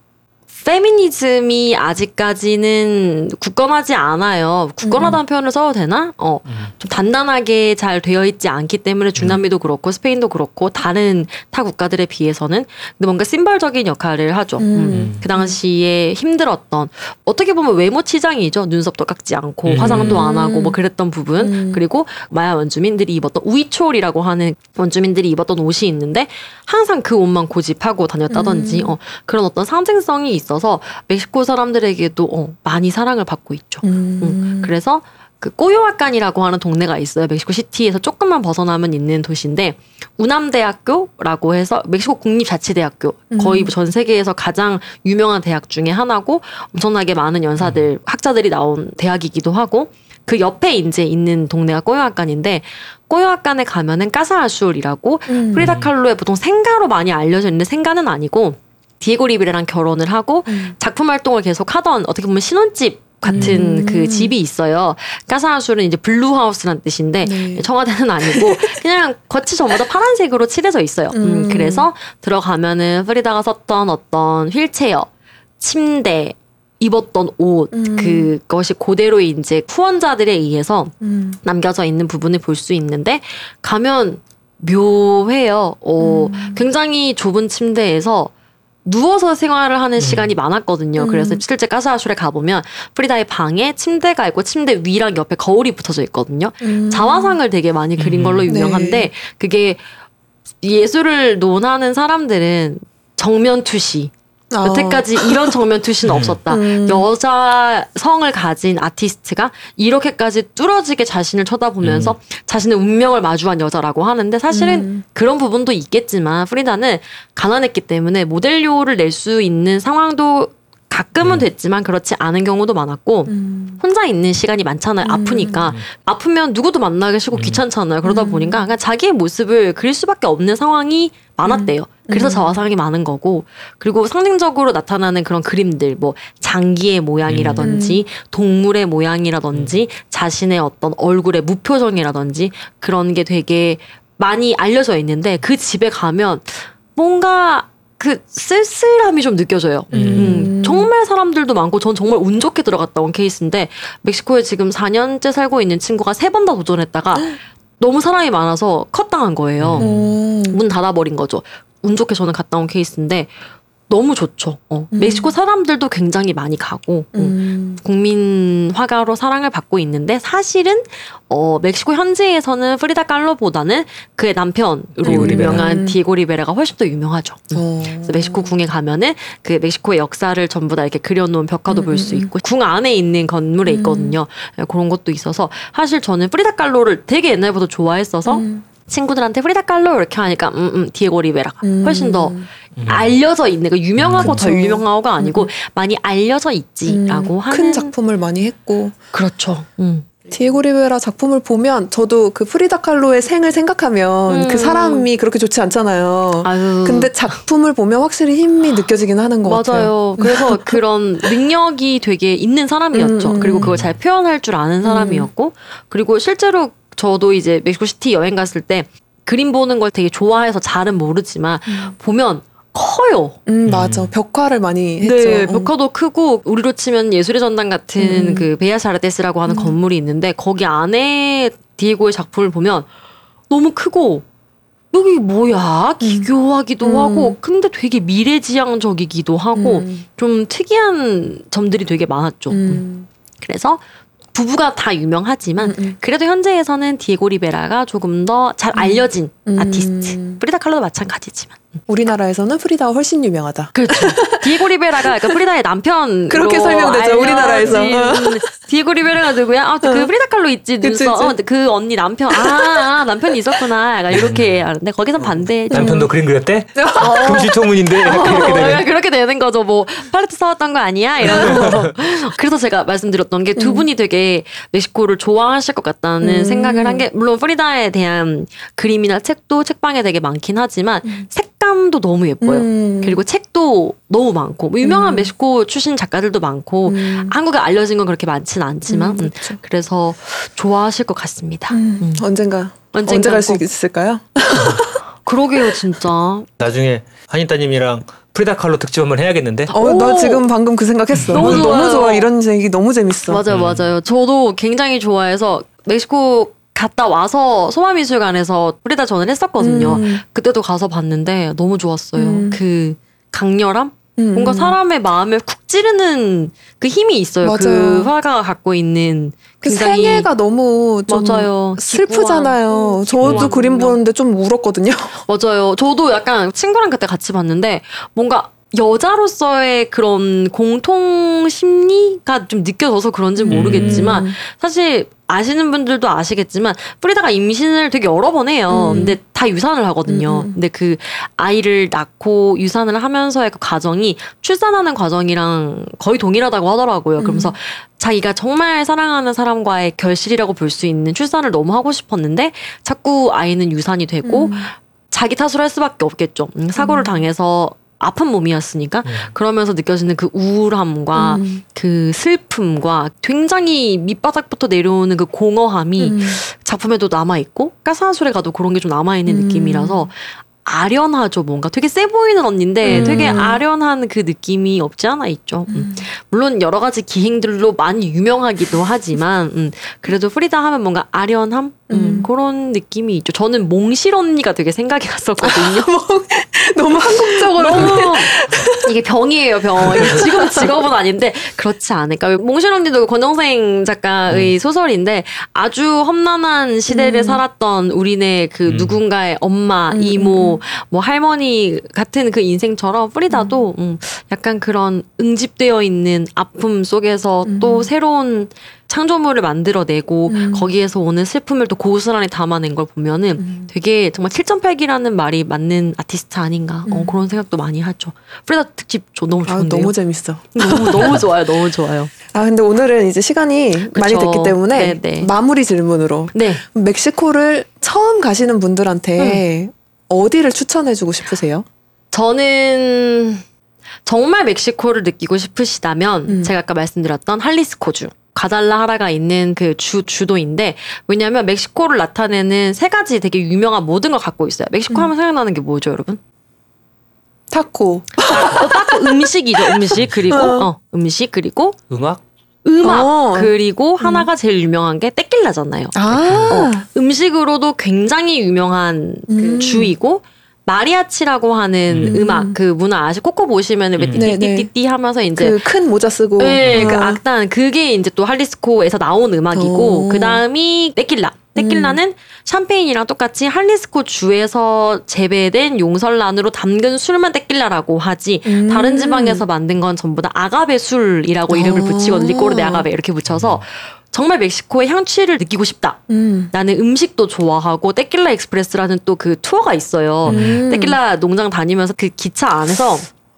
페미니즘이 아직까지는 굳건하지 않아요. 굳건하다는 표현을 써도 되나? 어, 좀 단단하게 잘 되어 있지 않기 때문에 중남미도 그렇고 스페인도 그렇고 다른 타 국가들에 비해서는 근데 뭔가 심벌적인 역할을 하죠. 음. 음. 그 당시에 힘들었던 어떻게 보면 외모 치장이죠. 눈썹도 깎지 않고 음. 화장도 안 하고 뭐 그랬던 부분 음. 그리고 마야 원주민들이 입었던 우이촐이라고 하는 원주민들이 입었던 옷이 있는데 항상 그 옷만 고집하고 다녔다든지 음. 어, 그런 어떤 상징성이 있 어서 멕시코 사람들에게도 어, 많이 사랑을 받고 있죠. 음. 음, 그래서 그 꼬요아칸이라고 하는 동네가 있어요. 멕시코 시티에서 조금만 벗어나면 있는 도시인데 우남대학교라고 해서 멕시코 국립자치대학교 거의 음. 전 세계에서 가장 유명한 대학 중에 하나고 엄청나게 많은 연사들 학자들이 나온 대학이기도 하고 그 옆에 이제 있는 동네가 꼬요아칸인데 꼬요아칸에 가면은 까사아술이라고 음. 프리다 칼로의 보통 생가로 많이 알려져 있는데 생가는 아니고 디에고 리브레랑 결혼을 하고 음. 작품 활동을 계속 하던 어떻게 보면 신혼집 같은 음. 그 집이 있어요. Casa Azul은 이제 blue house란 뜻인데 네. 청와대는 아니고 [laughs] 그냥 겉이 전부 다 파란색으로 칠해져 있어요. 음, 음. 그래서 들어가면은 프리다가 썼던 어떤 휠체어, 침대, 입었던 옷 음. 그것이 그대로 이제 후원자들에 의해서 음. 남겨져 있는 부분을 볼 수 있는데 가면 묘해요. 어, 음. 굉장히 좁은 침대에서 누워서 생활을 하는 시간이 많았거든요. 음. 그래서 실제 Casa Azul에 가보면 프리다의 방에 침대가 있고 침대 위랑 옆에 거울이 붙어져 있거든요. 음. 자화상을 되게 많이 그린 음. 걸로 유명한데 네. 그게 예술을 논하는 사람들은 정면 투시 아. 여태까지 이런 정면 투시는 음. 없었다. 음. 여자 성을 가진 아티스트가 이렇게까지 뚫어지게 자신을 쳐다보면서 자신의 운명을 마주한 여자라고 하는데 사실은 음. 그런 부분도 있겠지만 프리다는 가난했기 때문에 모델료를 낼 수 있는 상황도 가끔은 음. 됐지만 그렇지 않은 경우도 많았고 음. 혼자 있는 시간이 많잖아요. 음. 아프니까 아프면 누구도 만나기 싫고 음. 귀찮잖아요. 그러다 음. 보니까 그냥 자기의 모습을 그릴 수밖에 없는 상황이 많았대요. 그래서 음. 자화상이 많은 거고 그리고 상징적으로 나타나는 그런 그림들 뭐 장기의 모양이라든지 동물의 모양이라든지 자신의 어떤 얼굴의 무표정이라든지 그런 게 되게 많이 알려져 있는데 그 집에 가면 뭔가 그 쓸쓸함이 좀 느껴져요. 음. 음, 정말 사람들도 많고 전 정말 운 좋게 들어갔다 온 케이스인데 멕시코에 지금 4년째 살고 있는 친구가 세 번 다 도전했다가 너무 사람이 많아서 컷당한 거예요. 음. 문 닫아버린 거죠. 운 좋게 저는 갔다 온 케이스인데 너무 좋죠. 어. 음. 멕시코 사람들도 굉장히 많이 가고 어, 음. 국민 화가로 사랑을 받고 있는데 사실은 어 멕시코 현지에서는 프리다 칼로보다는 그의 남편으로 디에고 리베라. 유명한 디에고 리베라가 훨씬 더 유명하죠. 음. 어. 그래서 멕시코 궁에 가면은 그 멕시코의 역사를 전부 다 이렇게 그려놓은 벽화도 음, 볼수 음, 음. 있고 궁 안에 있는 건물에 음. 있거든요. 예, 그런 것도 있어서 사실 저는 프리다 칼로를 되게 옛날부터 좋아했어서 음. 친구들한테 프리다 칼로 이렇게 하니까 음, 음 디에고 리베라가 음. 훨씬 더 음. 알려져 있는 그 유명하고 음, 덜. 유명하고가 아니고 많이 알려져 있지라고 음. 하는 큰 작품을 많이 했고 그렇죠. 음. 디에고 리베라 작품을 보면 저도 그 프리다 칼로의 생을 생각하면 음. 그 사람이 그렇게 좋지 않잖아요. 아유. 근데 작품을 보면 확실히 힘이 느껴지긴 하는 것 같아요. 맞아요. 그래서 [laughs] 그런 능력이 되게 있는 사람이었죠. 음, 음. 그리고 그걸 잘 표현할 줄 아는 사람이었고, 그리고 실제로 저도 이제 멕시코 시티 여행 갔을 때 그림 보는 걸 되게 좋아해서 잘은 모르지만 보면 커요. 음, 맞아. 벽화를 많이 했죠. 네, 어. 벽화도 크고 우리로 치면 예술의 전당 같은 음. 그 Bellas Artes라고 하는 음. 건물이 있는데 거기 안에 디에고의 작품을 보면 너무 크고 여기 뭐야 기괴하기도 음. 하고 근데 되게 미래지향적이기도 하고 음. 좀 특이한 점들이 되게 많았죠. 음. 그래서 부부가 다 유명하지만 음, 음. 그래도 현재에서는 디에고 리베라가 조금 더 잘 알려진 음. 아티스트. 프리다 칼로도 마찬가지지만. 우리나라에서는 프리다가 훨씬 유명하다. 그렇죠. [laughs] 디에고 리베라가 그러니까 프리다의 남편 그렇게 설명되죠, 우리나라에서. 디에고 리베라가 누구야? 아, 그 어. 프리다 칼로 있지. 그치, 눈썹. 그치. 어, 그 언니 남편. 아, 아, 남편이 있었구나. 약간 이렇게 하는데 거기선 반대. 남편도 그림 그렸대? 어. 금시초문인데 이렇게, 이렇게 되는. 약간 그렇게 되는 거죠. 뭐 팔레트 사왔던 거 아니야? 이러면서. [laughs] 그래서 제가 말씀드렸던 게 두 분이 되게 멕시코를 좋아하실 것 같다는 음. 생각을 한 게 물론 프리다에 대한 그림이나 책도 책방에 되게 많긴 하지만 색 감도 너무 예뻐요. 음. 그리고 책도 너무 많고 뭐 유명한 음. 멕시코 출신 작가들도 많고 음. 한국에 알려진 건 그렇게 많진 않지만 그쵸. 그래서 좋아하실 것 같습니다. 음. 음. 언젠가 언젠가 언제 갈수 꼭. 있을까요? [laughs] 그러게요, 진짜. 나중에 한이따님이랑 프리다 칼로 특집 한번 해야겠는데? 어, 나 오. 지금 방금 그 생각했어. 너무 너무. 좋아. 이런 얘기 너무 재밌어. 맞아요, 음. 맞아요. 저도 굉장히 좋아해서 멕시코 갔다 와서 소마미술관에서 프리다 전을 했었거든요. 음. 그때도 가서 봤는데 너무 좋았어요. 음. 그 강렬함? 음. 뭔가 사람의 마음을 쿡 찌르는 그 힘이 있어요. 그 맞아요. 화가가 갖고 있는 그 생애가 너무 좀 맞아요. 슬프잖아요. 기구한, 저도 기구한 그림. 보는데 좀 울었거든요. 맞아요. 저도 약간 친구랑 그때 같이 봤는데 뭔가 여자로서의 그런 공통 심리가 좀 느껴져서 그런지 는 모르겠지만 음. 사실 아시는 분들도 아시겠지만 프리다가 임신을 되게 여러 번 해요. 음. 근데 다 유산을 하거든요. 음, 음. 근데 그 아이를 낳고 유산을 하면서의 그 과정이 출산하는 과정이랑 거의 동일하다고 하더라고요. 음. 그러면서 자기가 정말 사랑하는 사람과의 결실이라고 볼 수 있는 출산을 너무 하고 싶었는데 자꾸 아이는 유산이 되고 음. 자기 탓으로 할 수밖에 없겠죠. 음, 사고를 음. 당해서 아픈 몸이었으니까 음. 그러면서 느껴지는 그 우울함과 음. 그 슬픔과 굉장히 밑바닥부터 내려오는 그 공허함이 음. 작품에도 남아 있고 가사술에 가도 그런 게 좀 남아 있는 음. 느낌이라서 아련하죠 뭔가 되게 세 보이는 언니인데 음. 되게 아련한 그 느낌이 없지 않아 있죠. 음. 물론 여러 가지 기행들로 많이 유명하기도 하지만 음, 그래도 프리다 하면 뭔가 아련함 음, 음. 그런 느낌이 있죠. 저는 몽실 언니가 되게 생각이 갔었거든요. [laughs] [laughs] [laughs] 너무 한국적으로. 너무 [laughs] 이게 병이에요 병. 이게 [laughs] 지금 직업은 아닌데 그렇지 않을까. 몽실 언니도 권정생 작가의 소설인데 아주 험난한 시대를 음. 살았던 우리네 그 음. 누군가의 엄마, 음, 이모, 뭐 할머니 같은 그 인생처럼 프리다도 음, 약간 그런 응집되어 있는 아픔 속에서 또 음. 새로운 창조물을 만들어내고 음. 거기에서 오는 슬픔을 또 고스란히 담아낸 걸 보면은 음. 되게 정말 7.8기라는 말이 맞는 아티스트 아닌가 어, 음. 그런 생각도 많이 하죠. 프리다 특집 저 너무 아, 좋은데요. 너무 재밌어. 너무 너무 좋아요. 너무 좋아요. [laughs] 아 근데 오늘은 이제 시간이 많이 그쵸. 됐기 때문에 네, 네. 마무리 질문으로 네. 멕시코를 처음 가시는 분들한테 어디를 추천해주고 싶으세요? 저는 정말 멕시코를 느끼고 싶으시다면 음. 제가 아까 말씀드렸던 할리스코주 가달라하라가 있는 그 주 주도인데 왜냐하면 멕시코를 나타내는 세 가지 되게 유명한 모든 걸 갖고 있어요. 멕시코 음. 하면 생각나는 게 뭐죠, 여러분? 타코. 딱 음식이죠, 음식 그리고 어. 어, 음식 그리고 음악? 음악 어. 그리고 하나가 제일 유명한 게 떼낄라잖아요. 아. 음식으로도 굉장히 유명한 그 음. 주이고 마리아치라고 하는 음. 음. 악그 문화 아시 코코 보시면은 왜 음. 띠띠띠띠 하면서 이제 그 큰 모자 쓰고. 네, 그 어. 악단 그게 이제 또 할리스코에서 나온 음악이고 오. 그 다음이 떼낄라. 떼낄라는 샴페인이랑 똑같이 할리스코 주에서 재배된 용설란으로 담근 술만 떼낄라라고 하지 음. 다른 지방에서 만든 건 전부 다 아가베 술이라고 이름을 오. 붙이거든요. 리꼬르 데 아가베 이렇게 붙여서 정말 멕시코의 향취를 느끼고 싶다. 음. 나는 음식도 좋아하고 Tequila Express라는 또 그 투어가 있어요. 음. 떼낄라 농장 다니면서 그 기차 안에서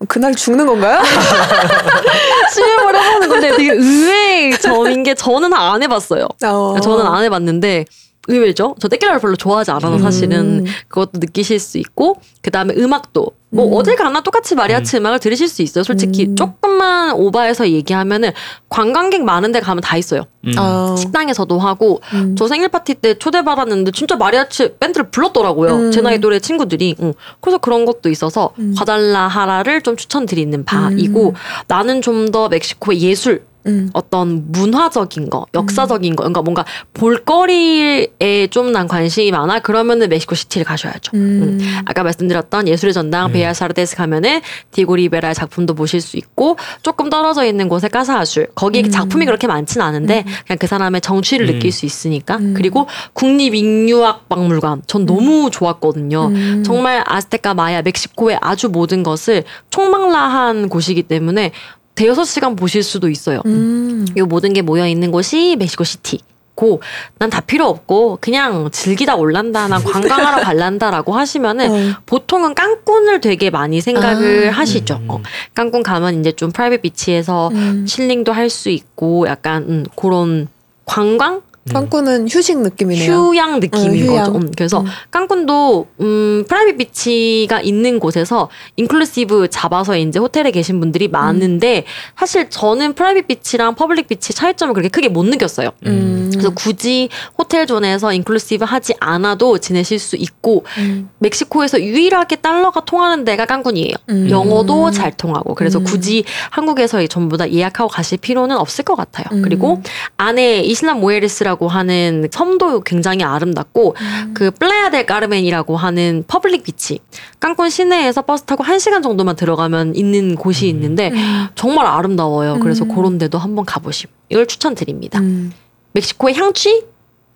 그날 죽는 건가요? [laughs] 시음을 해보는 건데 되게 의외의 점인 게 저는 안 해봤어요. 어. 저는 안 해봤는데 의외죠. 저 떼낄라를 별로 좋아하지 않아서 사실은 음. 그것도 느끼실 수 있고 그 다음에 음악도 뭐 음. 어딜 가나 똑같이 마리아치 음. 악을 들으실 수 있어요. 솔직히 음. 조금만 오바해서 얘기하면은 관광객 많은데 가면 다 있어요. 음. 어. 식당에서도 하고 음. 저 생일 파티 때 초대받았는데 진짜 마리아치 밴드를 불렀더라고요. 음. 제 나이 또래 친구들이. 응. 그래서 그런 것도 있어서 음. 과달라하라를 좀 추천드리는 바이고 나는 좀 더 멕시코의 예술 음. 어떤 문화적인 거, 역사적인 거, 그러니까 뭔가 볼거리에 좀 난 관심이 많아. 그러면은 멕시코 시티를 가셔야죠. 음. 음. 아까 말씀드렸던 예술의 전당 음. Bellas Artes 가면은 디고 리베라의 작품도 보실 수 있고 조금 떨어져 있는 곳에 까사아술 거기 음. 작품이 그렇게 많지는 않은데 그냥 그 사람의 정취를 음. 느낄 수 있으니까 음. 그리고 국립인류학 박물관 전 너무 좋았거든요. 음. 정말 아스테카 마야 멕시코의 아주 모든 것을 총망라한 곳이기 때문에 대여섯 시간 보실 수도 있어요. 음. 요 모든 게 모여 있는 곳이 멕시코 시티. 고, 난 다 필요 없고, 그냥 즐기다 올란다, 난 [laughs] 관광하러 갈란다라고 하시면은, 어. 보통은 깡꾼을 되게 많이 생각을 아. 하시죠. 음. 어, 깡꾼 가면 이제 좀 private beach에서 음. 힐링도 할 수 있고, 약간, 음, 그런 관광? 깡꾼은 휴식 느낌이네요. 휴양 느낌인 어, 휴양. 거죠. 음, 그래서 음. 깡꾼도 음 private beach가 있는 곳에서 inclusive 잡아서 이제 호텔에 계신 분들이 많은데 사실 저는 private beach랑 public beach 차이점을 그렇게 크게 못 느꼈어요. 음. 그래서 굳이 hotel zone에서 inclusive 하지 않아도 지내실 수 있고 음. 멕시코에서 유일하게 달러가 통하는 데가 깡꾼이에요. 음. 영어도 잘 통하고 그래서 음. 굳이 한국에서 전부 다 예약하고 가실 필요는 없을 것 같아요. 음. 그리고 안에 Isla Mujeres라고 하는 섬도 굉장히 아름답고 음. 그 Playa del Carmen이라고 하는 public beach 깡꾼 시내에서 버스 타고 1시간 정도만 들어가면 있는 곳이 있는데 음. 정말 아름다워요. 그래서 음. 그런 데도 한번 가보심. 이걸 추천드립니다. 음. 멕시코의 향취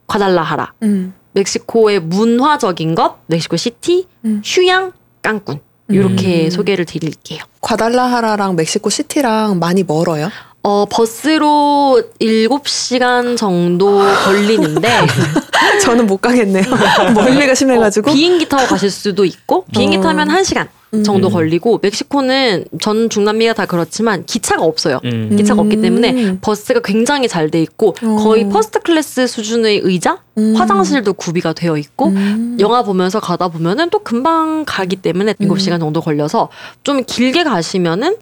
과달라하라. 음. 멕시코의 문화적인 것, 멕시코 시티, 음. 휴양, 깡꾼. 이렇게 음. 소개를 드릴게요. 과달라하라랑 멕시코 시티랑 많이 멀어요? 어, 버스로 7시간 정도 걸리는데 [laughs] 저는 못 가겠네요. [laughs] 멀미가 심해 가지고. 어, 비행기 타고 가실 수도 있고 비행기 어. 타면 1시간 정도 음. 걸리고 멕시코는 전 중남미가 다 그렇지만 기차가 없어요. 음. 기차가 없기 때문에 음. 버스가 굉장히 잘 돼 있고 어. 거의 퍼스트 클래스 수준의 의자, 음. 화장실도 구비가 되어 있고 음. 영화 보면서 가다 보면은 또 금방 가기 때문에 음. 7시간 정도 걸려서 좀 길게 가시면은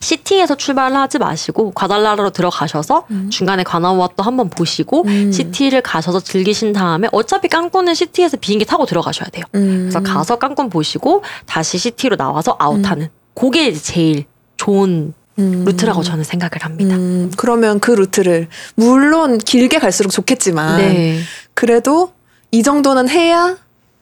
시티에서 출발을 하지 마시고 과달라로 들어가셔서 중간에 과나후아또 한번 보시고 음. 시티를 가셔서 즐기신 다음에 어차피 깐쿤은 시티에서 비행기 타고 들어가셔야 돼요. 음. 그래서 가서 깐쿤 보시고 다시 시티로 나와서 아웃하는 그게 이제 제일 좋은 음. 루트라고 저는 생각을 합니다. 음, 그러면 그 루트를 물론 길게 갈수록 좋겠지만 네. 그래도 이 정도는 해야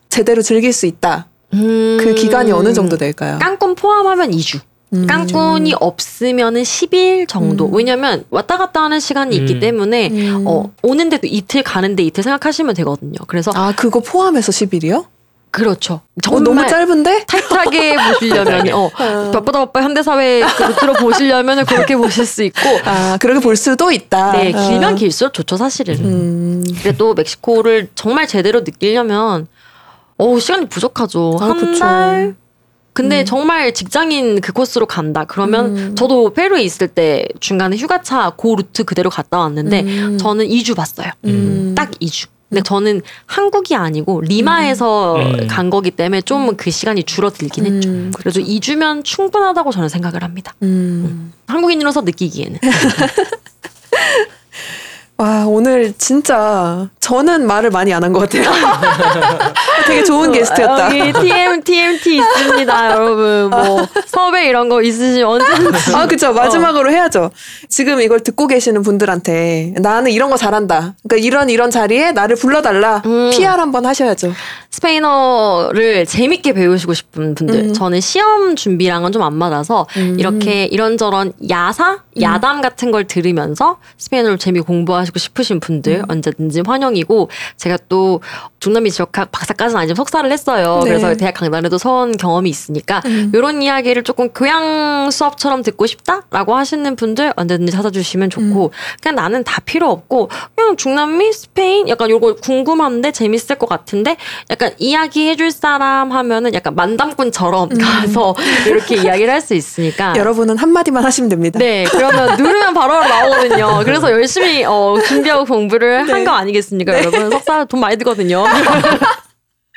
제대로 즐길 수 있다. 음. 그 기간이 어느 정도 될까요? 깐쿤 포함하면 2주. 음. 깐쿤이 없으면은 10일 정도. 음. 왜냐면 왔다 갔다 하는 시간이 있기 음. 때문에 음. 어, 오는데도 이틀 가는데 이틀 생각하시면 되거든요. 그래서 아 그거 포함해서 10일이요? 그렇죠. 어, 정말 너무 짧은데? 타이트하게 [laughs] 보시려면 어, 바쁘다 바빠 현대사회 그 루트로 보시려면 그렇게 보실 수 있고 아 그렇게 볼 수도 있다. 네 길면 아. 길수록 좋죠 사실은. 음. 근데 또 멕시코를 정말 제대로 느끼려면 어우 시간이 부족하죠. 아, 한 그쵸. 달. 근데 음. 정말 직장인 그 코스로 간다. 그러면 음. 저도 페루에 있을 때 중간에 휴가차 그 루트 그대로 갔다 왔는데 음. 저는 2주 봤어요. 음. 딱 2주. 근데 저는 한국이 아니고 리마에서 음. 간 거기 때문에 좀 그 시간이 줄어들긴 했죠. 음, 그래도 2주면 충분하다고 저는 생각을 합니다. 음. 한국인으로서 느끼기에는. [laughs] 와 오늘 진짜 저는 말을 많이 안 한 것 같아요. [laughs] 되게 좋은 게스트였다. 여기 TM, TMT 있습니다, [laughs] 여러분. 뭐, 섭외 이런 거 있으시면 언제든지. 아, 그죠. 마지막으로 해야죠. 지금 이걸 듣고 계시는 분들한테 나는 이런 거 잘한다. 그러니까 이런 이런 자리에 나를 불러달라. 음. PR 한번 하셔야죠. 스페인어를 재밌게 배우시고 싶은 분들. 음. 저는 시험 준비랑은 좀 안 맞아서 이렇게 이런저런 야사, 야담 같은 걸 들으면서 스페인어를 재미 공부하시고 싶으신 분들 언제든지 환영이 고 제가 또 중남미 지역학 박사까지는 아니지만 석사를 했어요. 네. 그래서 대학 강단에도 선 경험이 있으니까 이런 이야기를 조금 교양 수업처럼 듣고 싶다라고 하시는 분들 언제든지 찾아주시면 좋고 그냥 나는 다 필요 없고 그냥 중남미 스페인 약간 요거 궁금한데 재밌을 것 같은데 약간 이야기 해줄 사람 하면은 약간 만담꾼처럼 가서 [laughs] 이렇게 이야기를 할 수 있으니까 여러분은 한마디만 하시면 됩니다. 네, 그러면 누르면 바로 나오거든요. 그래서 열심히 어, 준비하고 공부를 네. 한거 아니겠습니까, 여러분? 석사 돈 많이 들거든요. [laughs]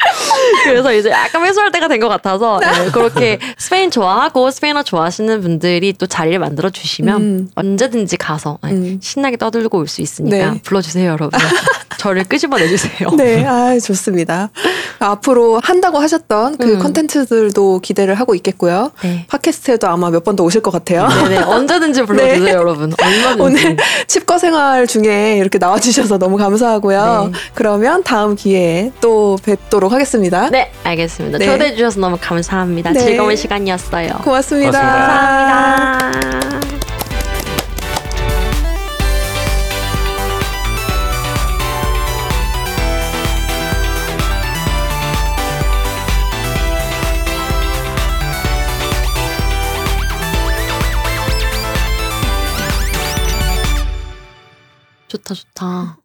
[laughs] 그래서 이제 약간 회수할 때가 된 것 같아서 네, 그렇게 스페인 좋아하고 스페인어 좋아하시는 분들이 또 자리를 만들어 주시면 음. 언제든지 가서 네, 음. 신나게 떠들고 올 수 있으니까 네. 불러주세요, 여러분. [laughs] 저를 끄집어내 주세요. 네, 아 좋습니다. 앞으로 한다고 하셨던 그 음. 컨텐츠들도 기대를 하고 있겠고요. 네. 팟캐스트에도 아마 몇 번 더 오실 것 같아요. 네네 언제든지 [laughs] 불러주세요, 네. 여러분. 얼마든지. 오늘 칩거 생활 중에 이렇게 나와주셔서 너무 감사하고요. 네. 그러면 다음 기회에 또 뵙도록 하겠습니다. 네, 알겠습니다. 네. 초대해 주셔서 너무 감사합니다. 네. 즐거운 시간이었어요. 고맙습니다. 감사합니다. 좋다, 좋다.